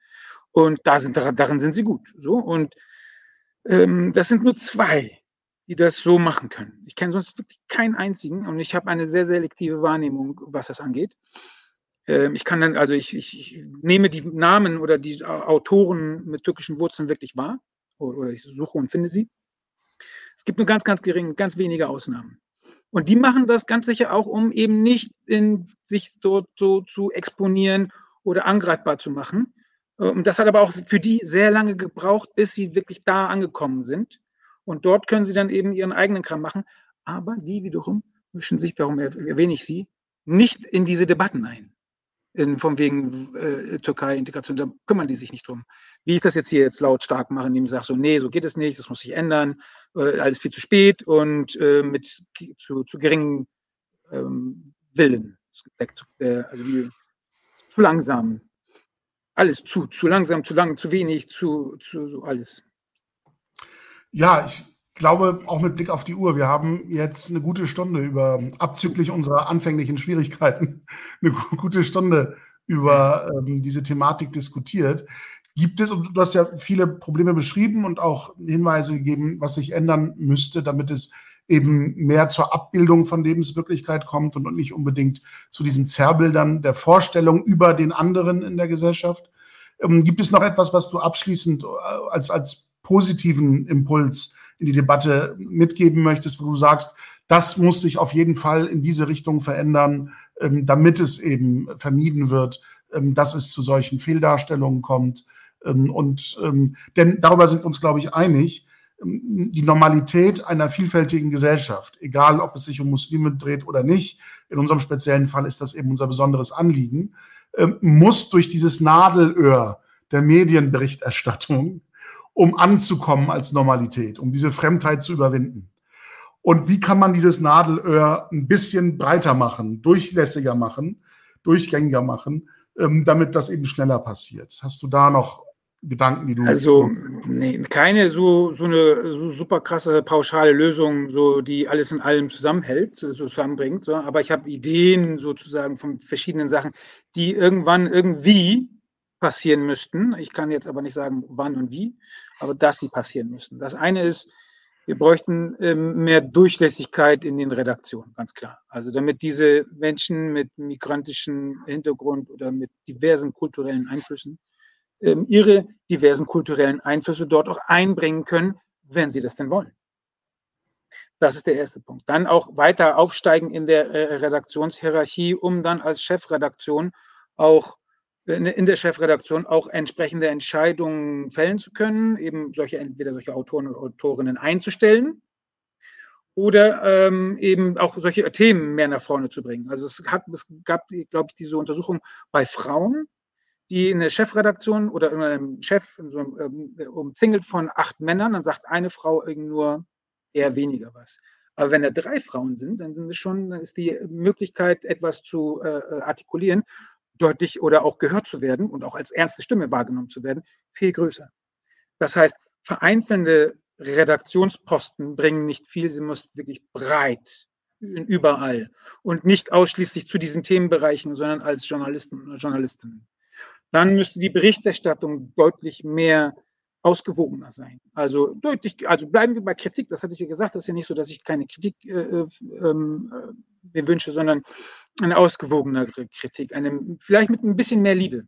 Und da sind, darin sind sie gut. So. Und ähm, das sind nur zwei, die das so machen können. Ich kenne sonst wirklich keinen einzigen und ich habe eine sehr selektive Wahrnehmung, was das angeht. Ähm, ich kann dann, also ich, ich, nehme die Namen oder die Autoren mit türkischen Wurzeln wirklich wahr oder, ich suche und finde sie. Es gibt nur ganz, ganz gering, ganz wenige Ausnahmen. Und die machen das ganz sicher auch, um eben nicht in, sich dort so zu exponieren oder angreifbar zu machen. Und das hat aber auch für die sehr lange gebraucht, bis sie wirklich da angekommen sind. Und dort können sie dann eben ihren eigenen Kram machen. Aber die wiederum mischen sich, darum erwähne ich sie, nicht in diese Debatten ein in, von wegen äh, Türkei-Integration, da kümmern die sich nicht drum. Wie ich das jetzt hier jetzt lautstark mache, indem ich sage, so, nee, so geht es nicht, das muss sich ändern, äh, alles viel zu spät und äh, mit zu, zu geringen ähm, Willen. Äh, also wie, zu langsam. Alles zu, zu langsam, zu lang, zu wenig, zu, zu alles. Ja, ich glaube, auch mit Blick auf die Uhr, wir haben jetzt eine gute Stunde über, abzüglich unserer anfänglichen Schwierigkeiten, eine gute Stunde über ähm, diese Thematik diskutiert. Gibt es, und du hast ja viele Probleme beschrieben und auch Hinweise gegeben, was sich ändern müsste, damit es eben mehr zur Abbildung von Lebenswirklichkeit kommt und nicht unbedingt zu diesen Zerrbildern der Vorstellung über den anderen in der Gesellschaft. Ähm, gibt es noch etwas, was du abschließend äh, als, als positiven Impuls in die Debatte mitgeben möchtest, wo du sagst, das muss sich auf jeden Fall in diese Richtung verändern, ähm, damit es eben vermieden wird, ähm, dass es zu solchen Fehldarstellungen kommt. Ähm, und denn darüber sind wir uns, glaube ich, einig. Die Normalität einer vielfältigen Gesellschaft, egal ob es sich um Muslime dreht oder nicht, in unserem speziellen Fall ist das eben unser besonderes Anliegen, muss durch dieses Nadelöhr der Medienberichterstattung um anzukommen als Normalität, um diese Fremdheit zu überwinden. Und wie kann man dieses Nadelöhr ein bisschen breiter machen, durchlässiger machen, durchgängiger machen, ähm, damit das eben schneller passiert? Hast du da noch Gedanken, die du. Also, nee, keine so, so eine so super krasse pauschale Lösung, so die alles in allem zusammenhält, so zusammenbringt. So. Aber ich habe Ideen sozusagen von verschiedenen Sachen, die irgendwann irgendwie passieren müssten. Ich kann jetzt aber nicht sagen, wann und wie, aber dass sie passieren müssen. Das eine ist, Wir bräuchten ähm, mehr Durchlässigkeit in den Redaktionen, ganz klar. Also damit diese Menschen mit migrantischem Hintergrund oder mit diversen kulturellen Einflüssen ähm, ihre diversen kulturellen Einflüsse dort auch einbringen können, wenn sie das denn wollen. Das ist der erste Punkt. Dann auch weiter aufsteigen in der äh, Redaktionshierarchie, um dann als Chefredaktion auch in der Chefredaktion auch entsprechende Entscheidungen fällen zu können, eben solche entweder solche Autoren und Autorinnen einzustellen oder ähm, eben auch solche Themen mehr nach vorne zu bringen. Also es, hat, es gab, glaube ich, diese Untersuchung bei Frauen, die in der Chefredaktion oder in einem Chef so, ähm, umzingelt von acht Männern, dann sagt eine Frau nur eher weniger was. Aber wenn da drei Frauen sind, dann sind es schon, ist die Möglichkeit, etwas zu äh, äh, artikulieren, deutlich oder auch gehört zu werden und auch als ernste Stimme wahrgenommen zu werden, viel größer. Das heißt, vereinzelte Redaktionsposten bringen nicht viel, sie muss wirklich breit überall und nicht ausschließlich zu diesen Themenbereichen, sondern als Journalisten und Journalistinnen. Dann müsste die Berichterstattung deutlich mehr ausgewogener sein. Also deutlich, also bleiben wir bei Kritik, das hatte ich ja gesagt, das ist ja nicht so, dass ich keine Kritik äh, äh, ähm, äh, mir wünsche, sondern eine ausgewogenere Kritik, eine, vielleicht mit ein bisschen mehr Liebe,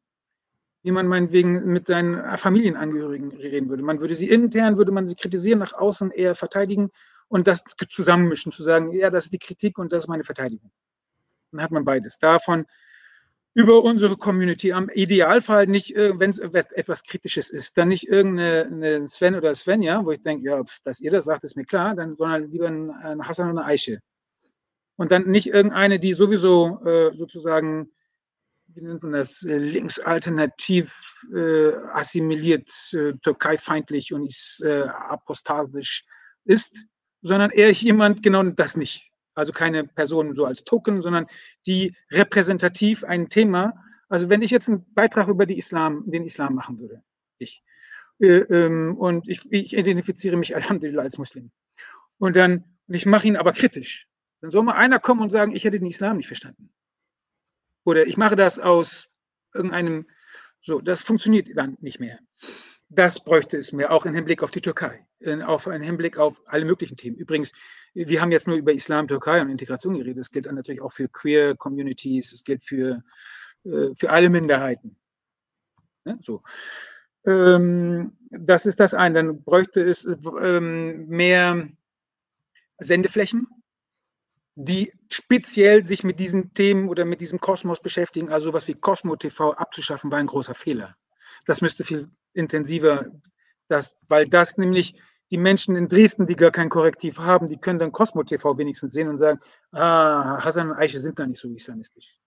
wie man meinetwegen mit seinen Familienangehörigen reden würde. Man würde sie intern, würde man sie kritisieren, nach außen eher verteidigen und das zusammenmischen, zu sagen, ja, das ist die Kritik und das ist meine Verteidigung. Dann hat man beides. Davon über unsere Community. Am Idealfall nicht, äh, wenn es etwas Kritisches ist, dann nicht irgendeine Sven oder Svenja, wo ich denke, ja, dass ihr das sagt, ist mir klar, dann sondern lieber ein Hassan oder eine Eiche. Und dann nicht irgendeine, die sowieso äh, sozusagen, wie nennt man das, äh, linksalternativ äh, assimiliert, äh, türkeifeindlich und ist äh, apostasisch ist, sondern eher jemand, genau das nicht. Also keine Person so als Token, sondern die repräsentativ ein Thema, also wenn ich jetzt einen Beitrag über die Islam, den Islam machen würde, ich, äh, ähm, und ich, ich identifiziere mich Alhamdulillah als Muslim, und dann, und ich mache ihn aber kritisch, dann soll mal einer kommen und sagen, ich hätte den Islam nicht verstanden. Oder ich mache das aus irgendeinem, so, das funktioniert dann nicht mehr. Das bräuchte es mehr, auch im Hinblick auf die Türkei, auch im Hinblick auf alle möglichen Themen. Übrigens, wir haben jetzt nur über Islam, Türkei und Integration geredet. Es gilt natürlich auch für Queer Communities, es gilt für, äh, für alle Minderheiten. Ja, so. Ähm, das ist das eine. Dann bräuchte es ähm, mehr Sendeflächen, die speziell sich mit diesen Themen oder mit diesem Kosmos beschäftigen. Also sowas wie Cosmo TV abzuschaffen, war ein großer Fehler. Das müsste viel intensiver, das, weil das nämlich die Menschen in Dresden, die gar kein Korrektiv haben, die können dann Cosmo TV wenigstens sehen und sagen, ah, Hassan und Eiche sind gar nicht so islamistisch.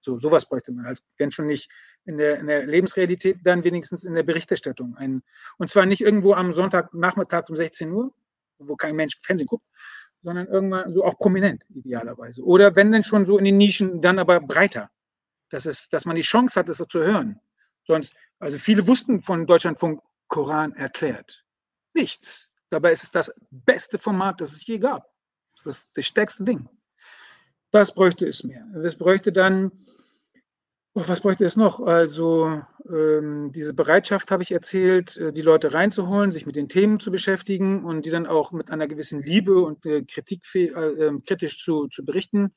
So, sowas bräuchte man, als wenn schon nicht in der, in der Lebensrealität, dann wenigstens in der Berichterstattung. Ein, und zwar nicht irgendwo am Sonntagnachmittag um 16 Uhr, wo kein Mensch Fernsehen guckt, sondern irgendwann so auch prominent, idealerweise. Oder wenn denn schon so in den Nischen, dann aber breiter. Dass, es, dass man die Chance hat, es so zu hören. Sonst, also viele wussten von Deutschlandfunk Koran erklärt. Nichts. Dabei ist es das beste Format, das es je gab. Das ist das stärkste Ding. Das bräuchte es mehr. Es bräuchte dann, was bräuchte es noch? Also ähm, diese Bereitschaft habe ich erzählt, äh, die Leute reinzuholen, sich mit den Themen zu beschäftigen und die dann auch mit einer gewissen Liebe und äh, Kritik, äh, ähm, kritisch zu, zu berichten.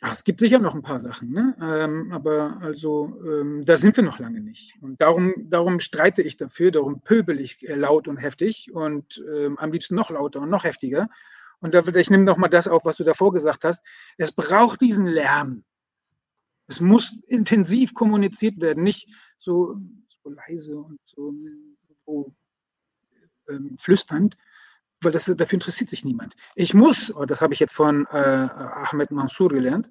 Ach, es gibt sicher noch ein paar Sachen, ne? Ähm, aber also ähm, da sind wir noch lange nicht. Und darum, darum streite ich dafür, darum pöbel ich äh, laut und heftig und ähm, am liebsten noch lauter und noch heftiger. Und da, ich nehme noch mal das auf, was du davor gesagt hast. Es braucht diesen Lärm. Es muss intensiv kommuniziert werden, nicht so, so leise und so, so ähm, flüsternd, weil das, dafür interessiert sich niemand. Ich muss, und das habe ich jetzt von äh, Ahmed Mansour gelernt,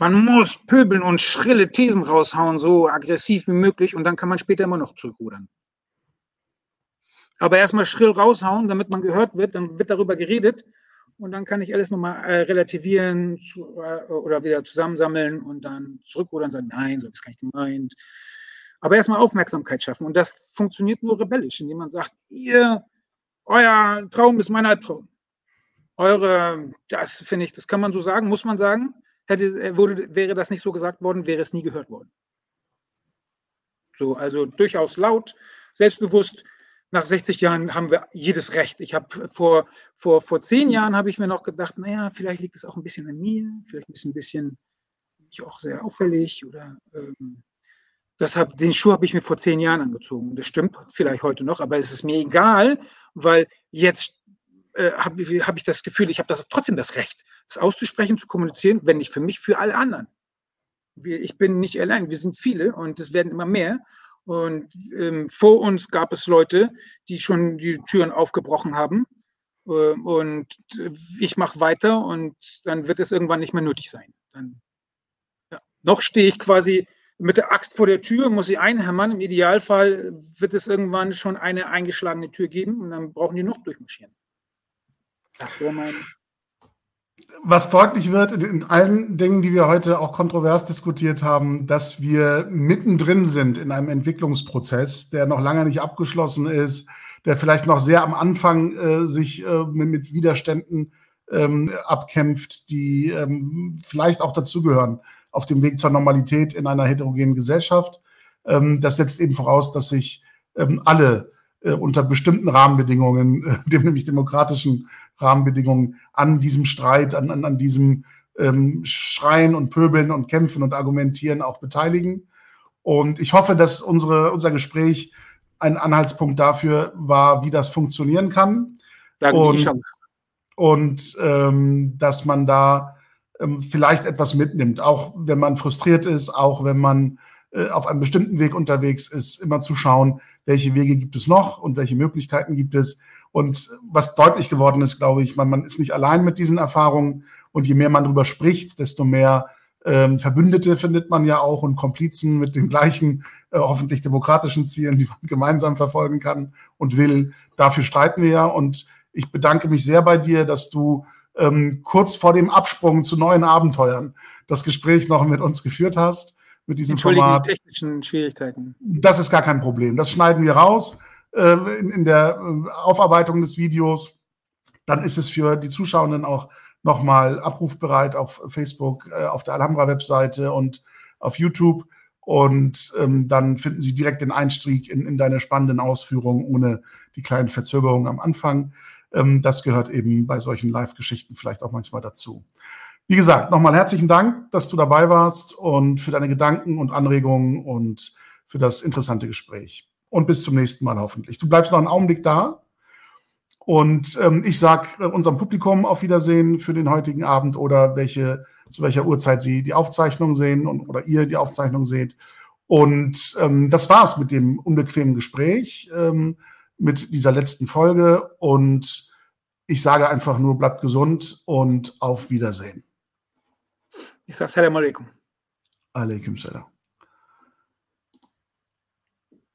man muss pöbeln und schrille Thesen raushauen, so aggressiv wie möglich, und dann kann man später immer noch zurückrudern. Aber erstmal schrill raushauen, damit man gehört wird, dann wird darüber geredet und dann kann ich alles nochmal äh, relativieren zu, äh, oder wieder zusammensammeln und dann zurückrudern und sagen, nein, so ist gar nicht gemeint. Aber erstmal Aufmerksamkeit schaffen und das funktioniert nur rebellisch, indem man sagt, ihr euer Traum ist mein Albtraum. Eure, das finde ich, das kann man so sagen, muss man sagen. Hätte, wurde, wäre das nicht so gesagt worden, wäre es nie gehört worden. So, also durchaus laut, selbstbewusst, nach 60 Jahren haben wir jedes Recht. Ich habe vor, vor, vor zehn Jahren habe ich mir noch gedacht, naja, vielleicht liegt es auch ein bisschen an mir, vielleicht ist ein bisschen ich auch sehr auffällig oder ähm, deshalb, den Schuh habe ich mir vor zehn Jahren angezogen. Das stimmt vielleicht heute noch, aber es ist mir egal, weil jetzt äh, habe hab ich das Gefühl, ich habe das trotzdem das Recht, es auszusprechen, zu kommunizieren, wenn nicht für mich, für alle anderen. Wir, ich bin nicht allein, wir sind viele und es werden immer mehr. Und ähm, vor uns gab es Leute, die schon die Türen aufgebrochen haben. Äh, und ich mache weiter und dann wird es irgendwann nicht mehr nötig sein. Dann, ja. Noch stehe ich quasi mit der Axt vor der Tür, muss ich einhämmern. Im Idealfall wird es irgendwann schon eine eingeschlagene Tür geben und dann brauchen die noch durchmarschieren. Das wäre mein was deutlich wird in allen Dingen, die wir heute auch kontrovers diskutiert haben, dass wir mittendrin sind in einem Entwicklungsprozess, der noch lange nicht abgeschlossen ist, der vielleicht noch sehr am Anfang äh, sich äh, mit, Widerständen ähm, abkämpft, die ähm, vielleicht auch dazugehören auf dem Weg zur Normalität in einer heterogenen Gesellschaft. Ähm, das setzt eben voraus, dass sich ähm, alle äh, unter bestimmten Rahmenbedingungen, äh, dem nämlich demokratischen Rahmenbedingungen, an diesem Streit, an, an, an diesem ähm, Schreien und Pöbeln und Kämpfen und Argumentieren auch beteiligen. Und ich hoffe, dass unsere, unser Gespräch ein Anhaltspunkt dafür war, wie das funktionieren kann. Danke, und und ähm, dass man da ähm, vielleicht etwas mitnimmt, auch wenn man frustriert ist, auch wenn man äh, auf einem bestimmten Weg unterwegs ist, immer zu schauen, welche Wege gibt es noch und welche Möglichkeiten gibt es. Und was deutlich geworden ist, glaube ich, man, man ist nicht allein mit diesen Erfahrungen. Und je mehr man darüber spricht, desto mehr ähm, Verbündete findet man ja auch und Komplizen mit den gleichen, äh, hoffentlich demokratischen Zielen, die man gemeinsam verfolgen kann und will. Dafür streiten wir ja. Und ich bedanke mich sehr bei dir, dass du ähm, kurz vor dem Absprung zu neuen Abenteuern das Gespräch noch mit uns geführt hast mit diesem Format. technischen Schwierigkeiten. Das ist gar kein Problem. Das schneiden wir raus äh, in, in, der äh, Aufarbeitung des Videos. Dann ist es für die Zuschauenden auch nochmal abrufbereit auf Facebook, äh, auf der Alhambra-Webseite und auf YouTube. Und ähm, dann finden Sie direkt den Einstieg in, in deine spannenden Ausführungen ohne die kleinen Verzögerungen am Anfang. Ähm, das gehört eben bei solchen Live-Geschichten vielleicht auch manchmal dazu. Wie gesagt, nochmal herzlichen Dank, dass du dabei warst und für deine Gedanken und Anregungen und für das interessante Gespräch und bis zum nächsten Mal hoffentlich. Du bleibst noch einen Augenblick da. Und ähm, ich sage äh, unserem Publikum auf Wiedersehen für den heutigen Abend oder welche, zu welcher Uhrzeit Sie die Aufzeichnung sehen und, oder ihr die Aufzeichnung seht. Und ähm, das war's mit dem unbequemen Gespräch, ähm, mit dieser letzten Folge. Und ich sage einfach nur, bleibt gesund und auf Wiedersehen. Ich sage Salam alaikum. Alaikum salam.